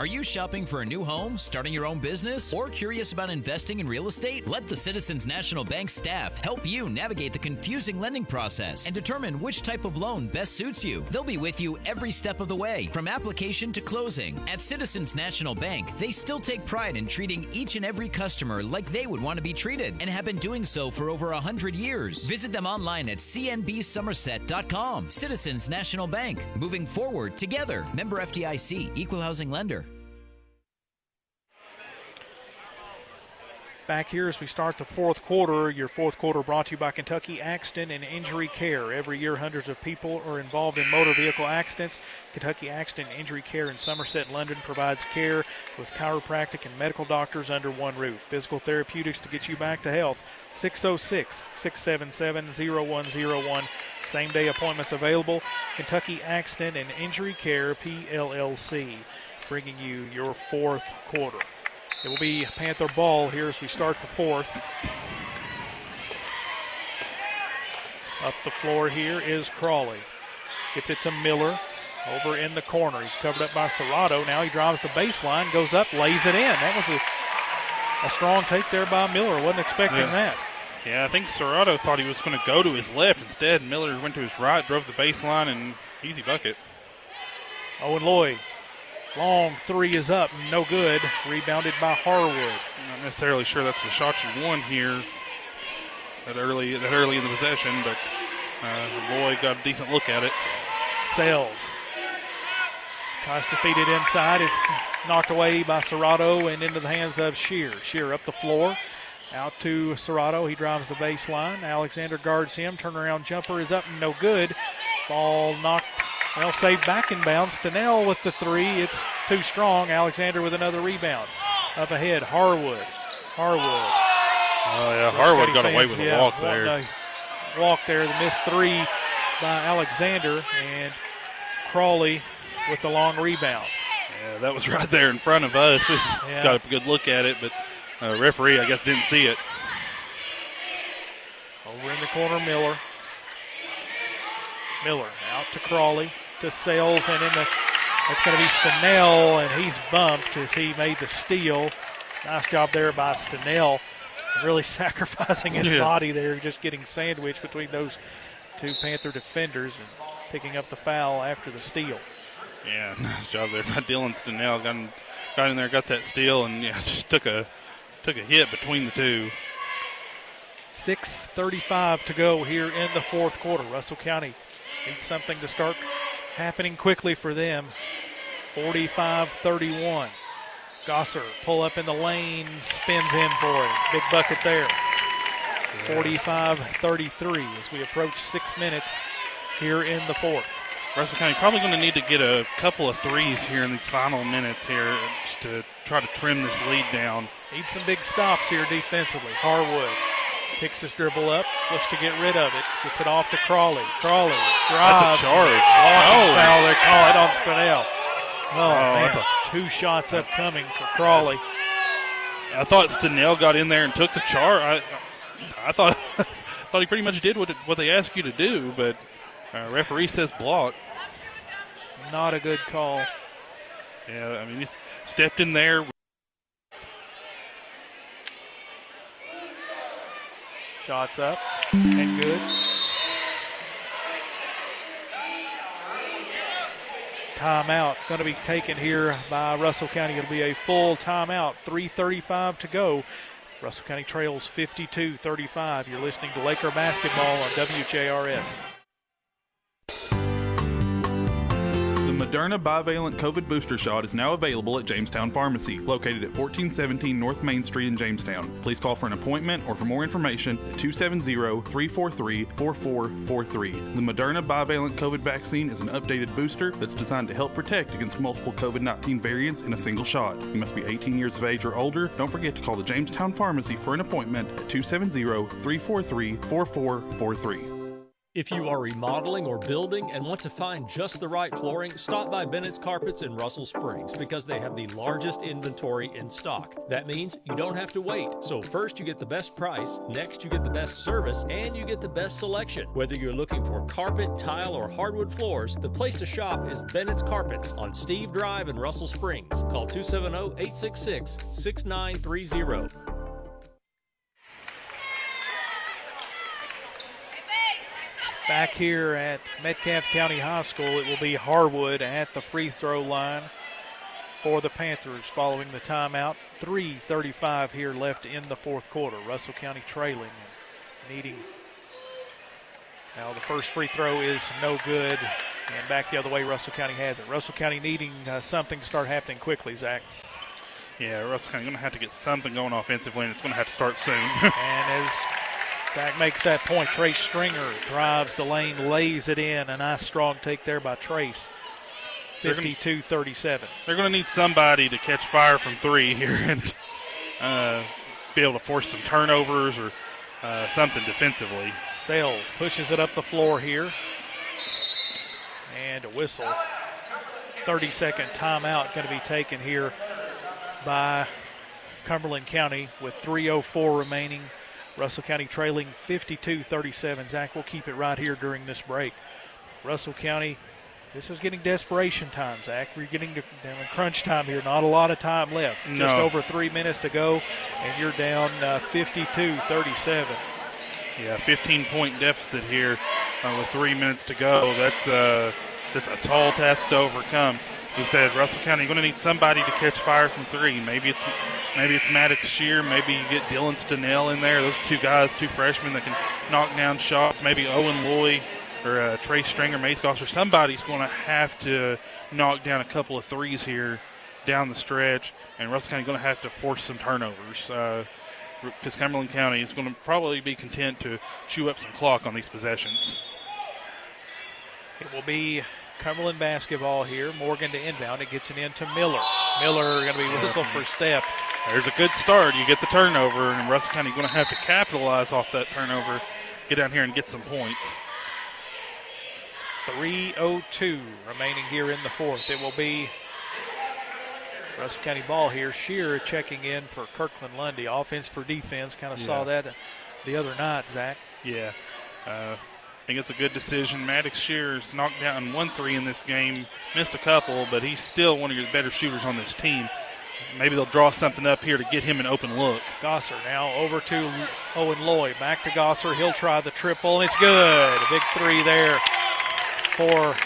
Are you shopping for a new home, starting your own business, or curious about investing in real estate? Let the Citizens National Bank staff help you navigate the confusing lending process and determine which type of loan best suits you. They'll be with you every step of the way, from application to closing. At Citizens National Bank, they still take pride in treating each and every customer like they would want to be treated and have been doing so for over 100 years. Visit them online at cnbsomerset.com. Citizens National Bank, moving forward together. Member FDIC, Equal Housing Lender. Back here as we start the fourth quarter. Your fourth quarter brought to you by Kentucky Accident and Injury Care. Every year, hundreds of people are involved in motor vehicle accidents. Kentucky Accident and Injury Care in Somerset, London provides care with chiropractic and medical doctors under one roof. Physical therapeutics to get you back to health. 606 677 0101. Same day appointments available. Kentucky Accident and Injury Care, PLLC, bringing you your fourth quarter. It will be Panther ball here as we start the fourth. Up the floor here is Crawley. Gets it to Miller over in the corner. He's covered up by Serrato. Now he drives the baseline, goes up, lays it in. That was a, a strong take there by Miller. Wasn't expecting Yeah. that. Yeah, I think Serrato thought he was going to go to his left. Instead, Miller went to his right, drove the baseline, and easy bucket. Owen Loy. Long three is up, no good. Rebounded by Harwood. Not necessarily sure that's the shot you won here that early that early in the possession, but uh, Loy got a decent look at it. Sales. Tries to feed it inside. It's knocked away by Serrato and into the hands of Shear. Shear up the floor. Out to Serrato. He drives the baseline. Alexander guards him. Turnaround jumper is up and no good. Ball knocked, well, saved back in bounds. Stenell with the three. It's too strong. Alexander with another rebound. Up ahead, Harwood. Harwood. Oh yeah, Harwood got away with a Yeah, walk there. Walk there. The missed three by Alexander and Crawley with the long rebound. Yeah, that was right there in front of us. We Yeah. got a good look at it, but uh, referee, I guess, didn't see it. Over in the corner, Miller. Miller out to Crawley to Sales, and in the that's going to be Stenell, and he's bumped as he made the steal. Nice job there by Stenell, really sacrificing his Yeah. body there, just getting sandwiched between those two Panther defenders and picking up the foul after the steal. Yeah, nice job there by Dylan Stenell. Got in, got in there, got that steal, and yeah, just took a took a hit between the two. 6.35 to go here in the fourth quarter. Russell County needs something to start happening quickly for them. 45 31. Gosser pull up in the lane, spins in for him. Big bucket there. 45 33 as we approach six minutes here in the fourth. Russell County probably going to need to get a couple of threes here in these final minutes here just to try to trim this lead down. Need some big stops here defensively. Harwood picks his dribble up, looks to get rid of it, gets it off to Crawley. Crawley drives. That's a charge. Oh. foul. They call it on Stenell. Oh, Oh, man. that's Two shots upcoming for Crawley. I thought Stenell got in there and took the char. I, I thought thought he pretty much did what it, what they asked you to do, but uh, referee says block. Not a good call. Yeah, I mean he stepped in there. Shots up and good. Timeout going to be taken here by Russell County. It'll be a full timeout. 3:35 to go. Russell County trails 52-35. You're listening to Laker basketball on WJRS. Moderna bivalent COVID booster shot is now available at Jamestown Pharmacy, located at 1417 North Main Street in Jamestown. Please call for an appointment or for more information at 270-343-4443. The Moderna bivalent COVID vaccine is an updated booster that's designed to help protect against multiple COVID-19 variants in a single shot. You must be 18 years of age or older. Don't forget to call the Jamestown Pharmacy for an appointment at 270-343-4443. If you are remodeling or building and want to find just the right flooring, stop by Bennett's Carpets in Russell Springs because they have the largest inventory in stock. That means you don't have to wait. So, first you get the best price, next you get the best service, and you get the best selection. Whether you're looking for carpet, tile, or hardwood floors, the place to shop is Bennett's Carpets on Steve Drive in Russell Springs. Call 270 866 6930. Back here at Metcalfe County High School, it will be Harwood at the free throw line for the Panthers following the timeout. 3.35 here left in the fourth quarter. Russell County trailing and needing. Now, the first free throw is no good. And back the other way, Russell County has it. Russell County needing uh, something to start happening quickly, Zach. Yeah, Russell County going to have to get something going offensively, and it's going to have to start soon. and as Zach makes that point. Trace Stringer drives the lane, lays it in. A nice strong take there by Trace. 52 37. They're going to need somebody to catch fire from three here and uh, be able to force some turnovers or uh, something defensively. Sales pushes it up the floor here. And a whistle. 30 second timeout going to be taken here by Cumberland County with 3.04 remaining Russell County trailing 52 37. Zach will keep it right here during this break. Russell County, this is getting desperation time, Zach. We're getting to crunch time here. Not a lot of time left. No. Just over three minutes to go, and you're down uh, 52 37. Yeah, 15 point deficit here uh, with three minutes to go. That's, uh, that's a tall task to overcome. We said Russell County, you're going to need somebody to catch fire from three. Maybe it's maybe it's Maddox Shear. Maybe you get Dylan Stenell in there. Those two guys, two freshmen that can knock down shots. Maybe Owen Loy or uh, Trey Stringer, Mace Goss, or somebody's going to have to knock down a couple of threes here down the stretch. And Russell County going to have to force some turnovers because uh, Cumberland County is going to probably be content to chew up some clock on these possessions. It will be Cumberland basketball here. Morgan to inbound. It gets an end to Miller. Miller going to be whistled for steps. There's a good start. You get the turnover, and Russell County going to have to capitalize off that turnover, get down here and get some points. 3.02 remaining here in the fourth. It will be Russell County ball here. Shear checking in for Kirkland Lundy. Offense for defense. Kind of Yeah. saw that the other night, Zach. Yeah. Uh, I think it's a good decision. Maddox Shears knocked down one three in this game, missed a couple, but he's still one of your better shooters on this team. Maybe they'll draw something up here to get him an open look. Gosser now over to Owen Loy. Back to Gosser. He'll try the triple, and it's good. A big three there for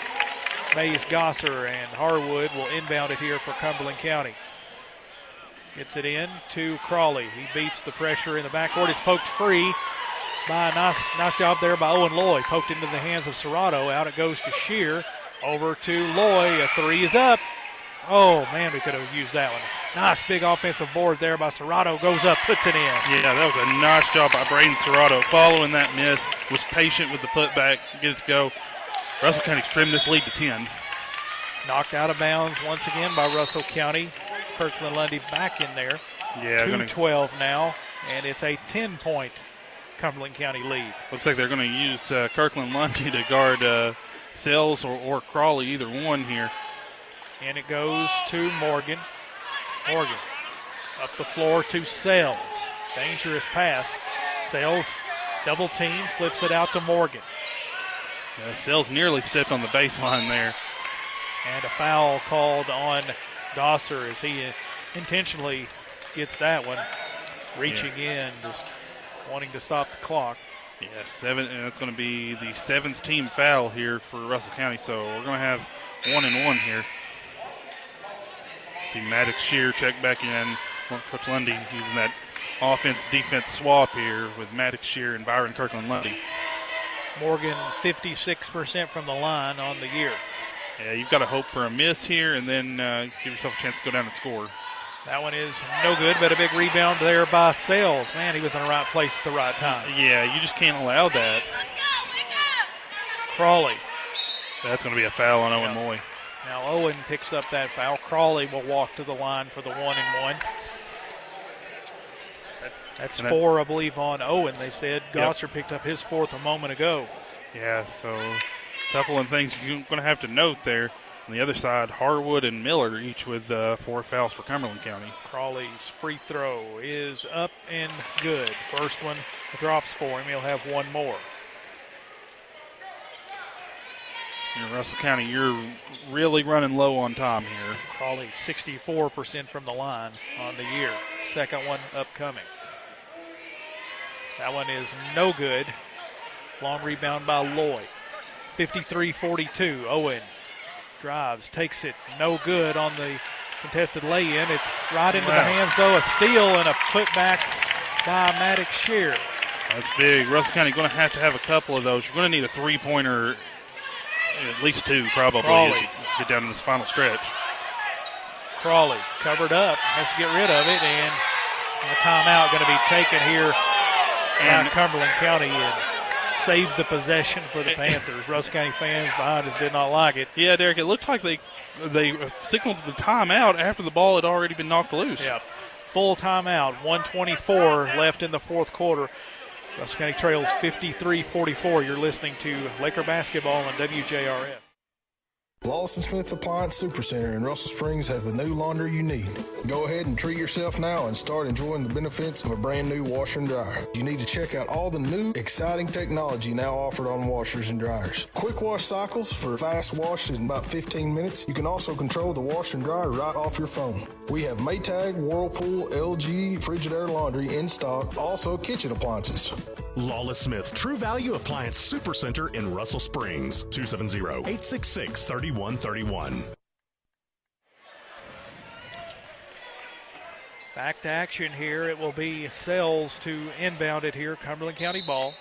Mays Gosser, and Harwood will inbound it here for Cumberland County. Gets it in to Crawley. He beats the pressure in the backcourt. It's poked free by a nice, nice job there by Owen Loy. Poked into the hands of Serrato. Out it goes to Shear. Over to Loy. A three is up. Oh, man, we could have used that one. Nice big offensive board there by Serrato. Goes up, puts it in. Yeah, that was a nice job by Braden Serrato. Following that miss, was patient with the putback, get it to go. Russell County trimmed this lead to 10. Knocked out of bounds once again by Russell County. Kirkland Lundy back in there. Yeah, Two 12 now, and it's a 10 point Cumberland County lead. Looks like they're going to use uh, Kirkland Lundy to guard uh, Sales or, or Crawley, either one here. And it goes to Morgan. Morgan up the floor to Sales. Dangerous pass. Sales double team, flips it out to Morgan. Uh, Sales nearly stepped on the baseline there. And a foul called on Gosser as he intentionally gets that one. Reaching in, just wanting to stop the clock. Yeah, seven, and that's going to be the seventh team foul here for Russell County. So we're going to have one and one here. See Maddox Shear check back in. Coach Lundy using that offense defense swap here with Maddox Shear and Byron Kirkland Lundy. Morgan 56% from the line on the year. Yeah, you've got to hope for a miss here and then uh, give yourself a chance to go down and score. That one is no good, but a big rebound there by Sales. Man, he was in the right place at the right time. Yeah, you just can't allow that. Crawley. That's going to be a foul on Owen Loy. Now Owen picks up that foul. Crawley will walk to the line for the one and one. That's And that- four, I believe, on Owen. They said Yep. Gosser picked up his fourth a moment ago. Yeah, so a couple of things you're going to have to note there. On the other side, Harwood and Miller each with uh, four fouls for Cumberland County. Crawley's free throw is up and good. First one drops for him. He'll have one more. In Russell County, you're really running low on time here. Crawley 64% from the line on the year. Second one upcoming. That one is no good. Long rebound by Loy. 53 42. Owen drives, takes it, no good on the contested lay in. It's right into Wow. the hands, though, a steal and a putback by Maddox Shear. That's big. Russell County going to have to have a couple of those. You're going to need a three pointer, at least two probably, Crawley. as you get down in this final stretch. Crawley covered up, has to get rid of it, and a timeout going to be taken here by And- Cumberland County and save the possession for the Panthers. Russell County fans behind us did not like it. Yeah, Derek, it looked like they they signaled the timeout after the ball had already been knocked loose. Yeah, full timeout, 124 left in the fourth quarter. Russell County trails 53-44. You're listening to Laker basketball on WJRS. Lawson Smith Appliance Supercenter in Russell Springs has the new laundry you need. Go ahead and treat yourself now and start enjoying the benefits of a brand new washer and dryer. You need to check out all the new, exciting technology now offered on washers and dryers. Quick wash cycles for fast wash in about 15 minutes. You can also control the washer and dryer right off your phone. We have Maytag, Whirlpool, LG, Frigidaire laundry in stock, also kitchen appliances. Lawless Smith True Value Appliance Supercenter in Russell Springs. 270 866 3131. Back to action here. It will be Sales to inbound it here. Cumberland County ball.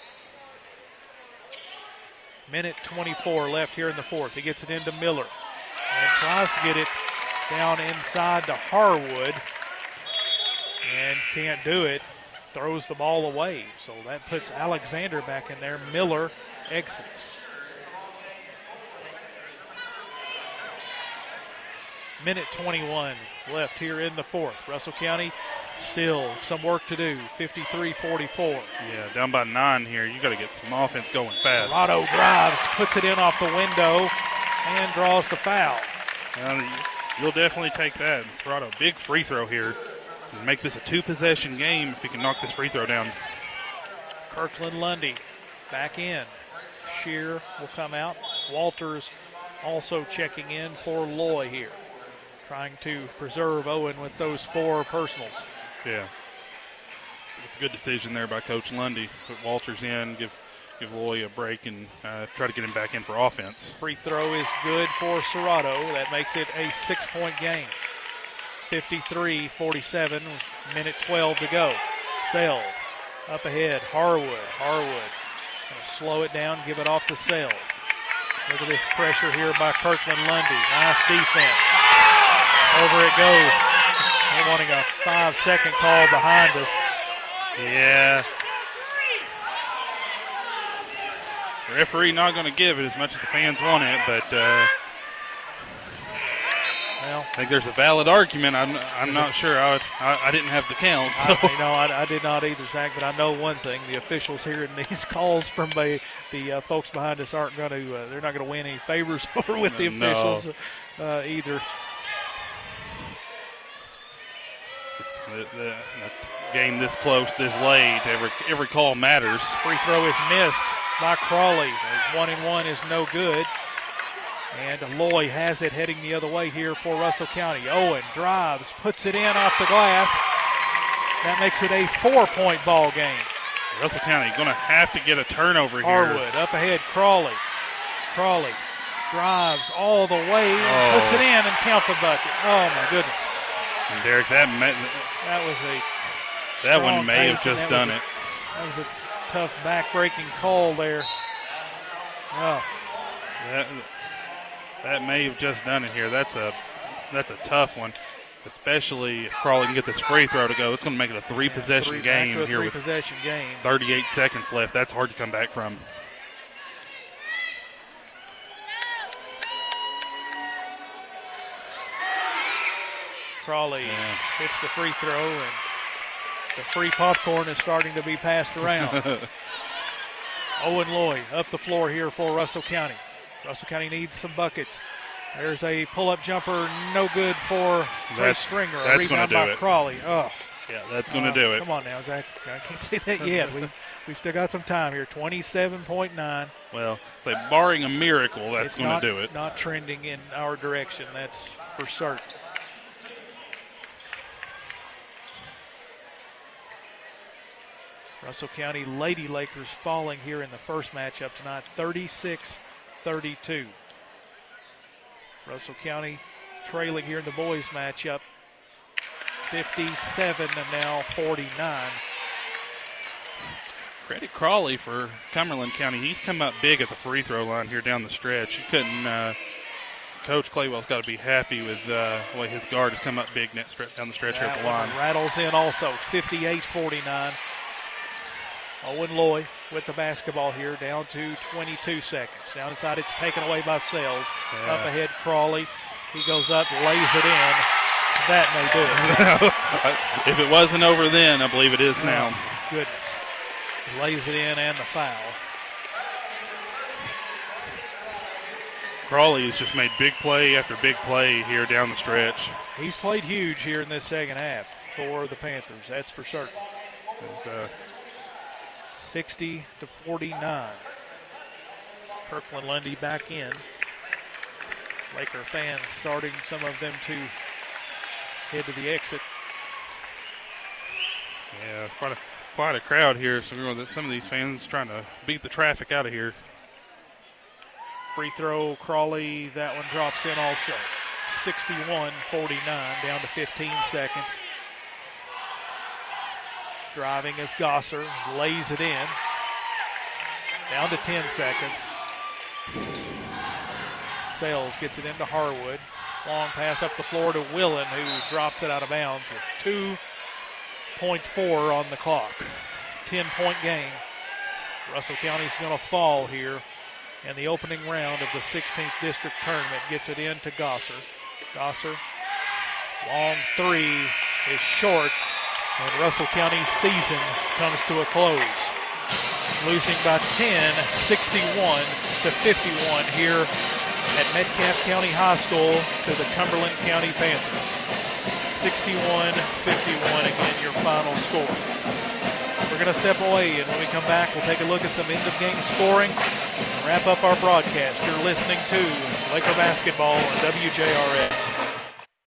Minute 24 left here in the fourth. He gets it into Miller and tries to get it down inside to Harwood and can't do it. Throws the ball away. So that puts Alexander back in there. Miller exits. Minute 21 left here in the fourth. Russell County still some work to do. 53 44. Yeah, down by nine here. You got to get some offense going fast. Serrato drives, puts it in off the window, and draws the foul. Well, you'll definitely take that. And Serrato, big free throw here. Make this a two possession game if he can knock this free throw down. Kirkland Lundy back in. Shear will come out. Walters also checking in for Loy here. Trying to preserve Owen with those four personals. Yeah. It's a good decision there by Coach Lundy. Put Walters in, give give Loy a break, and uh, try to get him back in for offense. Free throw is good for Serrato. That makes it a six point game. 53 47, minute 12 to go. Sales up ahead. Harwood. Harwood. Gonna slow it down, give it off to Sales. Look at this pressure here by Kirkland Lundy. Nice defense. Over it goes. They're wanting a five second call behind us. Yeah. The referee not going to give it as much as the fans want it, but uh, well, I think there's a valid argument. I'm I'm not sure. I, I I didn't have the count, so I, you know, I, I did not either, Zach, but I know one thing: the officials hearing these calls from the, the uh, folks behind us aren't going to. Uh, they're not going to win any favors over with the No. officials uh, either. This- the, the, the game this close, this late, every every call matters. Free throw is missed by Crawley. One and one is no good. And Loy has it heading the other way here for Russell County. Owen drives, puts it in off the glass. That makes it a four-point ball game. Russell County going to have to get a turnover here. Harwood up ahead. Crawley. Crawley drives all the way, and puts Oh. it in, and count the bucket. Oh my goodness, And Derek, that may, that was a that one may have just done a- it. That was a tough back-breaking call there. Oh, That that may have just done it here. That's a that's a tough one, especially if Crawley can get this free throw to go. It's going to make it a three possession three, game here with three-possession game. 38 seconds left. That's hard to come back from. Crawley hits the free throw, and the free popcorn is starting to be passed around. Owen Loy up the floor here for Russell County. Russell County needs some buckets. There's a pull-up jumper, no good for That's- Stringer. A that's gonna rebound do by it. Crawley. Oh, Yeah, that's going to Uh, do it. Come on now, Zach. I can't say that yet. we we've still got some time here. 27.9. Well, say barring a miracle, that's going to do it. Not trending in our direction. That's for certain. Russell County Lady Lakers falling here in the first matchup tonight, 36 32. Russell County trailing here in the boys matchup, 57 and now 49. Credit Crawley for Cumberland County. He's come up big at the free throw line here down the stretch. He couldn't. Uh, Coach Claywell's got to be happy with uh, the way his guard has come up big net down the stretch here at the line. rattles in also, 58 49. Owen Loy with the basketball here, down to 22 seconds. Down inside, it's taken away by Sales. Yeah. Up ahead, Crawley. He goes up, lays it in. That may do it. if it wasn't over then, I believe it is oh, now. Oh, Goodness. Lays it in and the foul. Crawley has just made big play after big play here down the stretch. He's played huge here in this second half for the Panthers, that's for certain. Uh, It's, uh, 60 to 49. Kirkland Lundy back in. Laker fans starting some of them to head to the exit. yeah, quite a quite a crowd here. So some of these fans trying to beat the traffic out of here. Free throw, Crawley, that one drops in also. 61 49, down to 15 seconds. Driving is Gosser, lays it in. Down to 10 seconds. Sales gets it into Harwood. Long pass up the floor to Willen, who drops it out of bounds with 2.4 on the clock. 10 point game. Russell County's going to fall here in the opening round of the 16th district tournament. Gets it in to Gosser. Gosser, long three is short, and Russell County's season comes to a close. Losing by 10, 61 to 51 here at Metcalfe County High School to the Cumberland County Panthers. 61 51 again, your final score. We're going to step away, and when we come back, we'll take a look at some end of game scoring and wrap up our broadcast. You're listening to Laker Basketball on WJRS.